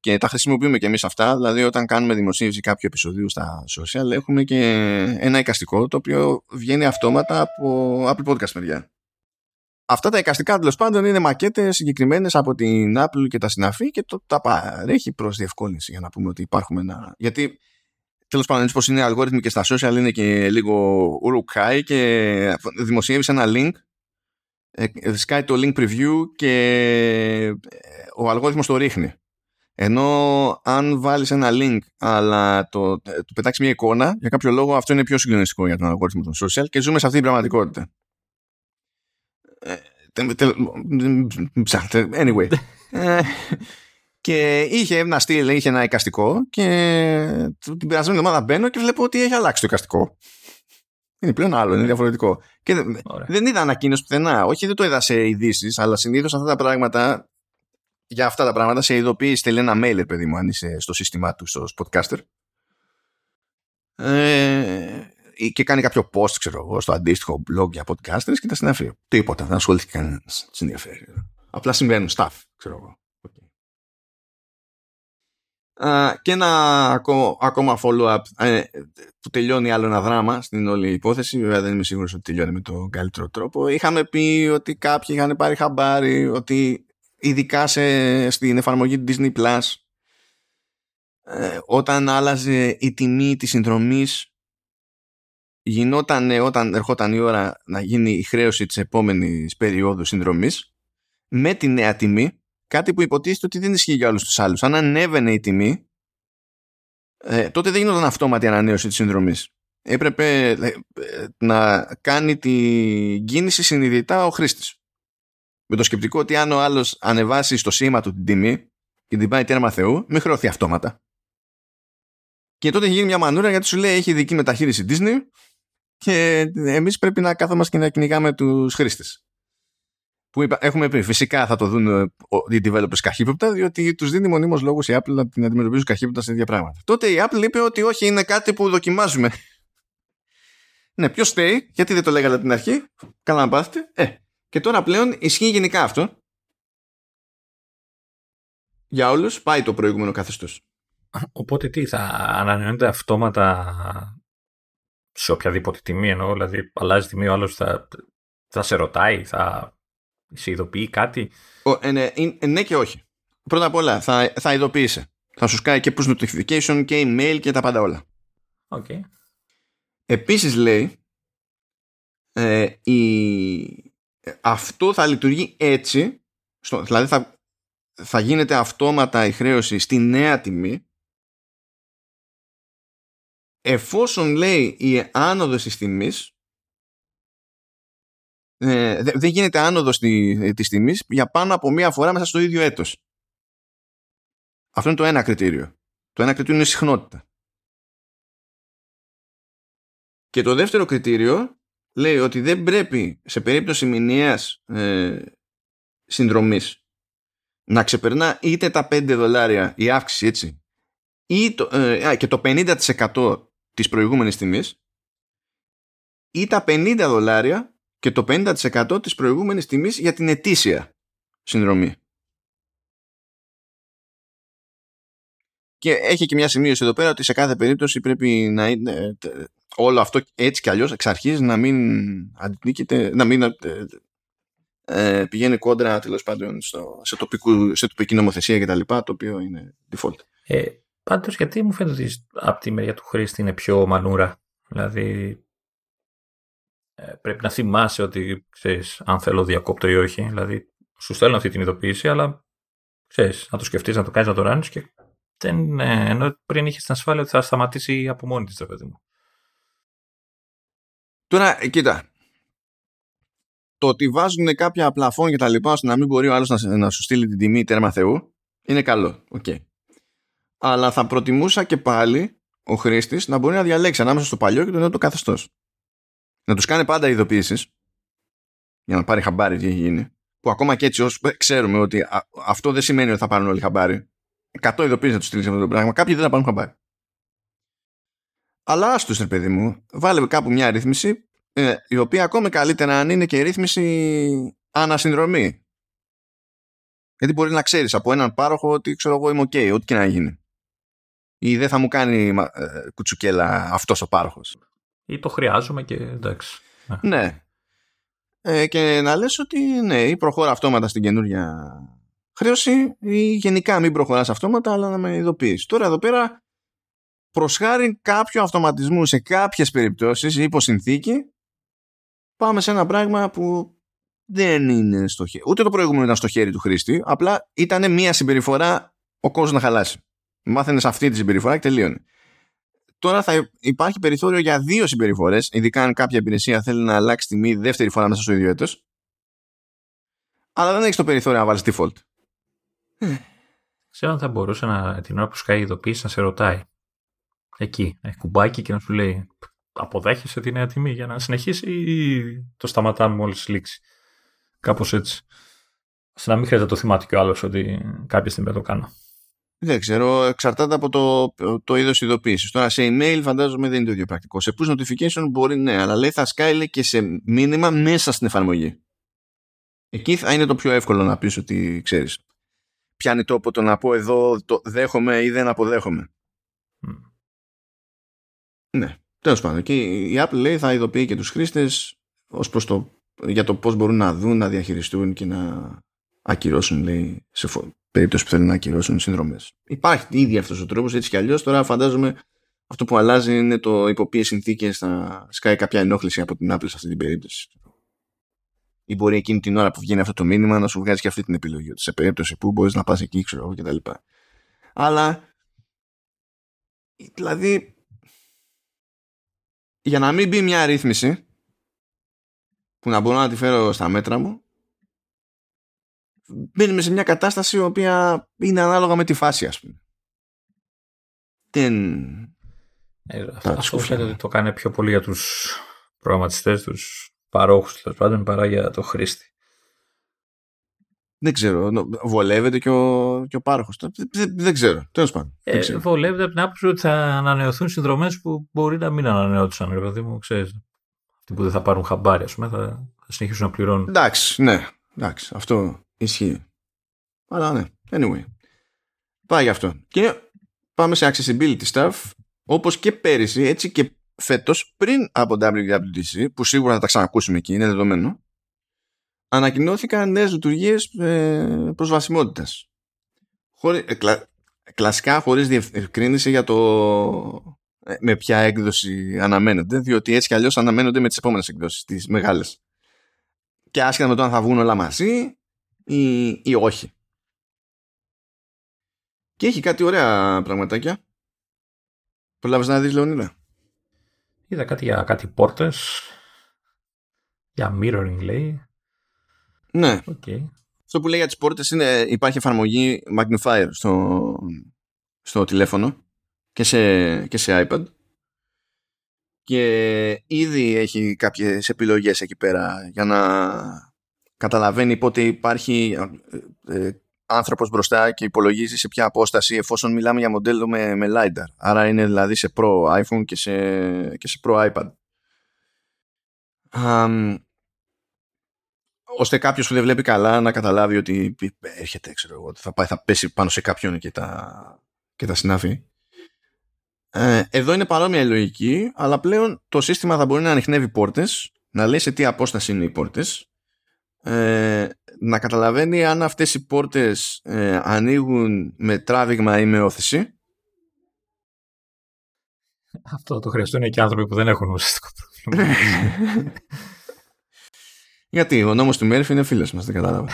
Και τα χρησιμοποιούμε και εμείς αυτά. Δηλαδή, όταν κάνουμε δημοσίευση κάποιου επεισοδίου στα social, έχουμε και ένα εικαστικό το οποίο βγαίνει αυτόματα από Apple Podcast μεριά. αυτά τα εικαστικά τέλος πάντων είναι μακέτες συγκεκριμένες από την Apple και τα συναφή και το, τα παρέχει προς διευκόλυνση για να πούμε ότι υπάρχουμε ένα. Γιατί τέλο πάντων, έτσι πω είναι αλγόριθμοι και στα social είναι και λίγο ουρουκάι και δημοσιεύει ένα link. Ε, σκάει το link preview και ε, ο αλγόριθμος το ρίχνει. Ενώ αν βάλεις ένα link αλλά το, το πετάξει μια εικόνα, για κάποιο λόγο αυτό είναι πιο συγκλονιστικό για τον αλγόριθμο των social και ζούμε σε αυτή την πραγματικότητα. Ε, anyway. Ε, και είχε ένα στυλ, είχε ένα εικαστικό και την περασμένη εβδομάδα μπαίνω και βλέπω ότι έχει αλλάξει το εικαστικό. Είναι πλέον άλλο, είναι διαφορετικό. Και δεν είδα ανακοίνωση πουθενά. Όχι, δεν το είδα σε ειδήσεις, αλλά συνήθως αυτά τα πράγματα για αυτά τα πράγματα σε ειδοποιείς, στέλνει ένα mail, παιδί μου, αν είσαι στο σύστημά του, στο Spotcaster. Ε, και κάνει κάποιο post, ξέρω εγώ, στο αντίστοιχο blog για podcasters και τα συναφεί. Τίποτα, δεν ασχολήθηκε κανένας. ενδιαφέρει. Απλά συμβαίνουν stuff, ξέρω εγώ. Uh, και ένα ακόμα follow-up ε, που τελειώνει άλλο ένα δράμα στην όλη υπόθεση. Βέβαια δεν είμαι σίγουρος ότι τελειώνει με τον καλύτερο τρόπο. Είχαμε πει ότι κάποιοι είχαν πάρει χαμπάρι ότι ειδικά σε, στην εφαρμογή του Disney Plus ε, όταν άλλαζε η τιμή της συνδρομής γινόταν όταν ερχόταν η ώρα να γίνει η χρέωση της επόμενης περίοδου συνδρομής με τη νέα τιμή κάτι που υποτίθεται ότι δεν ισχύει για όλους τους άλλους αν ανέβαινε η τιμή ε, τότε δεν γινόταν αυτόματη ανανέωση της συνδρομής έπρεπε ε, να κάνει την κίνηση συνειδητά ο χρήστης με το σκεπτικό ότι αν ο άλλος ανεβάσει στο σήμα του την τιμή και την πάει τέρμα Θεού, μην χρεωθεί αυτόματα. Και τότε γίνει μια μανούρα γιατί σου λέει έχει ειδική μεταχείριση Disney και εμείς πρέπει να κάθομαστε και να κυνηγάμε τους χρήστες. Που έχουμε πει, φυσικά θα το δουν ε, οι developers καχύποπτα, διότι τους δίνει μονίμως λόγου η Apple να την αντιμετωπίζουν καχύποπτα σε ίδια πράγματα. Τότε η Apple είπε ότι όχι, είναι κάτι που δοκιμάζουμε. ναι, ποιος στέει, γιατί δεν το λέγατε από την αρχή. Καλά να πάθετε. Ε, και τώρα πλέον ισχύει γενικά αυτό. Για όλους πάει το προηγούμενο καθεστώς. Οπότε τι, θα ανανεώνεται αυτόματα σε οποιαδήποτε τιμή εννοώ, δηλαδή αλλάζει τιμή ο άλλος θα, θα σε ρωτάει, θα σε ειδοποιεί κάτι; Ο, ε, ναι, ε, ναι, και όχι. Πρώτα απ' όλα θα, θα ειδοποιήσει. Θα σου σκάει και push notification και email και τα πάντα όλα. Okay. Επίσης λέει ε, η, αυτό θα λειτουργεί έτσι, στο, δηλαδή θα, θα γίνεται αυτόματα η χρέωση στη νέα τιμή, εφόσον λέει η άνοδος της τιμής, ε, δεν γίνεται άνοδος τη, της τιμής για πάνω από μία φορά μέσα στο ίδιο έτος. Αυτό είναι το ένα κριτήριο. Το ένα κριτήριο είναι συχνότητα. Και το δεύτερο κριτήριο λέει ότι δεν πρέπει σε περίπτωση μηνιαίας ε, συνδρομής να ξεπερνά είτε τα 5 δολάρια η αύξηση έτσι ή το, ε, και το 50% της προηγούμενης τιμής ή τα 50 δολάρια και το 50% της προηγούμενης τιμής για την ετήσια συνδρομή. Και έχει και μια σημείωση εδώ πέρα ότι σε κάθε περίπτωση πρέπει να είναι ε, όλο αυτό έτσι κι αλλιώς εξ αρχής να μην αντίκειται, να μην ε, ε, πηγαίνει κόντρα τέλος πάντων στο, σε, τοπικού, σε τοπική νομοθεσία κτλ. Το οποίο είναι default. Ε, πάντως γιατί μου φαίνεται ότι από τη μεριά του χρήστη είναι πιο μανούρα. Δηλαδή ε, πρέπει να θυμάσαι ότι ξέρεις αν θέλω διακόπτω ή όχι. Δηλαδή σου στέλνω αυτή την ειδοποίηση αλλά ξέρεις να το σκεφτείς, να το κάνεις, να το ράνεις και δεν, ε, ενώ πριν είχες την ασφάλεια ότι θα σταματήσει από μόνη της, παιδί μου. Τώρα, κοίτα. Το ότι βάζουν κάποια πλαφόν και τα λοιπά ώστε να μην μπορεί ο άλλος να, να σου στείλει την τιμή τέρμα Θεού είναι καλό. Okay. Αλλά θα προτιμούσα και πάλι ο χρήστης να μπορεί να διαλέξει ανάμεσα στο παλιό και το νέο το καθεστώς. Να τους κάνει πάντα ειδοποιήσεις για να πάρει χαμπάρι τι έχει γίνει. Που ακόμα και έτσι όσο ξέρουμε ότι αυτό δεν σημαίνει ότι θα πάρουν όλοι χαμπάρι. 100 ειδοποιήσεις να τους στείλεις αυτό το πράγμα. Κάποιοι δεν θα πάρουν χαμπάρι. Αλλά άστο, ρε παιδί μου, βάλε κάπου μια ρύθμιση ε, η οποία ακόμη καλύτερα αν είναι και ρύθμιση ανασυνδρομή. Γιατί μπορεί να ξέρεις από έναν πάροχο ότι ξέρω εγώ είμαι OK, ό,τι και να γίνει. Ή δεν θα μου κάνει ε, κουτσουκέλα αυτός ο πάροχος. Ή το χρειάζομαι και εντάξει. Ναι. ε, και να λες ότι ναι, ή προχώρα αυτόματα στην καινούρια χρέωση ή γενικά μην προχωράς αυτόματα αλλά να με ειδοποιείς. Τώρα εδώ πέρα προσχάρει κάποιο αυτοματισμού σε κάποιες περιπτώσεις ή υπό συνθήκη πάμε σε ένα πράγμα που δεν είναι στο χέρι. Ούτε το προηγούμενο ήταν στο χέρι του χρήστη, απλά ήταν μία συμπεριφορά ο κόσμος να χαλάσει. Μάθαινες αυτή τη συμπεριφορά και τελείωνε. Τώρα θα υπάρχει περιθώριο για δύο συμπεριφορές, ειδικά αν κάποια υπηρεσία θέλει να αλλάξει τιμή δεύτερη φορά μέσα στο ίδιο έτος. Αλλά δεν έχεις το περιθώριο να βάλεις default. Ξέρω αν θα μπορούσε να, την ώρα που σκάει η ειδοποίηση να σε ρωτάει. Εκεί, έχει κουμπάκι και να σου λέει αποδέχεσαι τη νέα τιμή για να συνεχίσει ή το σταματάμε μόλις λήξει. Κάπως έτσι. ώστε να μην χρειάζεται το θυμάται κι ο άλλος ότι κάποια στιγμή το κάνω. Δεν ξέρω, εξαρτάται από το, το είδος ειδοποίησης. Τώρα σε email φαντάζομαι δεν είναι το ίδιο πρακτικό. Σε push notification μπορεί ναι, αλλά λέει θα σκάει και σε μήνυμα μέσα στην εφαρμογή. Εκεί θα είναι το πιο εύκολο να πεις ότι ξέρεις. Πιάνει τόπο το να πω εδώ το δέχομαι ή δεν αποδέχομαι. Mm. Ναι, τέλος πάντων. Και η Apple λέει θα ειδοποιεί και τους χρήστες ως προς το για το πώς μπορούν να δουν, να διαχειριστούν και να ακυρώσουν, λέει, σε περίπτωση που θέλουν να ακυρώσουν συνδρομές. Υπάρχει ήδη αυτός ο τρόπος, έτσι κι αλλιώς. Τώρα φαντάζομαι αυτό που αλλάζει είναι το υπό ποιες συνθήκες θα σκάει κάποια ενόχληση από την Apple σε αυτή την περίπτωση. Ή μπορεί εκείνη την ώρα που βγαίνει αυτό το μήνυμα να σου βγάζει και αυτή την επιλογή. Ότι σε περίπτωση που μπορείς να πας εκεί, ξέρω εγώ κτλ. Αλλά. Δηλαδή. Για να μην μπει μια ρύθμιση που να μπορώ να τη φέρω στα μέτρα μου μπαίνουμε σε μια κατάσταση η οποία είναι ανάλογα με τη φάση ας πούμε. Δεν... Ε, αυτό φαίνεται ότι το κάνει πιο πολύ για τους προγραμματιστές, τους παρόχους τέλος πάντων παρά για το χρήστη. Δεν ξέρω. Βολεύεται και ο, και ο πάροχος. Δεν, δεν ξέρω. Τέλος πάντων. Ε, βολεύεται από την άποψη ότι θα ανανεωθούν συνδρομές που μπορεί να μην ανανεώθησαν. Δηλαδή μου, ξέρεις, αυτοί που δεν θα πάρουν χαμπάρι, ας πούμε, θα, θα συνεχίσουν να πληρώνουν. Εντάξει, ναι. Εντάξει, αυτό Ισχύει. Αλλά ναι. Anyway. Πάει γι' αυτό. Και πάμε σε accessibility stuff. Όπως και πέρυσι, έτσι και φέτος, πριν από WWDC, που σίγουρα θα τα ξανακούσουμε εκεί, είναι δεδομένο, ανακοινώθηκαν νέες λειτουργίες ε, προσβασιμότητας. Χωρί, ε, κλα, κλασικά χωρίς διευκρίνηση για το ε, με ποια έκδοση αναμένονται, διότι έτσι κι αλλιώς αναμένονται με τις επόμενες εκδόσεις, τις μεγάλες. Και άσχετα με το αν θα βγουν όλα μαζί, ή, ή όχι. Και έχει κάτι ωραία πραγματάκια. Προλάβεις να δεις Λεωνίδα. Είδα κάτι για κάτι πόρτες. Για mirroring λέει. Ναι. Okay. Αυτό που λέει για τις πόρτες είναι υπάρχει εφαρμογή magnifier στο, στο τηλέφωνο και σε, και σε iPad και ήδη έχει κάποιες επιλογές εκεί πέρα για να καταλαβαίνει πότε υπάρχει ε, ε, άνθρωπος μπροστά και υπολογίζει σε ποια απόσταση εφόσον μιλάμε για μοντέλο με, με LiDAR. Άρα είναι δηλαδή σε Pro iPhone και σε, και σε Pro iPad. Um, ώστε κάποιος που δεν βλέπει καλά να καταλάβει ότι έρχεται, ξέρω εγώ, θα, πάει, θα πέσει πάνω σε κάποιον και τα, και τα συνάφη. Ε, εδώ είναι παρόμοια η λογική, αλλά πλέον το σύστημα θα μπορεί να ανοιχνεύει πόρτες, να λέει σε τι απόσταση είναι οι πόρτες ε, να καταλαβαίνει αν αυτές οι πόρτες ε, ανοίγουν με τράβηγμα ή με όθηση. Αυτό το χρειαστούν και άνθρωποι που δεν έχουν ουσιαστικό πρόβλημα. Γιατί ο νόμος του Μέρφυ είναι φίλος μας, δεν κατάλαβα.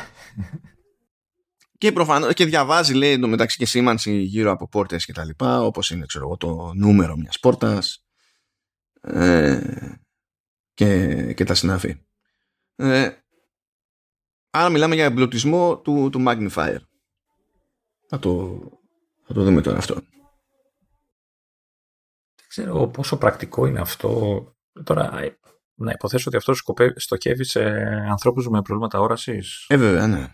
και προφανώς και διαβάζει λέει μεταξύ και σήμανση γύρω από πόρτες και τα λοιπά όπως είναι ξέρω εγώ το νούμερο μιας πόρτας ε, και, και τα συνάφη. Ε, Άρα μιλάμε για εμπλουτισμό του, του magnifier. Θα το, θα το δούμε τώρα αυτό. Δεν ξέρω πόσο πρακτικό είναι αυτό. Τώρα, να υποθέσω ότι αυτό στοχεύει σε ανθρώπους με προβλήματα όρασης. Ε, βέβαια, ναι.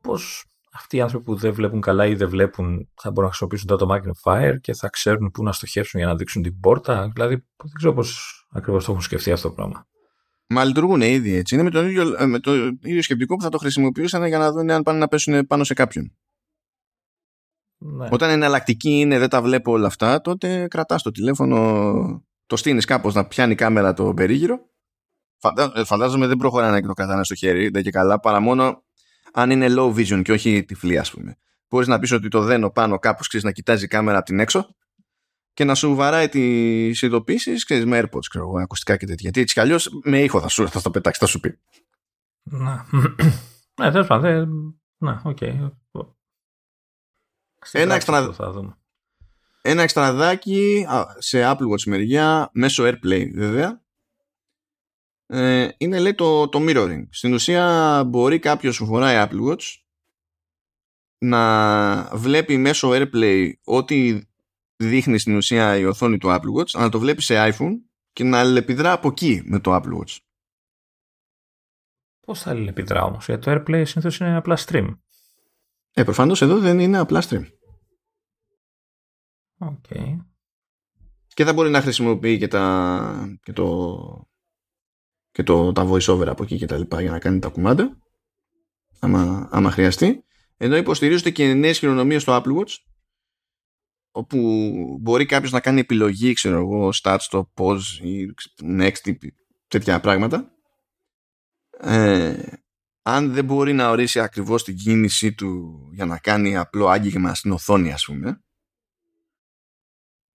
Πώς αυτοί οι άνθρωποι που δεν βλέπουν καλά ή δεν βλέπουν θα μπορούν να χρησιμοποιήσουν το magnifier και θα ξέρουν πού να στοχεύσουν για να δείξουν την πόρτα. Δηλαδή, δεν ξέρω πώς ακριβώς το έχουν σκεφτεί αυτό το πράγμα. Μα λειτουργούν ήδη έτσι. Είναι με, τον ίδιο, ε, με το ίδιο σκεπτικό που θα το χρησιμοποιούσαν για να δουν αν πάνε να πέσουν πάνω σε κάποιον. Ναι. Όταν εναλλακτική είναι δεν τα βλέπω όλα αυτά, τότε κρατάς το τηλέφωνο, το στείνεις κάπως να πιάνει κάμερα το περίγυρο, φαντα- φαντάζομαι δεν προχωράνε και το κρατάνε στο χέρι, δεν και καλά, παρά μόνο αν είναι low vision και όχι τυφλή, ας πούμε. Μπορείς να πεις ότι το δένω πάνω κάπως, ξέρεις να κοιτάζει η κάμερα από την έξω και να σου βαράει τις ειδοποίησεις, ξέρεις με AirPods, ξέρω εγώ, ακουστικά και τέτοια. Γιατί έτσι κι αλλιώς με ήχο θα σου θα στο πετάξει, θα σου πει. Να. Ναι, τέλος πάντων. δεν- Ναι, οκ. Στην Ένα πράξη εξτρα- αυτό Θα δούμε. Ένα εξτραδάκι α, σε Apple Watch μεριά, μέσω AirPlay βέβαια, ε, είναι λέει το, το mirroring. Στην ουσία μπορεί κάποιος που φοράει Apple Watch να βλέπει μέσω AirPlay ό,τι δείχνει στην ουσία η οθόνη του Apple Watch, να το βλέπει σε iPhone και να αλληλεπιδρά από εκεί με το Apple Watch. Πώς θα αλληλεπιδρά όμως, γιατί το AirPlay συνήθως είναι απλά stream. Ε, προφανώς εδώ δεν είναι απλά stream. OK. Και θα μπορεί να χρησιμοποιεί και, τα, και, το, και το, τα voice-over από εκεί και τα λοιπά για να κάνει τα κουμάντα άμα, άμα χρειαστεί. Ενώ υποστηρίζονται και νέες χειρονομίες στο Apple Watch όπου μπορεί κάποιος να κάνει επιλογή, ξέρω εγώ, start, stop, pause ή next ή τέτοια πράγματα. Ε, αν δεν μπορεί να ορίσει ακριβώς την κίνησή του για να κάνει απλό άγγιγμα στην οθόνη ας πούμε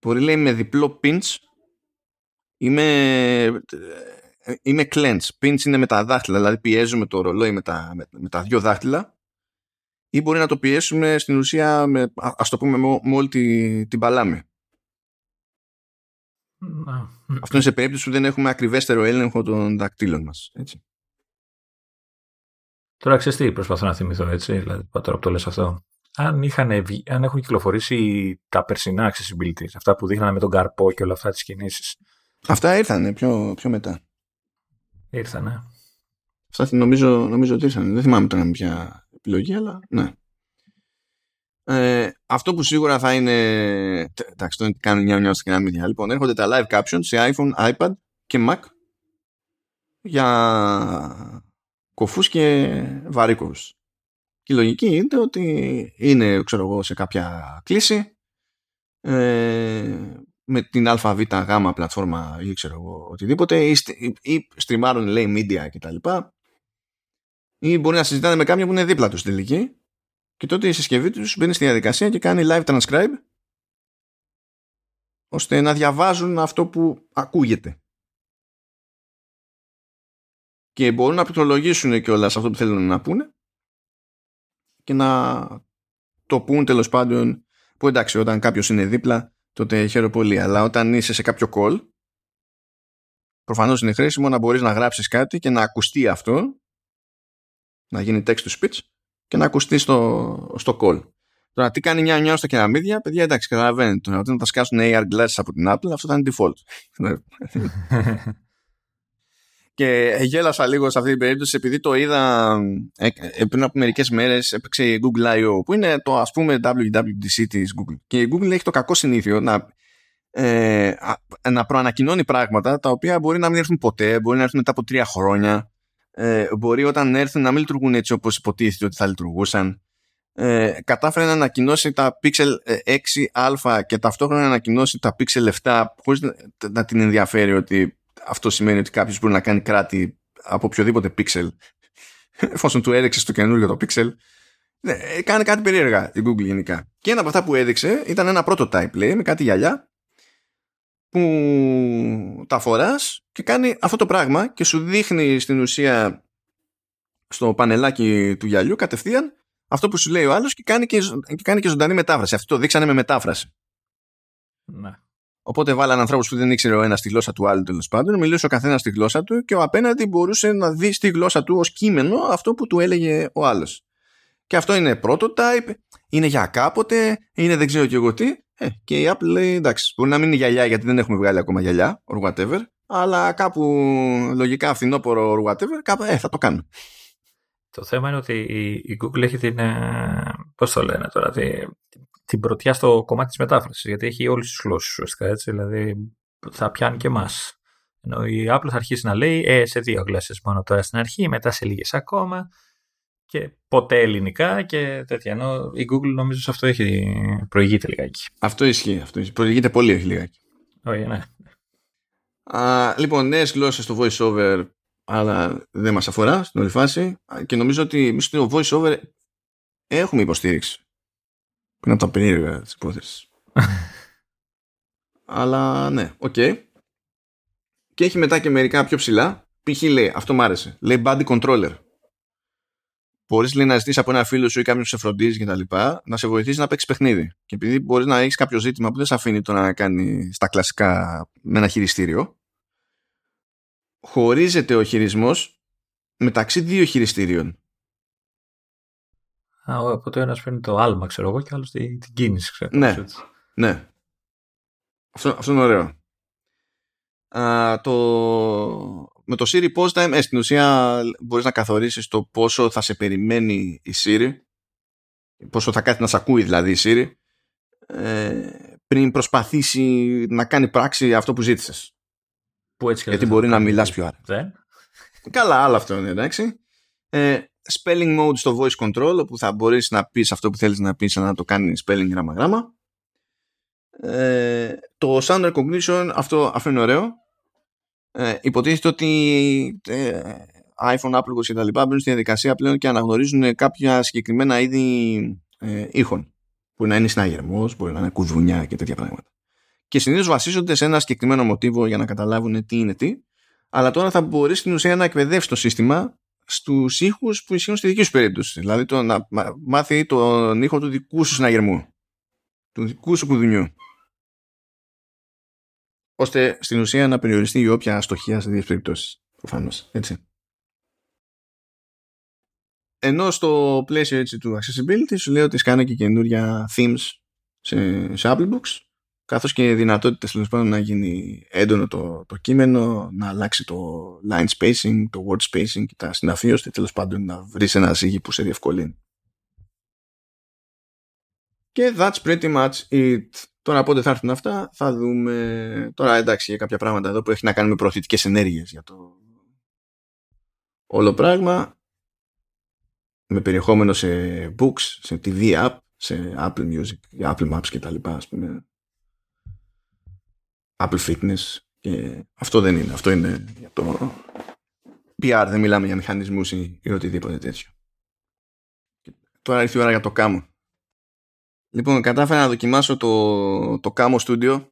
μπορεί λέει με διπλό pinch είμαι, είμαι clench. Pinch είναι με τα δάχτυλα, δηλαδή πιέζουμε το ρολόι με τα, με, με τα δύο δάχτυλα ή μπορεί να το πιέσουμε στην ουσία με, α- ας το πούμε με, με όλη τη- την παλάμη. Να. Αυτό είναι σε περίπτωση που δεν έχουμε ακριβέστερο έλεγχο των δακτύλων μας. Έτσι. Τώρα ξέρεις τι προσπαθώ να θυμηθώ έτσι, δηλαδή τώρα που το λες αυτό. Αν, είχαν, βγει- αν έχουν κυκλοφορήσει τα περσινά accessibility, αυτά που δείχνανε με τον καρπό και όλα αυτά τις κινήσεις, Αυτά ήρθαν πιο, πιο μετά. ήρθανε. Αυτά νομίζω, νομίζω ότι ήρθαν. Δεν θυμάμαι τώρα με ποια επιλογή, αλλά ναι. Ε, αυτό που σίγουρα θα είναι. τε- Εντάξει, το κάνουν μια μια και ένα μήνυμα. Λοιπόν, έρχονται τα live captions σε iPhone, iPad και Mac για κοφούς και βαρύκοβους. Και η λογική είναι ότι είναι, ξέρω εγώ, σε κάποια κλίση ε, με την ΑΒ γάμα πλατφόρμα ή ξέρω εγώ οτιδήποτε ή, στ- ή, ή στριμάρουν λέει media κτλ. Ή μπορεί να συζητάνε με κάποιον που είναι δίπλα τους στην τελική και τότε η συσκευή τους μπαίνει στη διαδικασία και κάνει live transcribe ώστε να διαβάζουν αυτό που ακούγεται. Και μπορούν να πληκτρολογήσουν και όλα αυτό που θέλουν να πούνε και να το πούν τέλος πάντων που εντάξει όταν κάποιος είναι δίπλα τότε χαίρομαι πολύ αλλά όταν είσαι σε κάποιο call προφανώς είναι χρήσιμο να μπορείς να γράψεις κάτι και να ακουστεί αυτό να γίνει text to speech και να ακουστεί στο, στο call. Τώρα τι κάνει μια μια στα κεραμίδια, παιδιά εντάξει καταλαβαίνετε. Τώρα όταν θα σκάσουν AR glasses από την Apple αυτό θα είναι default. και γέλασα λίγο σε αυτή την περίπτωση επειδή το είδα ε, ε, πριν από μερικές μέρες έπαιξε η Google I.O. που είναι το ας πούμε WWDC της Google. Και η Google έχει το κακό συνήθειο να, ε, α- να προανακοινώνει πράγματα τα οποία μπορεί να μην έρθουν ποτέ, μπορεί να έρθουν μετά από τρία χρόνια ε, μπορεί όταν έρθουν να μην λειτουργούν έτσι όπως υποτίθεται ότι θα λειτουργούσαν. Ε, κατάφερε να ανακοινώσει τα Pixel ε, 6α και ταυτόχρονα να ανακοινώσει τα Pixel 7 χωρίς να, να την ενδιαφέρει ότι αυτό σημαίνει ότι κάποιος μπορεί να κάνει κράτη από οποιοδήποτε Pixel. Εφόσον του έδειξες το καινούριο το Pixel. Ναι, ε, κάνει κάτι περίεργα η Google γενικά. Και ένα από αυτά που έδειξε ήταν ένα prototype λέει με κάτι γυαλιά που τα φοράς και κάνει αυτό το πράγμα και σου δείχνει στην ουσία στο πανελάκι του γυαλιού κατευθείαν αυτό που σου λέει ο άλλος και κάνει και, ζω- και, κάνει και ζωντανή μετάφραση. Αυτό το δείξανε με μετάφραση. ναι. Οπότε βάλαν ανθρώπους που δεν ήξερε ο ένας τη γλώσσα του άλλου τέλος πάντων, μιλούσε ο καθένας στη γλώσσα του και ο απέναντι μπορούσε να δει στη γλώσσα του ως κείμενο αυτό που του έλεγε ο άλλος. Και αυτό είναι prototype, είναι για κάποτε, είναι δεν ξέρω και εγώ τι. Ε, και η Apple λέει εντάξει, μπορεί να μην είναι γυαλιά γιατί δεν έχουμε βγάλει ακόμα γυαλιά, or whatever, αλλά κάπου λογικά φθινόπωρο or whatever, κάπου ε, θα το κάνω. Το θέμα είναι ότι η, η Google έχει την. ε, Πώς το λένε τώρα, τη, την πρωτιά στο κομμάτι της μετάφρασης. Γιατί έχει όλες τις γλώσσες ουσιαστικά έτσι. Δηλαδή θα πιάνει και εμάς. Ενώ η Apple θα αρχίσει να λέει ε, σε δύο γλώσσες μόνο τώρα στην αρχή, μετά σε λίγες ακόμα και ποτέ ελληνικά και τέτοια. Ενώ η Google νομίζω σε αυτό έχει προηγείται λιγάκι. Αυτό ισχύει. Αυτό ισχύει. Προηγείται πολύ, όχι λιγάκι. Όχι, ναι. Α, λοιπόν, νέες γλώσσες στο voiceover αλλά δεν μας αφορά στην όλη φάση και νομίζω ότι εμείς στο voice over έχουμε υποστήριξη. Που είναι από τα περίεργα της υπόθεσης. αλλά ναι, OK. Okay. Και έχει μετά και μερικά πιο ψιλά. Π.χ. λέει, αυτό μ' άρεσε. Λέει buddy controller. Μπορείς να ζητήσεις από ένα φίλο σου ή κάποιον που σε φροντίζει και τα λοιπά να σε βοηθήσει να παίξεις παιχνίδι. Και επειδή μπορείς να έχεις κάποιο ζήτημα που δεν σε αφήνει το να κάνει στα κλασικά με ένα χειριστήριο, χωρίζεται ο χειρισμός μεταξύ δύο χειριστήριων. Α, οπότε ένας φέρνει το άλμα, ξέρω εγώ, και άλλος την, κίνηση, ξέρω. Ναι, ναι. Αυτό, αυτό είναι ωραίο. Α, το, με το Siri Post Time, ε, στην ουσία μπορείς να καθορίσεις το πόσο θα σε περιμένει η Siri, πόσο θα κάθει να σε ακούει δηλαδή η Siri, ε, πριν προσπαθήσει να κάνει πράξη αυτό που ζήτησες. Που έτσι Γιατί μπορεί να μιλάς πιο άρα. Δεν. Καλά, άλλο αυτό είναι, εντάξει. Ε, spelling mode στο voice control, όπου θα μπορείς να πεις αυτό που θέλεις να πεις, να το κάνει spelling γράμμα-γράμμα. Ε, το sound recognition, αυτό, αυτό είναι ωραίο ε, υποτίθεται ότι ε, iPhone, Apple και τα λοιπά μπαίνουν στη διαδικασία πλέον και αναγνωρίζουν κάποια συγκεκριμένα είδη ε, ήχων. Μπορεί να είναι συναγερμός, μπορεί να είναι κουδουνιά και τέτοια πράγματα. Και συνήθως βασίζονται σε ένα συγκεκριμένο μοτίβο για να καταλάβουν τι είναι τι, αλλά τώρα θα μπορείς στην ουσία να εκπαιδεύσεις το σύστημα στους ήχους που ισχύουν στη δική σου περίπτωση. Δηλαδή το να μάθει τον ήχο του δικού σου συναγερμού, του δικού σου κουδουνιού ώστε στην ουσία να περιοριστεί η όποια αστοχία σε τέτοιε περιπτώσεις. Προφανώς. Έτσι. Ενώ στο πλαίσιο έτσι του accessibility σου λέει ότι σκάνε και καινούρια themes σε, σε Apple Books καθώς και δυνατότητες τέλος πάντων να γίνει έντονο το, το κείμενο, να αλλάξει το line spacing, το word spacing και τα συναφή ώστε τέλος πάντων να βρεις ένα ζύγι που σε διευκολύνει. Και that's pretty much it. Τώρα πότε θα έρθουν αυτά θα δούμε. Τώρα εντάξει για κάποια πράγματα εδώ που έχει να κάνει με προωθητικές ενέργειες για το όλο πράγμα. Με περιεχόμενο σε books, σε TV app, σε Apple Music, Apple Maps και τα λοιπά ας πούμε. Apple Fitness και αυτό δεν είναι. Αυτό είναι για το PR, δεν μιλάμε για μηχανισμούς ή, ή οτιδήποτε τέτοιο. τώρα ήρθε η ώρα για το κάμω. Λοιπόν, κατάφερα να δοκιμάσω το, το Camo Studio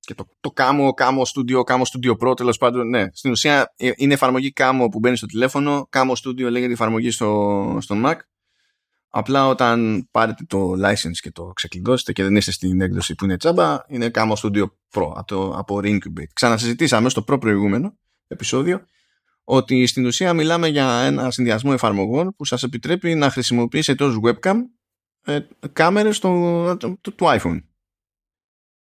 και το, το Camo, Camo Studio, Camo Studio Pro τέλος πάντων. Ναι, στην ουσία ε, είναι εφαρμογή Camo που μπαίνει στο τηλέφωνο. Camo Studio λέγεται εφαρμογή στο, στο Mac. Απλά όταν πάρετε το license και το ξεκλειδώσετε και δεν είστε στην έκδοση που είναι τσάμπα, είναι Camo Studio Pro από, το, από Incubate. Ξανασυζητήσαμε στο προ προηγούμενο επεισόδιο ότι στην ουσία μιλάμε για ένα συνδυασμό εφαρμογών που σας επιτρέπει να χρησιμοποιήσετε ως webcam ε, κάμερες του, του, iPhone.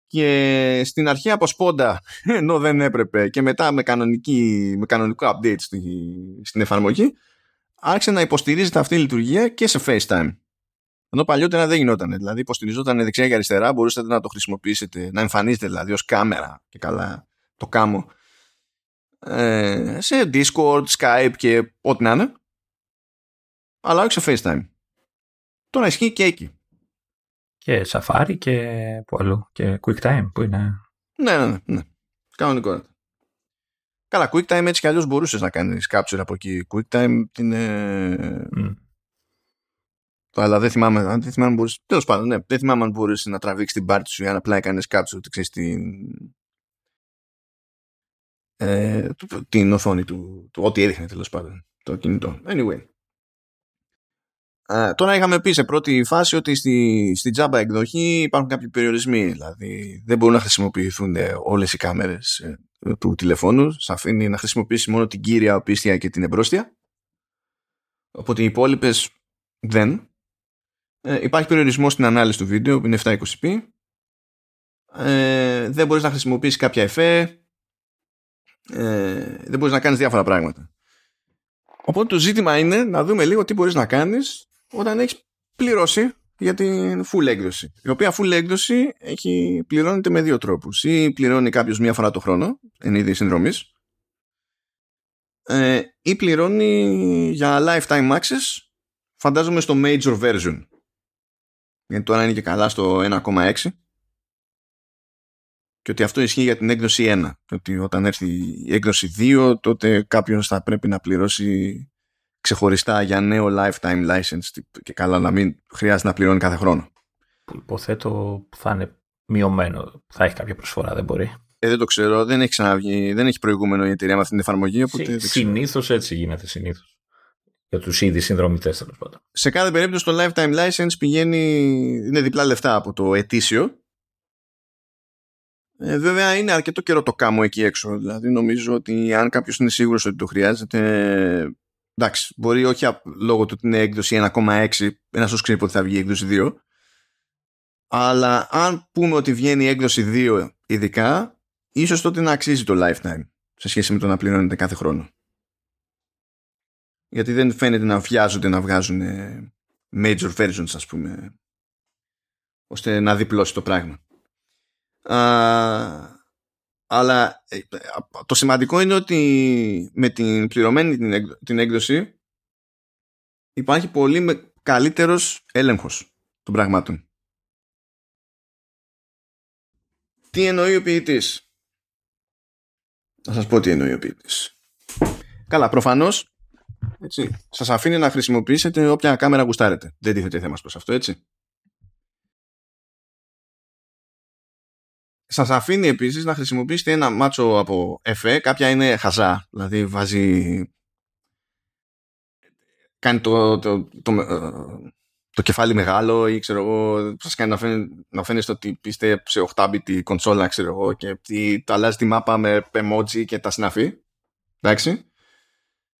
Και στην αρχή από σπόντα, ενώ δεν έπρεπε, και μετά με, κανονική, με κανονικό update στη, στην εφαρμογή, άρχισε να υποστηρίζεται αυτή η λειτουργία και σε FaceTime. Ενώ παλιότερα δεν γινόταν. Δηλαδή υποστηριζόταν δεξιά και αριστερά, μπορούσατε να το χρησιμοποιήσετε, να εμφανίζετε δηλαδή ως κάμερα και καλά το κάμω ε, σε Discord, Skype και ό,τι να είναι. Αλλά όχι σε FaceTime. Τώρα ισχύει και εκεί. Και Safari και που αλλού. Και QuickTime που είναι. Ναι, ναι, ναι. ναι. Κανονικό. Καλά, QuickTime έτσι κι αλλιώς μπορούσες να κάνεις capture από εκεί. QuickTime την. Mm. Αλλά δεν θυμάμαι, αν δεν θυμάμαι μπορείς, τέλος πάντων, ναι, δεν θυμάμαι αν μπορούσε να τραβήξεις την πάρτι σου ή αν απλά έκανες capture, ξέρεις, την, ε, την οθόνη του, του ό,τι έδειχνε τέλος πάντων το κινητό. Anyway. Ε, τώρα είχαμε πει σε πρώτη φάση ότι στη, στη Java εκδοχή υπάρχουν κάποιοι περιορισμοί. Δηλαδή δεν μπορούν να χρησιμοποιηθούν όλες οι κάμερες ε, του τηλεφώνου. Σα αφήνει να χρησιμοποιήσει μόνο την κύρια οπίστια και την εμπρόστια. Οπότε οι υπόλοιπες δεν. Ε, υπάρχει περιορισμό στην ανάλυση του βίντεο που είναι 720p. Ε, δεν μπορείς να χρησιμοποιήσεις κάποια εφέ. Ε, δεν μπορείς να κάνεις διάφορα πράγματα. Οπότε το ζήτημα είναι να δούμε λίγο τι μπορείς να κάνεις όταν έχεις πληρώσει για την full έκδοση. Η οποία full έκδοση έχει, πληρώνεται με δύο τρόπους. Ή πληρώνει κάποιος μία φορά το χρόνο, εν είδη συνδρομής, ε, ή πληρώνει για lifetime access, φαντάζομαι στο major version. Γιατί τώρα είναι και καλά στο 1,6. και ότι αυτό ισχύει για την έκδοση 1. Ότι όταν έρθει η έκδοση 2 τότε κάποιος θα πρέπει να πληρώσει ξεχωριστά για νέο lifetime license και καλά να μην χρειάζεται να πληρώνει κάθε χρόνο. Που υποθέτω θα είναι μειωμένο, θα έχει κάποια προσφορά, δεν μπορεί. Ε, δεν το ξέρω, δεν έχει ξαναβγεί, δεν έχει προηγούμενο η εταιρεία με αυτή την εφαρμογή. Οπότε Συνήθως έτσι γίνεται, συνήθως. Για τους ήδη συνδρομητές τέλος πάντων. Σε κάθε περίπτωση το lifetime license πηγαίνει, είναι διπλά λεφτά από το ετήσιο. Ε, βέβαια είναι αρκετό καιρό το κάμω εκεί έξω. Δηλαδή νομίζω ότι αν κάποιος είναι σίγουρος ότι το χρειάζεται. Εντάξει, μπορεί όχι λόγω του ότι είναι έκδοση 1,6, ένας σου ξέρει πότε θα βγει η έκδοση 2. Αλλά αν πούμε ότι βγαίνει η έκδοση 2 ειδικά, ίσως τότε να αξίζει το lifetime σε σχέση με το να πληρώνετε κάθε χρόνο. Γιατί δεν φαίνεται να βιάζονται να βγάζουν ε, major versions ας πούμε ώστε να διπλώσει το πράγμα. Α, αλλά ε, το σημαντικό είναι ότι με την πληρωμένη την έκδοση υπάρχει πολύ καλύτερος έλεγχος των πραγμάτων. Τι εννοεί ο ποιητής; Να σας πω τι εννοεί ο ποιητής. Καλά, προφανώς έτσι, σας αφήνει να χρησιμοποιήσετε όποια κάμερα γουστάρετε. Δεν τίθεται θέμα προς αυτό, έτσι. Σας αφήνει επίσης να χρησιμοποιήσετε ένα μάτσο από FE. Κάποια είναι χαζά, δηλαδή βάζει... Κάνει το, το, το, ε, το κεφάλι μεγάλο ή ξέρω εγώ, σας κάνει να, φαίνεται, να φαίνεστε ότι είστε σε 8-bit κονσόλα ξέρω εγώ και ότι το αλλάζει τη μάπα με emoji και τα συναφή. Εντάξει.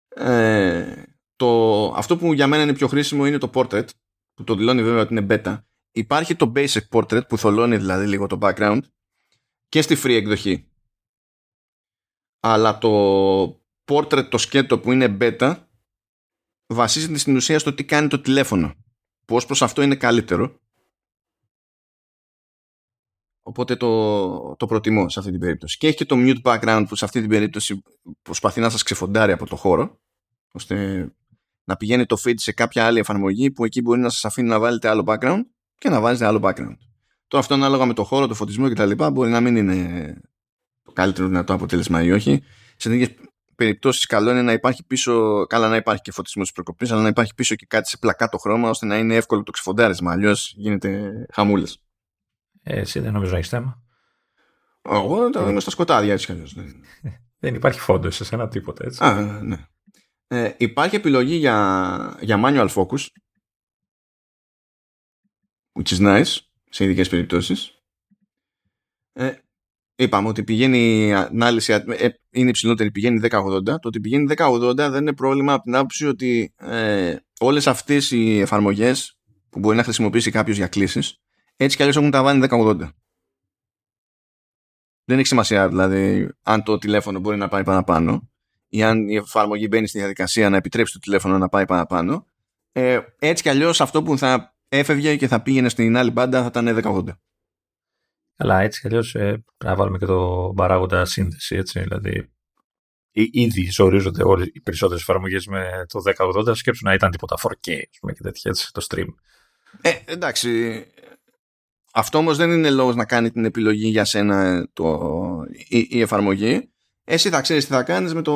Ε, το, αυτό που για μένα είναι πιο χρήσιμο είναι το portrait που το δηλώνει βέβαια ότι είναι beta. Υπάρχει το basic portrait που θολώνει δηλαδή λίγο το background και στη free εκδοχή. Αλλά το portrait το σκέτο που είναι beta βασίζεται στην ουσία στο τι κάνει το τηλέφωνο που ως προς αυτό είναι καλύτερο. Οπότε το, το προτιμώ σε αυτή την περίπτωση. Και έχει και το mute background που σε αυτή την περίπτωση προσπαθεί να σας ξεφοντάρει από το χώρο ώστε να πηγαίνει το feed σε κάποια άλλη εφαρμογή που εκεί μπορεί να σας αφήνει να βάλετε άλλο background και να βάζετε άλλο background. Τώρα αυτό ανάλογα με το χώρο, το φωτισμό κτλ. μπορεί να μην είναι το καλύτερο δυνατό αποτέλεσμα ή όχι. Σε τέτοιες περιπτώσεις καλό είναι να υπάρχει πίσω, καλά να υπάρχει και φωτισμός της προκοπής, αλλά να υπάρχει πίσω και κάτι σε πλακάτο χρώμα ώστε να είναι εύκολο το ξεφοντάρισμα. Αλλιώς γίνεται χαμούλε. Ε, εσύ δεν νομίζω να έχεις θέμα. Εγώ δεν είμαι στα σκοτάδια έτσι κι αλλιώς. δεν υπάρχει φόντος σε ένα τίποτα έτσι. Α, ναι. Ε, υπάρχει επιλογή για, για manual focus which is nice σε ειδικές περιπτώσεις ε, είπαμε ότι πηγαίνει η ανάλυση ε, είναι υψηλότερη, πηγαίνει 1080. Το ότι πηγαίνει 1080 δεν είναι πρόβλημα από την άποψη ότι ε, όλες αυτές οι εφαρμογές που μπορεί να χρησιμοποιήσει κάποιος για κλήσεις έτσι κι αλλιώς έχουν τα βάνη 1080. Δεν έχει σημασία δηλαδή αν το τηλέφωνο μπορεί να πάει παραπάνω ή αν η εφαρμογή μπαίνει στη διαδικασία να επιτρέψει το τηλέφωνο να πάει παραπάνω. Ε, έτσι κι αλλιώς αυτό που θα έφευγε και θα πήγαινε στην άλλη μπάντα θα ήταν 1080. Αλλά έτσι κι αλλιώς ε, να βάλουμε και το παράγοντα σύνδεση. Έτσι, δηλαδή, ήδη ζορίζονται όλες οι περισσότερες εφαρμογές με το 1080. Σκέψου να ήταν τίποτα 4K πούμε, και τέτοια έτσι, το stream. Ε, εντάξει. Αυτό όμως δεν είναι λόγος να κάνει την επιλογή για σένα το, η, η εφαρμογή. Εσύ θα ξέρεις τι θα κάνεις με, το,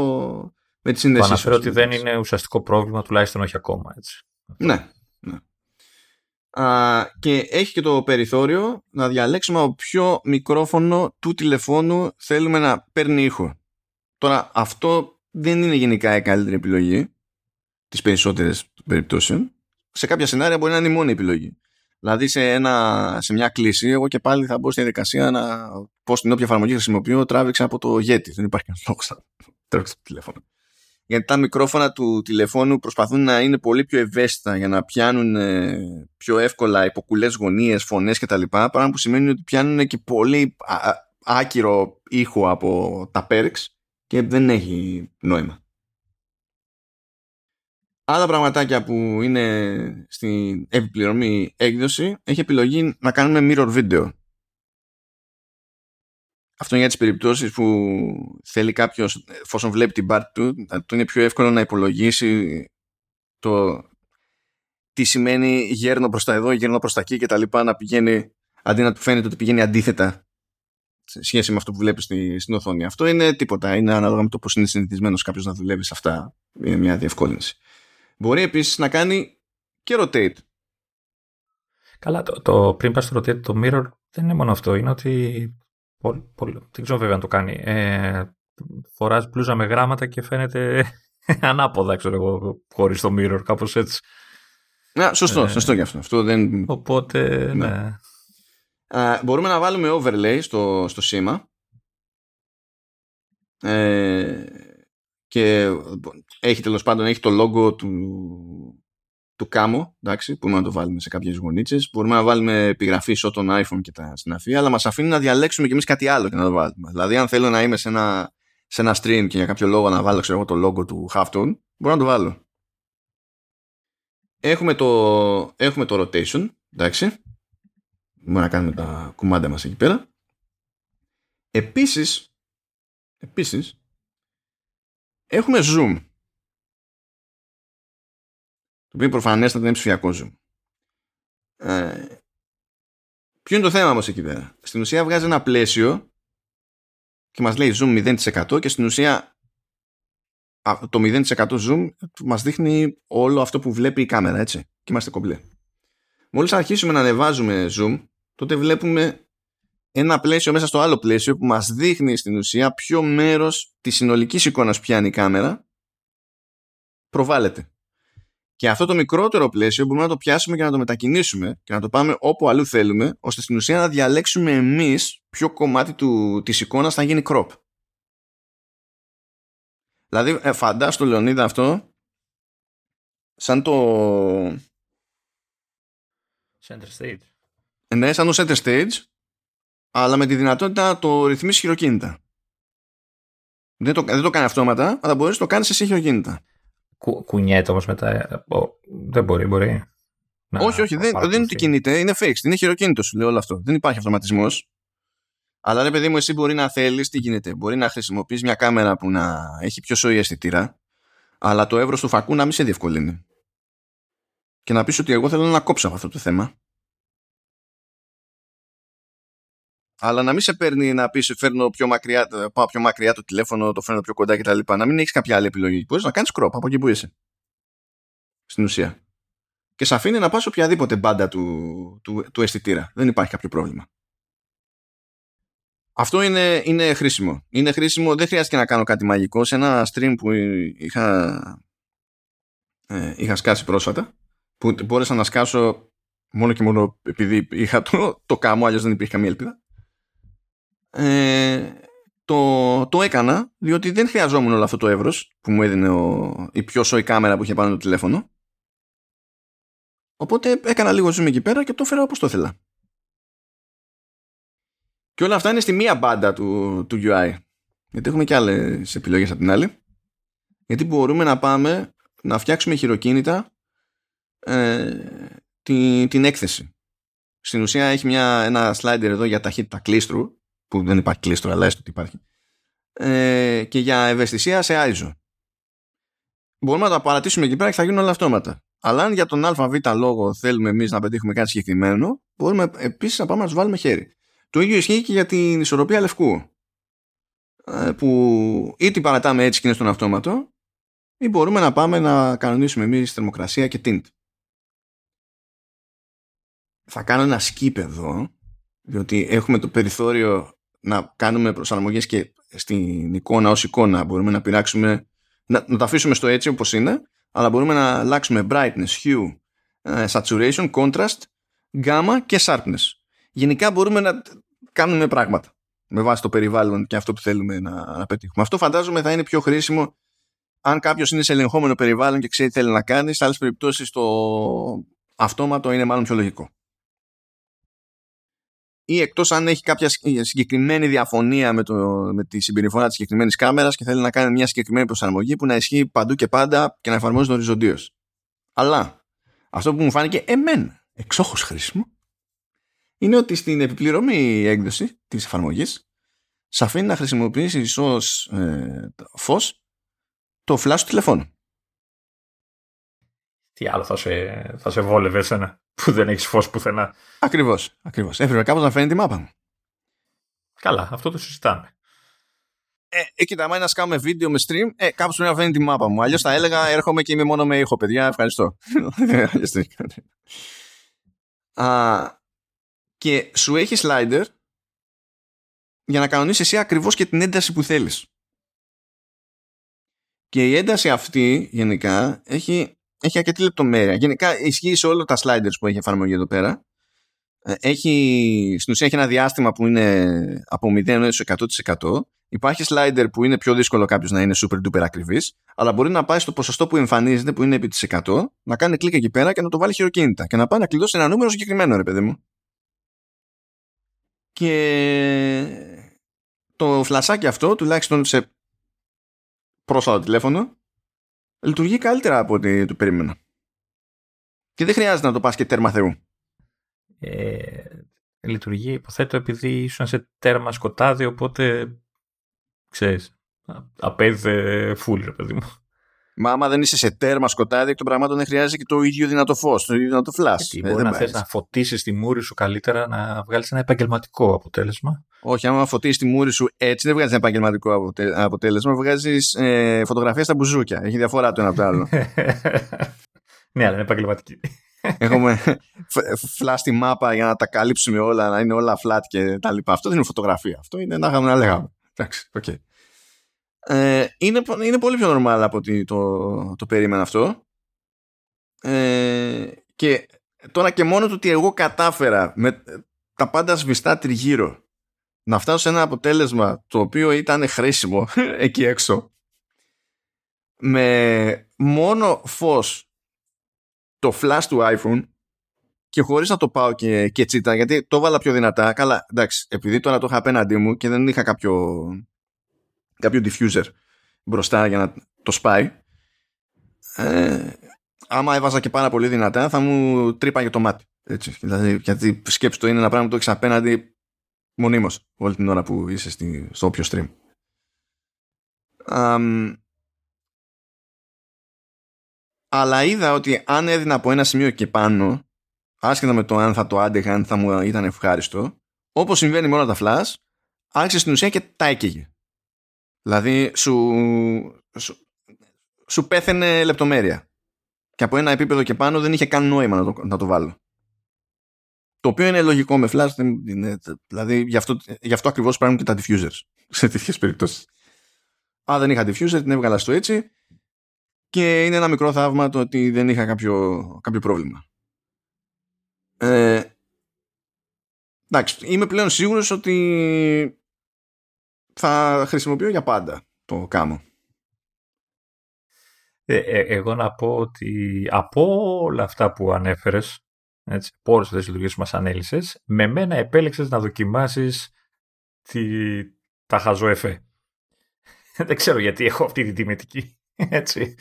με τη σύνδεση. Το αναφέρω ότι δεν είναι ουσιαστικό πρόβλημα, τουλάχιστον όχι ακόμα. Έτσι. Ναι, ναι και έχει και το περιθώριο να διαλέξουμε από ποιο μικρόφωνο του τηλεφώνου θέλουμε να παίρνει ήχο. Τώρα αυτό δεν είναι γενικά η καλύτερη επιλογή τις περισσότερες περιπτώσεων. Σε κάποια σενάρια μπορεί να είναι η μόνη επιλογή. Δηλαδή σε, ένα, σε μια κλίση εγώ και πάλι θα μπω στη διαδικασία να πω στην όποια εφαρμογή χρησιμοποιώ τράβηξα από το Yeti. Δεν υπάρχει κανένα λόγος να τράβηξα το τηλέφωνο γιατί τα μικρόφωνα του τηλεφώνου προσπαθούν να είναι πολύ πιο ευαίσθητα για να πιάνουν ε, πιο εύκολα υποκουλές γωνίες, φωνές κτλ. Πράγμα που σημαίνει ότι πιάνουν και πολύ άκυρο ήχο από τα perks και δεν έχει νόημα. Άλλα πραγματάκια που είναι στην επιπληρωμή έκδοση έχει επιλογή να κάνουμε mirror video αυτό είναι για τις περιπτώσεις που θέλει κάποιος, εφόσον βλέπει την part του, του είναι πιο εύκολο να υπολογίσει το τι σημαίνει γέρνω προς τα εδώ, γέρνω προς τα εκεί και τα λοιπά, να πηγαίνει, αντί να του φαίνεται ότι πηγαίνει αντίθετα σχέση με αυτό που βλέπεις στη, στην οθόνη. Αυτό είναι τίποτα. Είναι ανάλογα με το πώς είναι συνηθισμένος κάποιος να δουλεύει σε αυτά. Είναι μια διευκόλυνση. Μπορεί επίσης να κάνει και rotate. Καλά, το, το πριν πας στο rotate, το mirror δεν είναι μόνο αυτό. Είναι ότι. Πολύ, πολύ, δεν ξέρω βέβαια αν το κάνει. Ε, φοράς μπλούζα με γράμματα και φαίνεται ανάποδα, ξέρω εγώ, χωρίς το mirror, κάπως έτσι. Α, σωστό, ε, σωστό γι' αυτό. αυτό δεν... Οπότε, ναι. ναι. Α, μπορούμε να βάλουμε overlay στο, στο σήμα. Ε, και έχει τέλος πάντων έχει το logo του, του κάμω, εντάξει, μπορούμε να το βάλουμε σε κάποιες γονίτσες. Μπορούμε να βάλουμε επιγραφή σε τον iPhone και τα συναφή, αλλά μας αφήνει να διαλέξουμε κι εμείς κάτι άλλο και να το βάλουμε. Δηλαδή, αν θέλω να είμαι σε ένα, σε ένα stream και για κάποιο λόγο να βάλω ξέρω, το logo του Halftone, μπορώ να το βάλω. Έχουμε το, έχουμε το rotation, εντάξει. Μπορούμε να κάνουμε τα κουμάντα μας εκεί πέρα. Επίσης, επίσης, έχουμε zoom. Το οποίο προφανέστατα είναι ψηφιακό zoom. Ε, ποιο είναι το θέμα όμως εκεί πέρα; Στην ουσία βγάζει ένα πλαίσιο και μας λέει zoom 0% και στην ουσία το 0% zoom μας δείχνει όλο αυτό που βλέπει η κάμερα, έτσι. Και είμαστε κομπλέ. Μόλις αρχίσουμε να ανεβάζουμε zoom, τότε βλέπουμε ένα πλαίσιο μέσα στο άλλο πλαίσιο που μας δείχνει στην ουσία ποιο μέρος της συνολικής εικόνας πιάνει η κάμερα προβάλλεται. Και αυτό το μικρότερο πλαίσιο μπορούμε να το πιάσουμε και να το μετακινήσουμε και να το πάμε όπου αλλού θέλουμε, ώστε στην ουσία να διαλέξουμε εμείς ποιο κομμάτι του, της εικόνας θα γίνει crop. Δηλαδή, ε, φαντάσου το Λεωνίδα αυτό σαν το... Center stage. Ναι, σαν το center stage, αλλά με τη δυνατότητα να το ρυθμίσεις χειροκίνητα. Δεν το, δεν το κάνει αυτόματα, αλλά μπορείς να το κάνεις εσύ χειροκίνητα. Κου, κουνιέται όμως μετά. δεν μπορεί, μπορεί. όχι, όχι, δεν, δεν είναι ότι κινείται, είναι fixed, είναι χειροκίνητος σου λέει όλο αυτό. Δεν υπάρχει αυτοματισμός. Αλλά ρε παιδί μου, εσύ μπορεί να θέλεις, τι γίνεται. Μπορεί να χρησιμοποιείς μια κάμερα που να έχει πιο σοή αισθητήρα, αλλά το εύρος του φακού να μην σε διευκολύνει. Και να πεις ότι εγώ θέλω να κόψω αυτό το θέμα. Αλλά να μην σε παίρνει να πεις φέρνω πιο μακριά, πάω πιο μακριά το τηλέφωνο, το φέρνω πιο κοντά κτλ. Να μην έχεις κάποια άλλη επιλογή. Μπορείς να κάνεις κρόπ από εκεί που είσαι. Στην ουσία. Και σε αφήνει να πας οποιαδήποτε μπάντα του, του, του αισθητήρα. Δεν υπάρχει κάποιο πρόβλημα. Αυτό είναι, είναι χρήσιμο. Είναι χρήσιμο, δεν χρειάζεται να κάνω κάτι μαγικό. Σε ένα stream που είχα, ε, είχα σκάσει πρόσφατα, που μπόρεσα να σκάσω μόνο και μόνο επειδή είχα το, το κάμω, αλλιώς δεν υπήρχε καμία ελπίδα. Ε, το, το έκανα διότι δεν χρειαζόμουν όλο αυτό το εύρος που μου έδινε ο, η πιο σοή κάμερα που είχε πάνω το τηλέφωνο. Οπότε έκανα λίγο zoom εκεί πέρα και το έφερα όπως το ήθελα. Και όλα αυτά είναι στη μία μπάντα του, του UI. Γιατί έχουμε και άλλες επιλογές από την άλλη. Γιατί μπορούμε να πάμε να φτιάξουμε χειροκίνητα ε, την, την έκθεση. Στην ουσία έχει μια, ένα slider εδώ για ταχύτητα κλίστρου, που δεν υπάρχει κλίστρο, αλλά έστω ότι υπάρχει. Ε, και για ευαισθησία σε ISO. Μπορούμε να τα παρατήσουμε εκεί πέρα και θα γίνουν όλα αυτόματα. Αλλά αν για τον ΑΒ λόγο θέλουμε εμείς να πετύχουμε κάτι συγκεκριμένο, μπορούμε επίσης να πάμε να τους βάλουμε χέρι. Το ίδιο ισχύει και για την ισορροπία λευκού. Ε, που ή την παρατάμε έτσι και είναι στον αυτόματο, ή μπορούμε να πάμε να κανονίσουμε εμείς θερμοκρασία και tint. Θα κάνω ένα skip εδώ, διότι έχουμε το περιθώριο να κάνουμε προσαρμογές και στην εικόνα ως εικόνα μπορούμε να πειράξουμε, να, να το αφήσουμε στο έτσι όπως είναι, αλλά μπορούμε να αλλάξουμε brightness, hue, ε, saturation, contrast, gamma και sharpness γενικά μπορούμε να κάνουμε πράγματα με βάση το περιβάλλον και αυτό που θέλουμε να, να πετύχουμε. Αυτό φαντάζομαι θα είναι πιο χρήσιμο αν κάποιος είναι σε ελεγχόμενο περιβάλλον και ξέρει τι θέλει να κάνει. Σε άλλες περιπτώσεις το αυτόματο είναι μάλλον πιο λογικό. Ή εκτός αν έχει κάποια συγκεκριμένη διαφωνία με, το, με τη συμπεριφορά της συγκεκριμένης κάμερας και θέλει να κάνει μια συγκεκριμένη προσαρμογή που να ισχύει παντού και πάντα και να εφαρμόζεται οριζοντίως. Αλλά αυτό που μου φάνηκε εμένα εξόχως χρήσιμο είναι ότι στην επιπληρωμή έκδοση της εφαρμογής σε αφήνει να χρησιμοποιήσεις ως ε, φως το flash του τηλεφώνου. Τι άλλο θα σε, θα σε βόλευε εσένα που δεν έχεις φως πουθενά; Ακριβώς, ακριβώς. Έπρεπε κάπως να φαίνει τη μάπα μου. Καλά, αυτό το συζητάμε. Ε, ε κοίτα, άμα είναι να σκάμε βίντεο με stream, ε, κάπως πρέπει να φαίνεται τη μάπα μου. Αλλιώς θα έλεγα έρχομαι και είμαι μόνο με ήχο, παιδιά. Ευχαριστώ. Α, και σου έχει slider για να κανονίσεις εσύ ακριβώς και την ένταση που θέλεις. Και η ένταση αυτή γενικά έχει, έχει αρκετή λεπτομέρεια. Γενικά ισχύει σε όλα τα sliders που έχει εφαρμογή εδώ πέρα. Ε, έχει, στην ουσία έχει ένα διάστημα που είναι από 0 έως 100%. Υπάρχει slider που είναι πιο δύσκολο κάποιος να είναι super duper ακριβής, αλλά μπορεί να πάει στο ποσοστό που εμφανίζεται, που είναι επί της 100, να κάνει κλικ εκεί πέρα και να το βάλει χειροκίνητα και να πάει να κλειδώσει ένα νούμερο συγκεκριμένο, ρε παιδί μου. Και το φλασάκι αυτό, τουλάχιστον σε πρόσφατο τηλέφωνο, λειτουργεί καλύτερα από ό,τι το περίμενα. Και δεν χρειάζεται να το πας και τέρμα Θεού. Ε, λειτουργεί, υποθέτω, επειδή ήσουν σε τέρμα σκοτάδι, οπότε, ξέρεις, απέδε φουλ, ρε παιδί μου. Μα άμα δεν είσαι σε τέρμα σκοτάδι, εκ των πραγμάτων δεν χρειάζεται και το ίδιο δυνατό φως, το ίδιο δυνατό φλάσ. Ε, μπορεί να θες να φωτίσεις τη μούρη σου καλύτερα, να βγάλεις ένα επαγγελματικό αποτέλεσμα. Όχι, άμα φωτίσει τη μούρη σου έτσι, δεν βγάζεις ένα επαγγελματικό αποτέλεσμα. Βγάζεις ε, φωτογραφία στα μπουζούκια. Έχει διαφορά το ένα από το άλλο. ναι, αλλά είναι επαγγελματική. Έχουμε φλά στη μάπα για να τα καλύψουμε όλα, να είναι όλα flat και τα λοιπά. Αυτό δεν είναι φωτογραφία. Αυτό είναι να είχαμε να λέγαμε. Εντάξει, okay. Ε, είναι, είναι πολύ πιο normal από ότι το, το περίμενα αυτό. Ε, και τώρα και μόνο το ότι εγώ κατάφερα με τα πάντα σβηστά τριγύρω να φτάσω σε ένα αποτέλεσμα το οποίο ήταν χρήσιμο εκεί έξω με μόνο φως το flash του iPhone και χωρίς να το πάω και, και τσίτα γιατί το βάλα πιο δυνατά καλά εντάξει επειδή τώρα το είχα απέναντί μου και δεν είχα κάποιο κάποιο diffuser μπροστά για να το σπάει. Ε, άμα έβαζα και πάρα πολύ δυνατά θα μου τρύπαγε το μάτι. Έτσι, δηλαδή, γιατί σκέψου το είναι ένα πράγμα που το έχεις απέναντι μονίμως όλη την ώρα που είσαι στη, στο όποιο stream. Αλλά είδα ότι αν έδινα από ένα σημείο και πάνω άσχετα με το αν θα το άντεχα αν θα μου ήταν ευχάριστο όπως συμβαίνει με όλα τα flash άρχισε στην ουσία και τα έκαιγε Δηλαδή σου, σου, σου πέθαινε λεπτομέρεια. Και από ένα επίπεδο και πάνω δεν είχε καν νόημα να το, να το βάλω. Το οποίο είναι λογικό με flash. Είναι, δηλαδή γι' αυτό, γι αυτό ακριβώς υπάρχουν και τα diffusers σε τέτοιες περιπτώσεις. Αν δεν είχα diffuser την έβγαλα στο έτσι και είναι ένα μικρό θαύμα το ότι δεν είχα κάποιο, κάποιο πρόβλημα. Ε, εντάξει, είμαι πλέον σίγουρος ότι θα χρησιμοποιώ για πάντα το κάμω. Ε, ε, εγώ να πω ότι από όλα αυτά που ανέφερες, έτσι, από όλες τις λειτουργίες που μας ανέλησες, με μένα επέλεξες να δοκιμάσεις τη, τα χαζοεφέ. Δεν ξέρω γιατί έχω αυτή τη τιμητική, έτσι.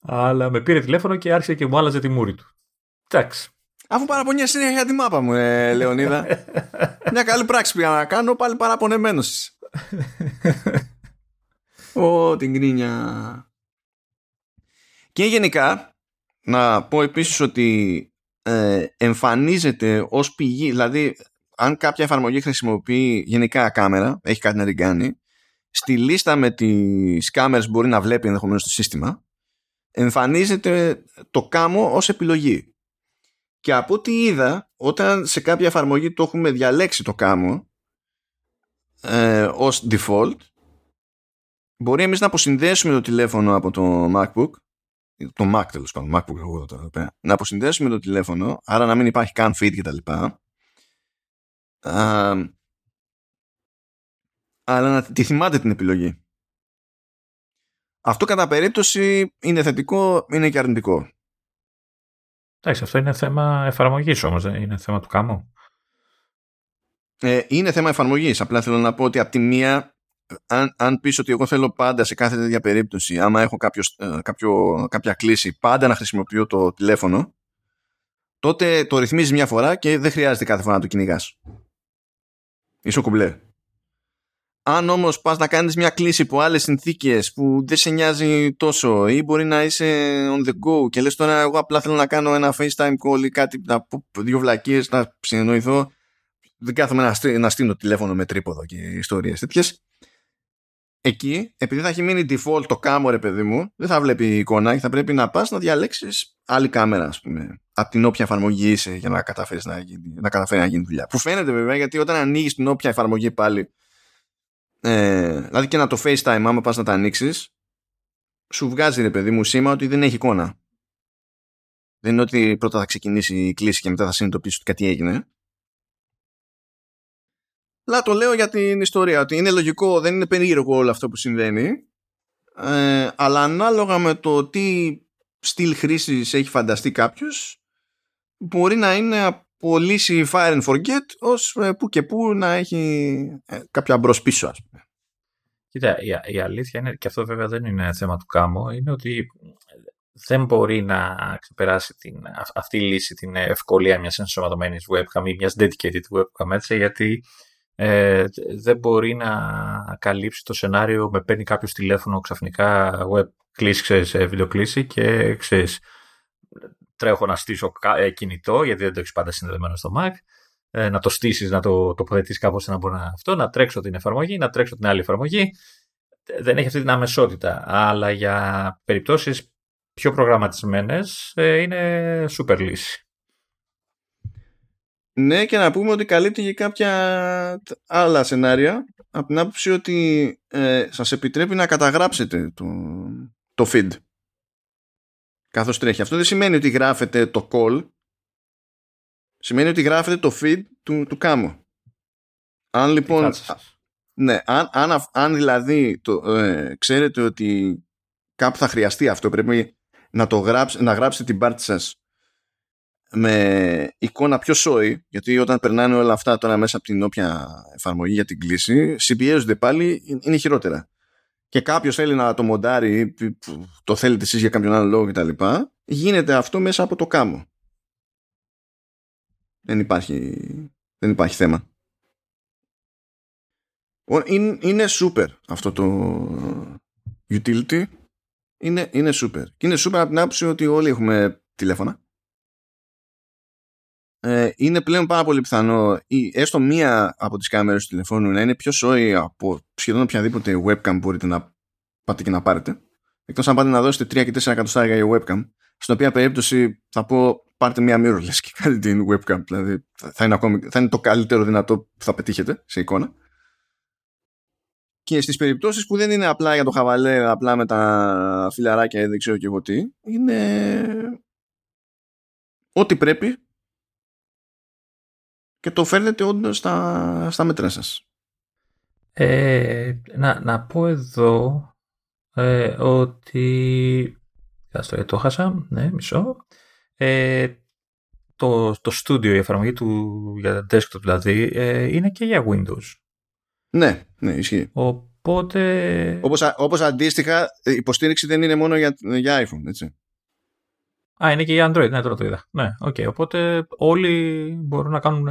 Αλλά με πήρε τηλέφωνο και άρχισε και μου άλλαζε τη μούρη του. Εντάξει. Αφού παραπονιέσαι συνέχεια για τη μάπα μου, ε, Λεωνίδα. Μια καλή πράξη πήγα να κάνω, πάλι παραπονεμένος. Ω, την κρίνια. Και γενικά, να πω επίσης ότι ε, εμφανίζεται ως πηγή, δηλαδή αν κάποια εφαρμογή χρησιμοποιεί γενικά κάμερα, έχει κάτι να την κάνει, στη λίστα με τις κάμερες μπορεί να βλέπει ενδεχομένως το σύστημα, εμφανίζεται το κάμω ως επιλογή. Και από ό,τι είδα, όταν σε κάποια εφαρμογή το έχουμε διαλέξει το κάμω, ε, ως default μπορεί εμείς να αποσυνδέσουμε το τηλέφωνο από το MacBook το Mac τέλος πάντων, MacBook εγώ εδώ πέρα, να αποσυνδέσουμε το τηλέφωνο, άρα να μην υπάρχει καν feed κτλ. Αλλά να τη θυμάται την επιλογή. Αυτό κατά περίπτωση είναι θετικό, είναι και αρνητικό. Εντάξει, αυτό είναι θέμα εφαρμογής όμως, είναι θέμα του κάμου. Ε, είναι θέμα εφαρμογής. Απλά θέλω να πω ότι από τη μία, αν, αν πεις ότι εγώ θέλω πάντα σε κάθε τέτοια περίπτωση, άμα έχω κάποιο, ε, κάποιο, κάποια κλίση, πάντα να χρησιμοποιώ το τηλέφωνο, τότε το ρυθμίζεις μια φορά και δεν χρειάζεται κάθε φορά να το κυνηγάς. Είσαι κουμπλέ. Αν όμως πας να κάνεις μια κλίση από άλλες συνθήκες που δεν σε νοιάζει τόσο ή μπορεί να είσαι on the go και λες τώρα, εγώ απλά θέλω να κάνω ένα FaceTime call ή κάτι, να πω δύο βλακίες, να συνεννοηθώ δεν κάθομαι να, στεί, να στείλω τηλέφωνο με τρίποδο και ιστορίες τέτοιες. Εκεί, επειδή θα έχει μείνει default το κάμω ρε παιδί μου, δεν θα βλέπει εικόνα και θα πρέπει να πας να διαλέξεις άλλη κάμερα, ας πούμε, από την όποια εφαρμογή είσαι για να, καταφέρεις να, γίνει, να καταφέρει να γίνει δουλειά. Που φαίνεται βέβαια γιατί όταν ανοίγεις την όποια εφαρμογή πάλι, ε, δηλαδή και να το FaceTime, άμα πας να τα ανοίξεις, σου βγάζει ρε παιδί μου σήμα ότι δεν έχει εικόνα. Δεν είναι ότι πρώτα θα ξεκινήσει η κλίση και μετά θα συνειδητοποιήσει ότι κάτι έγινε. Αλλά το λέω για την ιστορία ότι είναι λογικό, δεν είναι περίεργο όλο αυτό που συμβαίνει ε, αλλά ανάλογα με το τι στυλ χρήσης έχει φανταστεί κάποιος, μπορεί να είναι από λύση fire and forget ως ε, που και που να έχει ε, κάποιο αμπρός πίσω ας πούμε. Κοίτα, η, η αλήθεια είναι, και αυτό βέβαια δεν είναι θέμα του κάμω, είναι ότι δεν μπορεί να ξεπεράσει την, αυτή η λύση την ευκολία μιας ενσωματωμένης webcam ή μιας dedicated webcam έτσι, γιατί ε, δεν μπορεί να καλύψει το σενάριο με παίρνει κάποιος τηλέφωνο ξαφνικά web κλείσει, ξέρεις, ε, βιντεοκλήση και ξέρεις, τρέχω να στήσω ε, κινητό γιατί δεν το έχεις πάντα συνδεδεμένο στο Mac ε, να το στήσεις, να το τοποθετήσεις κάπως να μπορεί να αυτό, να τρέξω την εφαρμογή, να τρέξω την άλλη εφαρμογή. Δεν έχει αυτή την αμεσότητα. Αλλά για περιπτώσεις πιο προγραμματισμένες είναι super λύση. Ναι, και να πούμε ότι καλύπτει και κάποια άλλα σενάρια από την άποψη ότι ε, σας επιτρέπει να καταγράψετε το, το feed καθώς τρέχει. Αυτό δεν σημαίνει ότι γράφετε το call σημαίνει ότι γράφετε το feed του, του κάμου. Αν λοιπόν ναι, αν, αν, αν δηλαδή το, ε, ξέρετε ότι κάπου θα χρειαστεί αυτό πρέπει να, το γράψ, να γράψετε την πάρτι σας με εικόνα πιο σόη, γιατί όταν περνάνε όλα αυτά τώρα μέσα από την όποια εφαρμογή για την κλίση, συμπιέζονται πάλι, είναι χειρότερα. Και κάποιος θέλει να το μοντάρει, το θέλετε εσείς για κάποιον άλλο λόγο κτλ. Γίνεται αυτό μέσα από το κάμο. Δεν υπάρχει, δεν υπάρχει θέμα. Είναι, είναι super αυτό το utility. Είναι, είναι super. Και είναι super από την άποψη ότι όλοι έχουμε τηλέφωνα ε, είναι πλέον πάρα πολύ πιθανό ή έστω μία από τις κάμερες του τηλεφώνου να είναι πιο σόη από σχεδόν οποιαδήποτε webcam μπορείτε να πάτε και να πάρετε. Εκτός αν πάτε να δώσετε 3 και 4 εκατοστάρια για webcam, στην οποία περίπτωση θα πω πάρτε μία mirrorless και κάντε την webcam. Δηλαδή θα είναι, ακόμη, θα είναι το καλύτερο δυνατό που θα πετύχετε σε εικόνα. Και στις περιπτώσεις που δεν είναι απλά για το χαβαλέ, απλά με τα φιλαράκια δεν ξέρω και εγώ τι, είναι ό,τι πρέπει και το φέρνετε όντως στα, στα μέτρα σας. Ε, να, να πω εδώ ε, ότι... το, το χάσα, ναι, μισό. Ε, το, το Studio, η εφαρμογή του για desktop δηλαδή, ε, είναι και για Windows. Ναι, ναι, ισχύει. Οπότε... Όπως, όπως αντίστοιχα, η υποστήριξη δεν είναι μόνο για, για iPhone, έτσι. Α, είναι και η Android, ναι, τώρα το είδα. Ναι, okay. Οπότε όλοι μπορούν να κάνουν.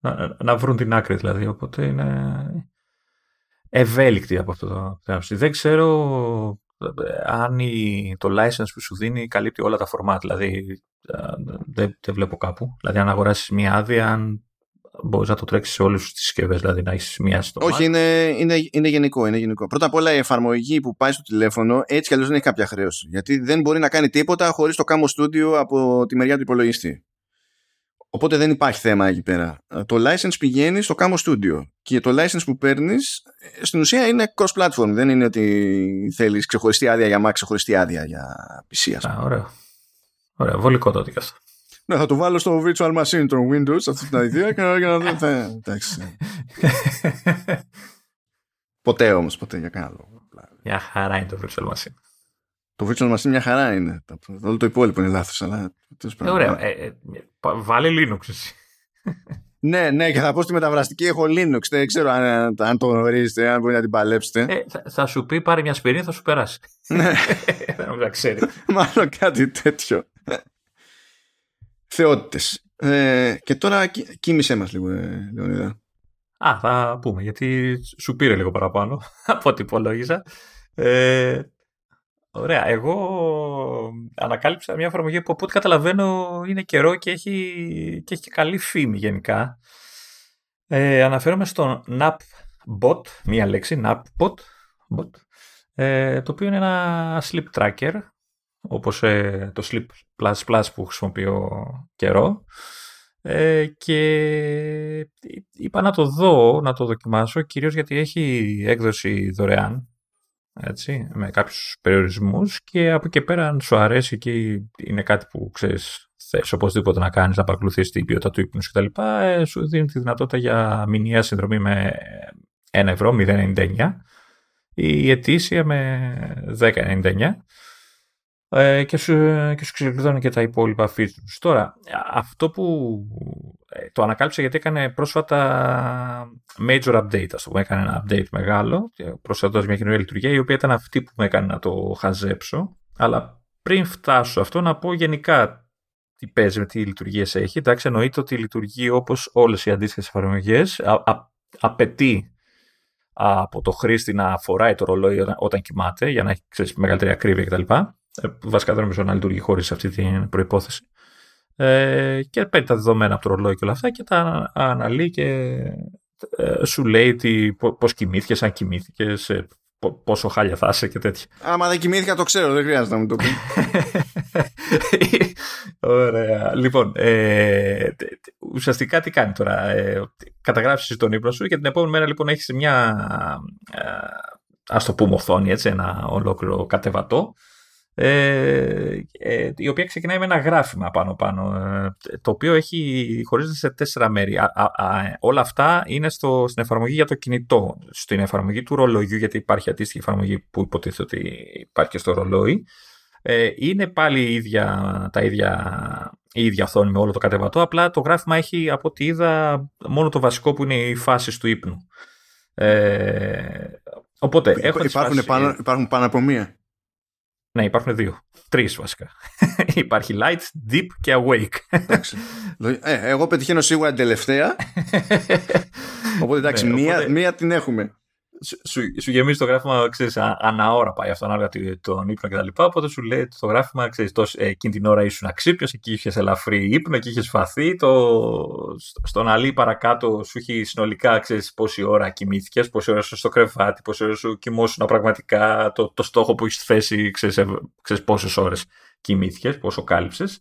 Να, να βρουν την άκρη δηλαδή. Οπότε είναι ευέλικτοι από αυτό το θέμα. Δεν ξέρω αν η, το license που σου δίνει καλύπτει όλα τα format. Δηλαδή δεν, δεν βλέπω κάπου. Δηλαδή αν αγοράσεις μία άδεια, αν μπορείς να το τρέξεις σε όλες τις συσκευές, δηλαδή να έχεις μία στο Όχι, είναι, είναι, είναι, γενικό, είναι γενικό. Πρώτα απ' όλα η εφαρμογή που πάει στο τηλέφωνο έτσι κι αλλιώς δεν έχει κάποια χρέωση. Γιατί δεν μπορεί να κάνει τίποτα χωρίς το Camo Studio από τη μεριά του υπολογιστή. Οπότε δεν υπάρχει θέμα εκεί πέρα. Το license πηγαίνει στο Camo Studio και το license που παίρνεις στην ουσία είναι cross-platform. Δεν είναι ότι θέλεις ξεχωριστή άδεια για Mac, ξεχωριστή άδεια για PC. Α, ωραία. Ωραία, βολικό τότε και αυτό. Ναι, θα το βάλω στο virtual machine των Windows αυτή την ιδέα και να δω. Εντάξει. ποτέ όμως, ποτέ για κανένα λόγο. Μια χαρά είναι το virtual machine. Το virtual machine μια χαρά είναι. Όλο το υπόλοιπο είναι λάθος. Αλλά... Ε, ωραία. Ε, ε, βάλε Linux εσύ. ναι, ναι, και θα πω στη μεταβραστική έχω Linux. Δεν ξέρω αν, αν το γνωρίζετε, αν μπορείτε να την παλέψετε. Ε, θα, θα, σου πει πάρε μια σπυρίνη, θα σου περάσει. Ναι. Δεν ξέρει. Μάλλον κάτι τέτοιο θεότητες. Ε, και τώρα κοίμησέ μας λίγο, ε, Λεωνίδα. Α, θα πούμε, γιατί σου πήρε λίγο παραπάνω από ό,τι υπολόγιζα. Ε, ωραία, εγώ ανακάλυψα μια εφαρμογή που από ό,τι καταλαβαίνω είναι καιρό και έχει, και έχει καλή φήμη γενικά. Ε, αναφέρομαι στο NapBot, μία λέξη, NapBot, bot, ε, το οποίο είναι ένα sleep tracker, όπως ε, το Sleep Plus Plus που χρησιμοποιώ καιρό. Ε, και είπα να το δω, να το δοκιμάσω, κυρίως γιατί έχει έκδοση δωρεάν, έτσι, με κάποιους περιορισμούς και από εκεί πέρα αν σου αρέσει και είναι κάτι που ξέρεις θες οπωσδήποτε να κάνεις, να παρακολουθείς την ποιότητα του ύπνου κτλ. Ε, σου δίνει τη δυνατότητα για μηνιαία συνδρομή με 1 ευρώ, 0,99 η ετήσια με 10,99 ε, και, σου, και σου ξεκλειδώνει και τα υπόλοιπα features. Τώρα, αυτό που ε, το ανακάλυψα γιατί έκανε πρόσφατα major update, ας το πούμε, έκανε ένα update μεγάλο, προσθέτοντας μια καινούργια λειτουργία, η οποία ήταν αυτή που με έκανε να το χαζέψω, αλλά πριν φτάσω αυτό να πω γενικά τι παίζει, με τι λειτουργίες έχει. Εντάξει, εννοείται ότι λειτουργεί όπως όλες οι αντίστοιχες εφαρμογές, απαιτεί από το χρήστη να φοράει το ρολόι όταν κοιμάται για να έχει ξέρεις, μεγαλύτερη ακρίβεια κτλ. Ε, βασικά δεν νομίζω να λειτουργεί χωρίς αυτή την προπόθεση. Ε, και παίρνει τα δεδομένα από το ρολόι και όλα αυτά και τα αναλύει και ε, σου λέει τι, πώς κοιμήθηκες, αν κοιμήθηκες, ε, πόσο χάλια θα είσαι και τέτοια. Άμα δεν κοιμήθηκα το ξέρω, δεν χρειάζεται να μου το πεις. Ωραία. Λοιπόν, ε, ουσιαστικά τι κάνει τώρα. Ε, καταγράψεις τον ύπνο σου και την επόμενη μέρα λοιπόν έχεις μια, ε, ας το πούμε οθόνη, έτσι, ένα ολόκληρο κατεβατό ε, ε, η οποία ξεκινάει με ένα γράφημα πάνω-πάνω, ε, το οποίο έχει χωρίζεται σε τέσσερα μέρη. όλα αυτά είναι στο, στην εφαρμογή για το κινητό, στην εφαρμογή του ρολογιού, γιατί υπάρχει αντίστοιχη εφαρμογή που υποτίθεται ότι υπάρχει στο ρολόι. Ε, είναι πάλι η ίδια, τα ίδια, η ίδια οθόνη με όλο το κατεβατό, απλά το γράφημα έχει από ό,τι είδα μόνο το βασικό που είναι οι φάσεις του ύπνου. Ε, οπότε, υπάρχουν, πάνω, υπάρχουν πάνω από μία. Ναι, υπάρχουν δύο. Τρεις βασικά. Υπάρχει light, deep και awake. ε, εγώ πετυχαίνω σίγουρα την τελευταία. οπότε εντάξει, ναι, μία, μία την έχουμε σου, σου γεμίζει το γράφημα, ξέρεις, ανά ώρα πάει αυτό, ανάλογα τον ύπνο κτλ. Οπότε σου λέει το γράφημα, ξέρεις, τόσο, ε, εκείνη την ώρα ήσουν αξίπιος, εκεί είχες ελαφρύ ύπνο, εκεί είχες φαθεί. Το, στον αλή παρακάτω σου έχει συνολικά, ξέρεις, πόση ώρα κοιμήθηκες, πόση ώρα σου στο κρεβάτι, πόση ώρα σου κοιμόσουν πραγματικά το, το στόχο που έχεις θέσει, ξέρεις, ε, ξέρεις πόσες ώρες κοιμήθηκες, πόσο κάλυψες.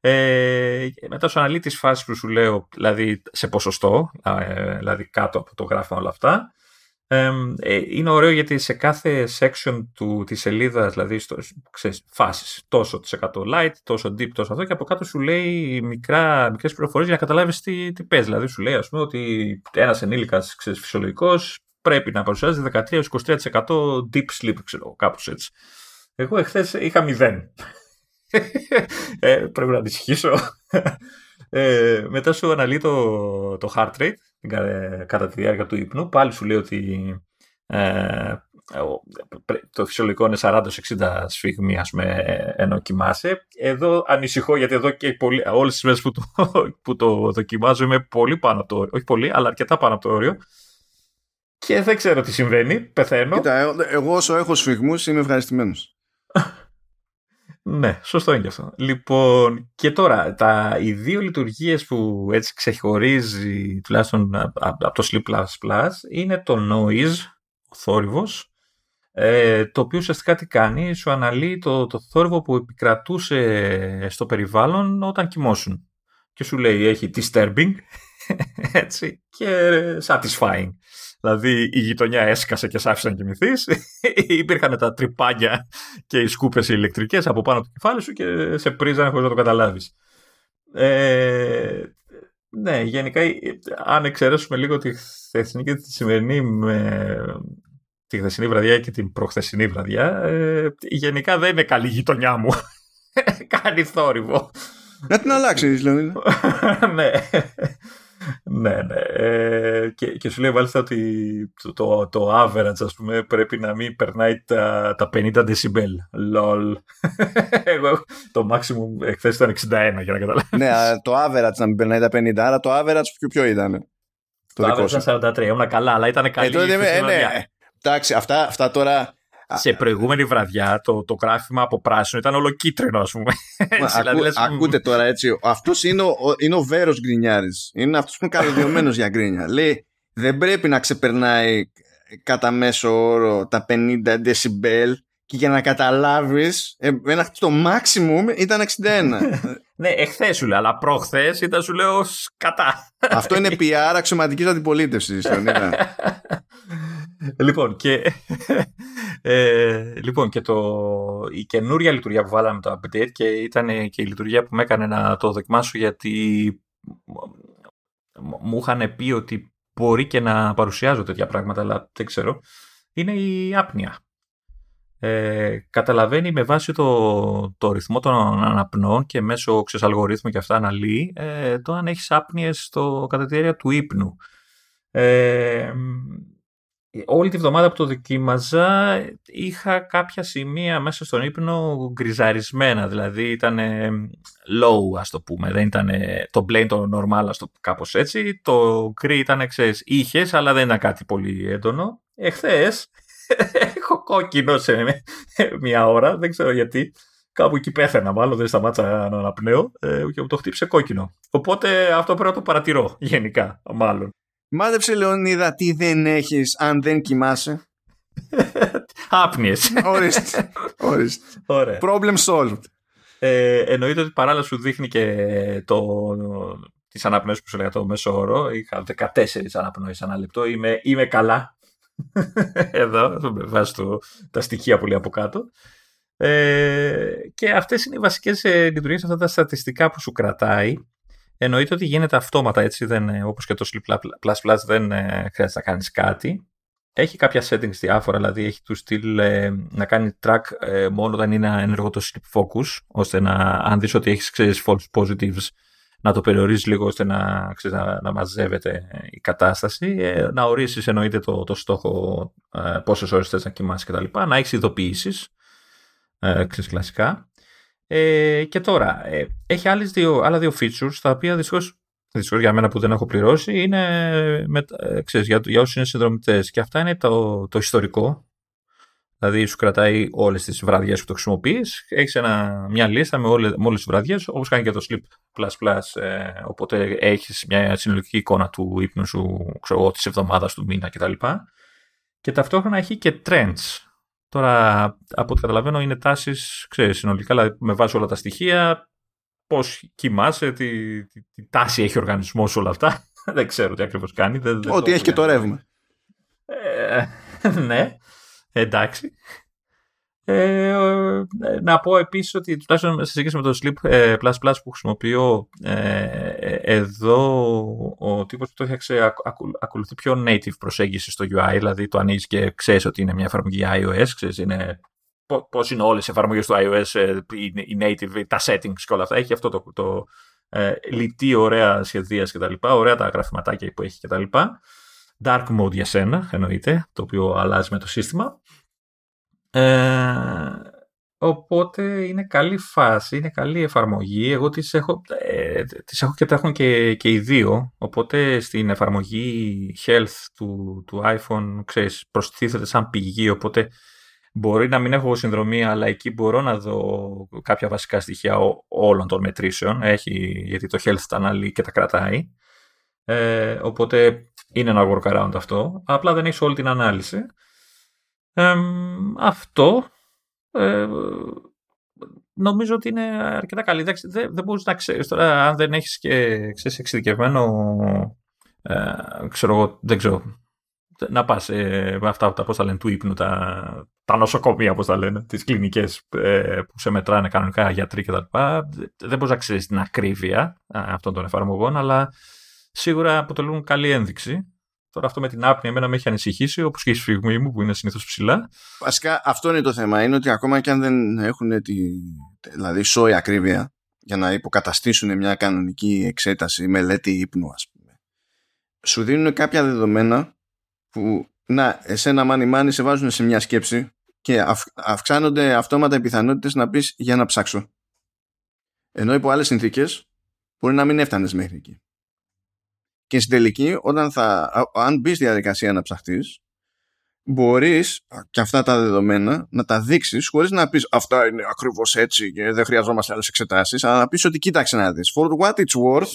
Ε, μετά σου αναλύει τι φάσει που σου λέω, δηλαδή σε ποσοστό, ε, δηλαδή κάτω από το γράφημα όλα αυτά. Ε, είναι ωραίο γιατί σε κάθε section του, της σελίδας, δηλαδή στο, ξέρεις, φάσεις, τόσο της 100 light, τόσο deep, τόσο αυτό και από κάτω σου λέει μικρά, μικρές πληροφορίες για να καταλάβεις τι, τι παίζει. Δηλαδή σου λέει ας πούμε ότι ένας ενήλικας ξέρεις, φυσιολογικός πρέπει να παρουσιάζει 13-23% deep sleep, ξέρω, κάπως έτσι. Εγώ εχθές είχα 0. ε, πρέπει να ανησυχήσω. Ε, μετά σου αναλύει το, το heart rate κατά τη διάρκεια του ύπνου. Πάλι σου λέει ότι ε, το φυσιολογικό είναι 40-60 σφίγμη ας πούμε, ενώ κοιμάσαι. Εδώ ανησυχώ γιατί εδώ και πολλοί, όλες τις μέρες που το, που το δοκιμάζω είμαι πολύ πάνω από το όριο. Όχι πολύ, αλλά αρκετά πάνω από το όριο. Και δεν ξέρω τι συμβαίνει. Πεθαίνω. Κοίτα, εγώ όσο έχω σφιγμούς είμαι ευχαριστημένος. Ναι, σωστό είναι και αυτό. Λοιπόν, και τώρα, τα, οι δύο λειτουργίες που έτσι ξεχωρίζει τουλάχιστον από το Sleep Plus Plus είναι το noise, ο θόρυβος, ε, το οποίο ουσιαστικά τι κάνει, σου αναλύει το, το θόρυβο που επικρατούσε στο περιβάλλον όταν κοιμώσουν. Και σου λέει έχει disturbing, έτσι, και satisfying. Δηλαδή η γειτονιά έσκασε και σ' άφησε να κοιμηθείς. Υπήρχαν τα τρυπάνια και οι σκούπες οι ηλεκτρικές από πάνω το κεφάλι σου και σε πρίζανε χωρίς να το καταλάβεις. Ε, ναι, γενικά, αν εξαιρέσουμε λίγο τη χθεσινή και τη σημερινή με τη χθεσινή βραδιά και την προχθεσινή βραδιά, ε, γενικά δεν είναι καλή γειτονιά μου. Κάνει θόρυβο. Να την αλλάξεις, δηλαδή. ναι ναι, ναι. Ε, και, και σου λέει μάλιστα ότι το, το, το average, ας πούμε, πρέπει να μην περνάει τα, τα 50 decibel. Lol. Εγώ το maximum εχθές ήταν 61 για να καταλάβεις. ναι, το average να μην περνάει τα 50, άρα το average ποιο, ποιο ήταν. Το, το average ήταν 43, ήμουν καλά, αλλά ήταν καλή. Ε, τότε, ε, ναι. Εντάξει, αυτά, αυτά τώρα σε προηγούμενη βραδιά το, το γράφημα από πράσινο ήταν όλο κίτρινο, ας πούμε. Έτσι, ακού, δηλαδή, ακούτε τώρα έτσι. Αυτός είναι ο, είναι ο Βέρος Γκρινιάρης. Είναι αυτός που είναι καλωδιωμένος για γκρίνια. Λέει, δεν πρέπει να ξεπερνάει κατά μέσο όρο τα 50 decibel και για να καταλάβεις, ε, το maximum ήταν 61. ναι, εχθές σου λέει, αλλά προχθές ήταν σου λέω κατά. Αυτό είναι PR αξιωματικής αντιπολίτευσης, λοιπόν, και, ε, λοιπόν, και το, η καινούρια λειτουργία που βάλαμε το update και ήταν και η λειτουργία που με έκανε να το δοκιμάσω γιατί μου είχαν πει ότι μπορεί και να παρουσιάζω τέτοια πράγματα, αλλά δεν ξέρω, είναι η άπνοια. Ε, καταλαβαίνει με βάση το, το ρυθμό των αναπνών και μέσω ξέρεις, αλγορίθμου και αυτά αναλύει ε, το αν έχεις άπνοιες στο, κατά τη διάρκεια του ύπνου. Ε, όλη τη βδομάδα που το δοκίμαζα είχα κάποια σημεία μέσα στον ύπνο γκριζαρισμένα, δηλαδή ήταν low ας το πούμε, δεν ήταν το plain το normal ας το κάπως έτσι, το γκρι ήταν ξέρεις είχες αλλά δεν ήταν κάτι πολύ έντονο. Εχθές έχω κόκκινο σε μια ώρα, δεν ξέρω γιατί. Κάπου εκεί πέθαινα, μάλλον δεν σταμάτησα να αναπνέω ε, και μου το χτύπησε κόκκινο. Οπότε αυτό πρέπει να το παρατηρώ γενικά, μάλλον. Μάδεψε Λεωνίδα τι δεν έχεις αν δεν κοιμάσαι. Άπνιες. Ορίστε. Ορίστε. Problem solved. Ε, εννοείται ότι παράλληλα σου δείχνει και το, τις αναπνοές που σου λέγα το μέσο όρο. Είχα 14 αναπνοές ανά λεπτό. Είμαι, είμαι καλά. Εδώ, με βάση τα στοιχεία που λέει από κάτω. Ε, και αυτές είναι οι βασικές ε, λειτουργίες, αυτά τα στατιστικά που σου κρατάει. Εννοείται ότι γίνεται αυτόματα έτσι, δεν, ε, όπως και το Sleep δεν ε, χρειάζεται να κάνεις κάτι. Έχει κάποια settings διάφορα, δηλαδή έχει του στυλ ε, να κάνει track ε, μόνο όταν είναι ενεργό το sleep focus, ώστε να, αν δεις ότι έχεις ξέρεις, false positives, να το περιορίζεις λίγο ώστε να, ξέρεις, να, να, μαζεύεται η κατάσταση, ε, να ορίσεις εννοείται το, το στόχο ε, πόσες ώρες θες να κοιμάσαι κτλ. Να έχεις ειδοποιήσεις, ε, ξέρεις, κλασικά. Ε, και τώρα, ε, έχει άλλες δύο, άλλα δύο features, τα οποία δυστυχώς, δυστυχώς για μένα που δεν έχω πληρώσει, είναι με, ε, ξέρεις, για, για όσους είναι συνδρομητές. Και αυτά είναι το, το ιστορικό, Δηλαδή σου κρατάει όλες τις βραδιές που το χρησιμοποιείς. Έχεις ένα, μια λίστα με, όλες, με όλες τις βραδιές, όπως κάνει και το Sleep++, ε, οπότε έχεις μια συνολική εικόνα του ύπνου σου, ξέρω εγώ, της εβδομάδας, του μήνα κτλ. Και ταυτόχρονα έχει και trends. Τώρα, από ό,τι καταλαβαίνω, είναι τάσεις, ξέρεις, συνολικά, δηλαδή με βάση όλα τα στοιχεία, πώς κοιμάσαι, τι, τι, τι τάση έχει ο οργανισμός όλα αυτά. δεν ξέρω τι ακριβώς κάνει. Δεν, Ό,τι έχει και το ρεύμα. Ε, ναι. Εντάξει. Ε, να πω επίσης ότι τουλάχιστον σε σχέση με το Sleep ε, Plus Plus που χρησιμοποιώ ε, εδώ ο τύπος που το έφτιαξε ακολουθεί πιο native προσέγγιση στο UI δηλαδή το ανοίγεις και ξέρεις ότι είναι μια εφαρμογή iOS ξέρεις είναι πώς είναι όλες οι εφαρμογές του iOS ε, η native, τα settings και όλα αυτά. Έχει αυτό το, το ε, λιτή ωραία σχεδίαση κτλ ωραία τα γραφηματάκια που έχει κτλ dark mode για σένα εννοείται το οποίο αλλάζει με το σύστημα ε, οπότε είναι καλή φάση, είναι καλή εφαρμογή. Εγώ τις έχω, ε, τις έχω και τρέχουν και, και οι δύο. Οπότε στην εφαρμογή health του, του iPhone, ξέρεις, προστίθεται σαν πηγή. Οπότε μπορεί να μην έχω συνδρομή, αλλά εκεί μπορώ να δω κάποια βασικά στοιχεία όλων των μετρήσεων. Έχει, γιατί το health τα αναλύει και τα κρατάει. Ε, οπότε είναι ένα workaround αυτό. Απλά δεν έχεις όλη την ανάλυση αυτό ε, νομίζω ότι είναι αρκετά καλή. Δεν, δεν μπορείς να ξέρεις τώρα αν δεν έχεις και ξέρεις, εξειδικευμένο ε, ξέρω εγώ, δεν ξέρω να πας ε, με αυτά τα πώς τα λένε του ύπνου τα, τα νοσοκομεία πώς τα λένε τις κλινικές ε, που σε μετράνε κανονικά γιατροί κτλ. Δεν μπορείς να ξέρεις την ακρίβεια αυτών των εφαρμογών αλλά σίγουρα αποτελούν καλή ένδειξη Τώρα αυτό με την άπνοια εμένα με έχει ανησυχήσει, όπως και η σφιγμή μου που είναι συνήθως ψηλά. Βασικά αυτό είναι το θέμα. Είναι ότι ακόμα και αν δεν έχουν τη, δηλαδή σόη ακρίβεια για να υποκαταστήσουν μια κανονική εξέταση, μελέτη ύπνου, ας πούμε. Σου δίνουν κάποια δεδομένα που να, εσένα μάνι μάνι σε βάζουν σε μια σκέψη και αυξάνονται αυτόματα οι πιθανότητες να πεις για να ψάξω. Ενώ υπό άλλες συνθήκες μπορεί να μην έφτανες μέχρι εκεί. Και στην τελική, όταν θα, αν μπεις στη διαδικασία να ψαχτείς, μπορείς και αυτά τα δεδομένα να τα δείξεις χωρίς να πεις Αυτά είναι ακριβώς έτσι και δεν χρειαζόμαστε άλλες εξετάσεις, αλλά να πεις ότι κοίταξε να δεις. For what it's worth.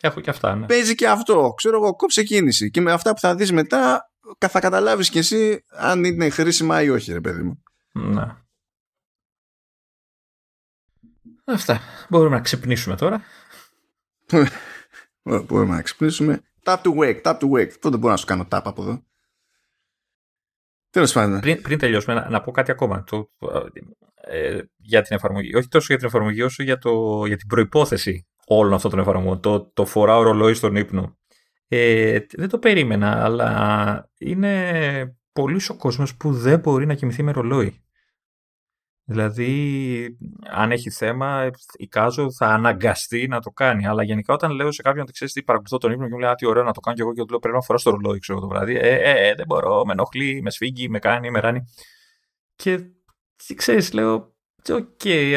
Έχω και αυτά, ναι. Παίζει και αυτό. Ξέρω εγώ, κόψε κίνηση. Και με αυτά που θα δεις μετά, θα καταλάβεις κι εσύ αν είναι χρήσιμα ή όχι, ρε παιδί μου. Ναι. Αυτά. Μπορούμε να ξυπνήσουμε τώρα. Μπορούμε να ξυπνήσουμε. Tap to wake, tap to wake. Πού δεν μπορώ να σου κάνω tap από εδώ. Τέλος πάντων. Πριν, πριν τελειώσουμε, να, να πω κάτι ακόμα. Το, ε, για την εφαρμογή. Όχι τόσο για την εφαρμογή, όσο για, το, για την προπόθεση όλων αυτών των εφαρμογών. Το, το φοράω ρολόι στον ύπνο. Ε, δεν το περίμενα, αλλά είναι πολύ ο κόσμος που δεν μπορεί να κοιμηθεί με ρολόι. Δηλαδή, αν έχει θέμα, εικάζω θα αναγκαστεί να το κάνει. Αλλά γενικά, όταν λέω σε κάποιον ότι ξέρεις τι παρακολουθώ τον ύπνο και μου λέει Α, τι ωραίο να το κάνω και εγώ και του λέω Πρέπει να φοράς το ρολόι, ξέρω το βράδυ. Ε, ε, ε, δεν μπορώ, με ενοχλεί, με σφίγγει, με κάνει, με ράνει. Και ξέρεις, λέω, OK, okay,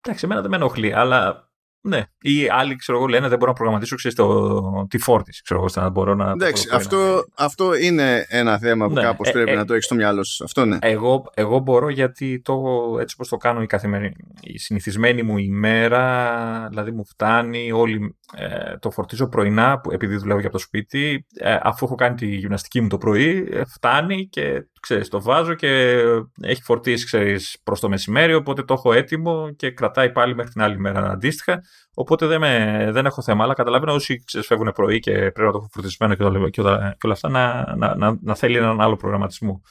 εντάξει, εμένα δεν με ενοχλεί, αλλά ναι. Ή άλλοι ξέρω εγώ, λένε δεν μπορώ να προγραμματίσω ξέρεις, το, τη φόρτιση. Ξέρω εγώ, να μπορώ να. Εντάξει, αυτό, αυτό είναι ένα θέμα που ναι. κάπως ε, πρέπει ε, να το έχεις στο μυαλό σου. Αυτό ναι. Εγώ, εγώ μπορώ γιατί το, έτσι όπως το κάνω η, καθημερινή, η συνηθισμένη μου ημέρα, δηλαδή μου φτάνει, όλη, ε, το φορτίζω πρωινά, επειδή δουλεύω για το σπίτι, ε, αφού έχω κάνει τη γυμναστική μου το πρωί, ε, φτάνει και ξέρεις, το βάζω και έχει φορτίσει ξέρεις, προς το μεσημέρι, οπότε το έχω έτοιμο και κρατάει πάλι μέχρι την άλλη μέρα αντίστοιχα. Οπότε δεν, με, δεν έχω θέμα, αλλά καταλαβαίνω όσοι ξέρεις, φεύγουν πρωί και πρέπει να το έχω φορτισμένο και, όλα, και όλα αυτά να, να, να, να θέλει έναν άλλο προγραμματισμό.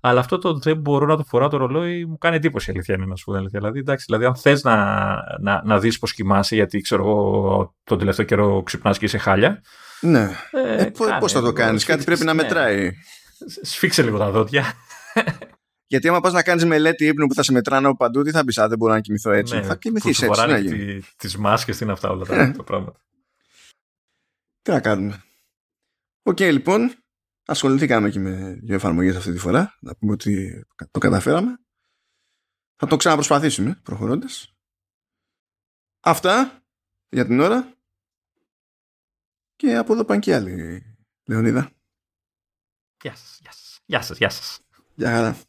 Αλλά αυτό το δεν μπορώ να το φοράω το ρολόι μου κάνει εντύπωση αλήθεια είναι να σου πω Δηλαδή, εντάξει, δηλαδή αν θες να, να, να δεις πώς κοιμάσαι, γιατί ξέρω εγώ τον τελευταίο καιρό ξυπνάς και είσαι χάλια. Ναι. Ε, ε, Πώς θα το κάνεις, κάτι πρέπει να ναι. μετράει. Σφίξε λίγο τα δόντια. Γιατί άμα πας να κάνεις μελέτη ύπνου που θα σε μετράνε από παντού, τι θα πεις, Α, δεν μπορώ να κοιμηθώ έτσι. Ναι, θα κοιμηθείς έτσι. Ναι, τι τις μάσκες, τι είναι αυτά όλα τα, ε. πράγματα. Τι να κάνουμε. OK, okay, λοιπόν. Ασχοληθήκαμε και με δύο εφαρμογές αυτή τη φορά. Να πούμε ότι το καταφέραμε. Θα το ξαναπροσπαθήσουμε προχωρώντας. Αυτά για την ώρα. Και από εδώ πάνε και άλλοι, Λεωνίδα. Γεια σας, γεια σας, γεια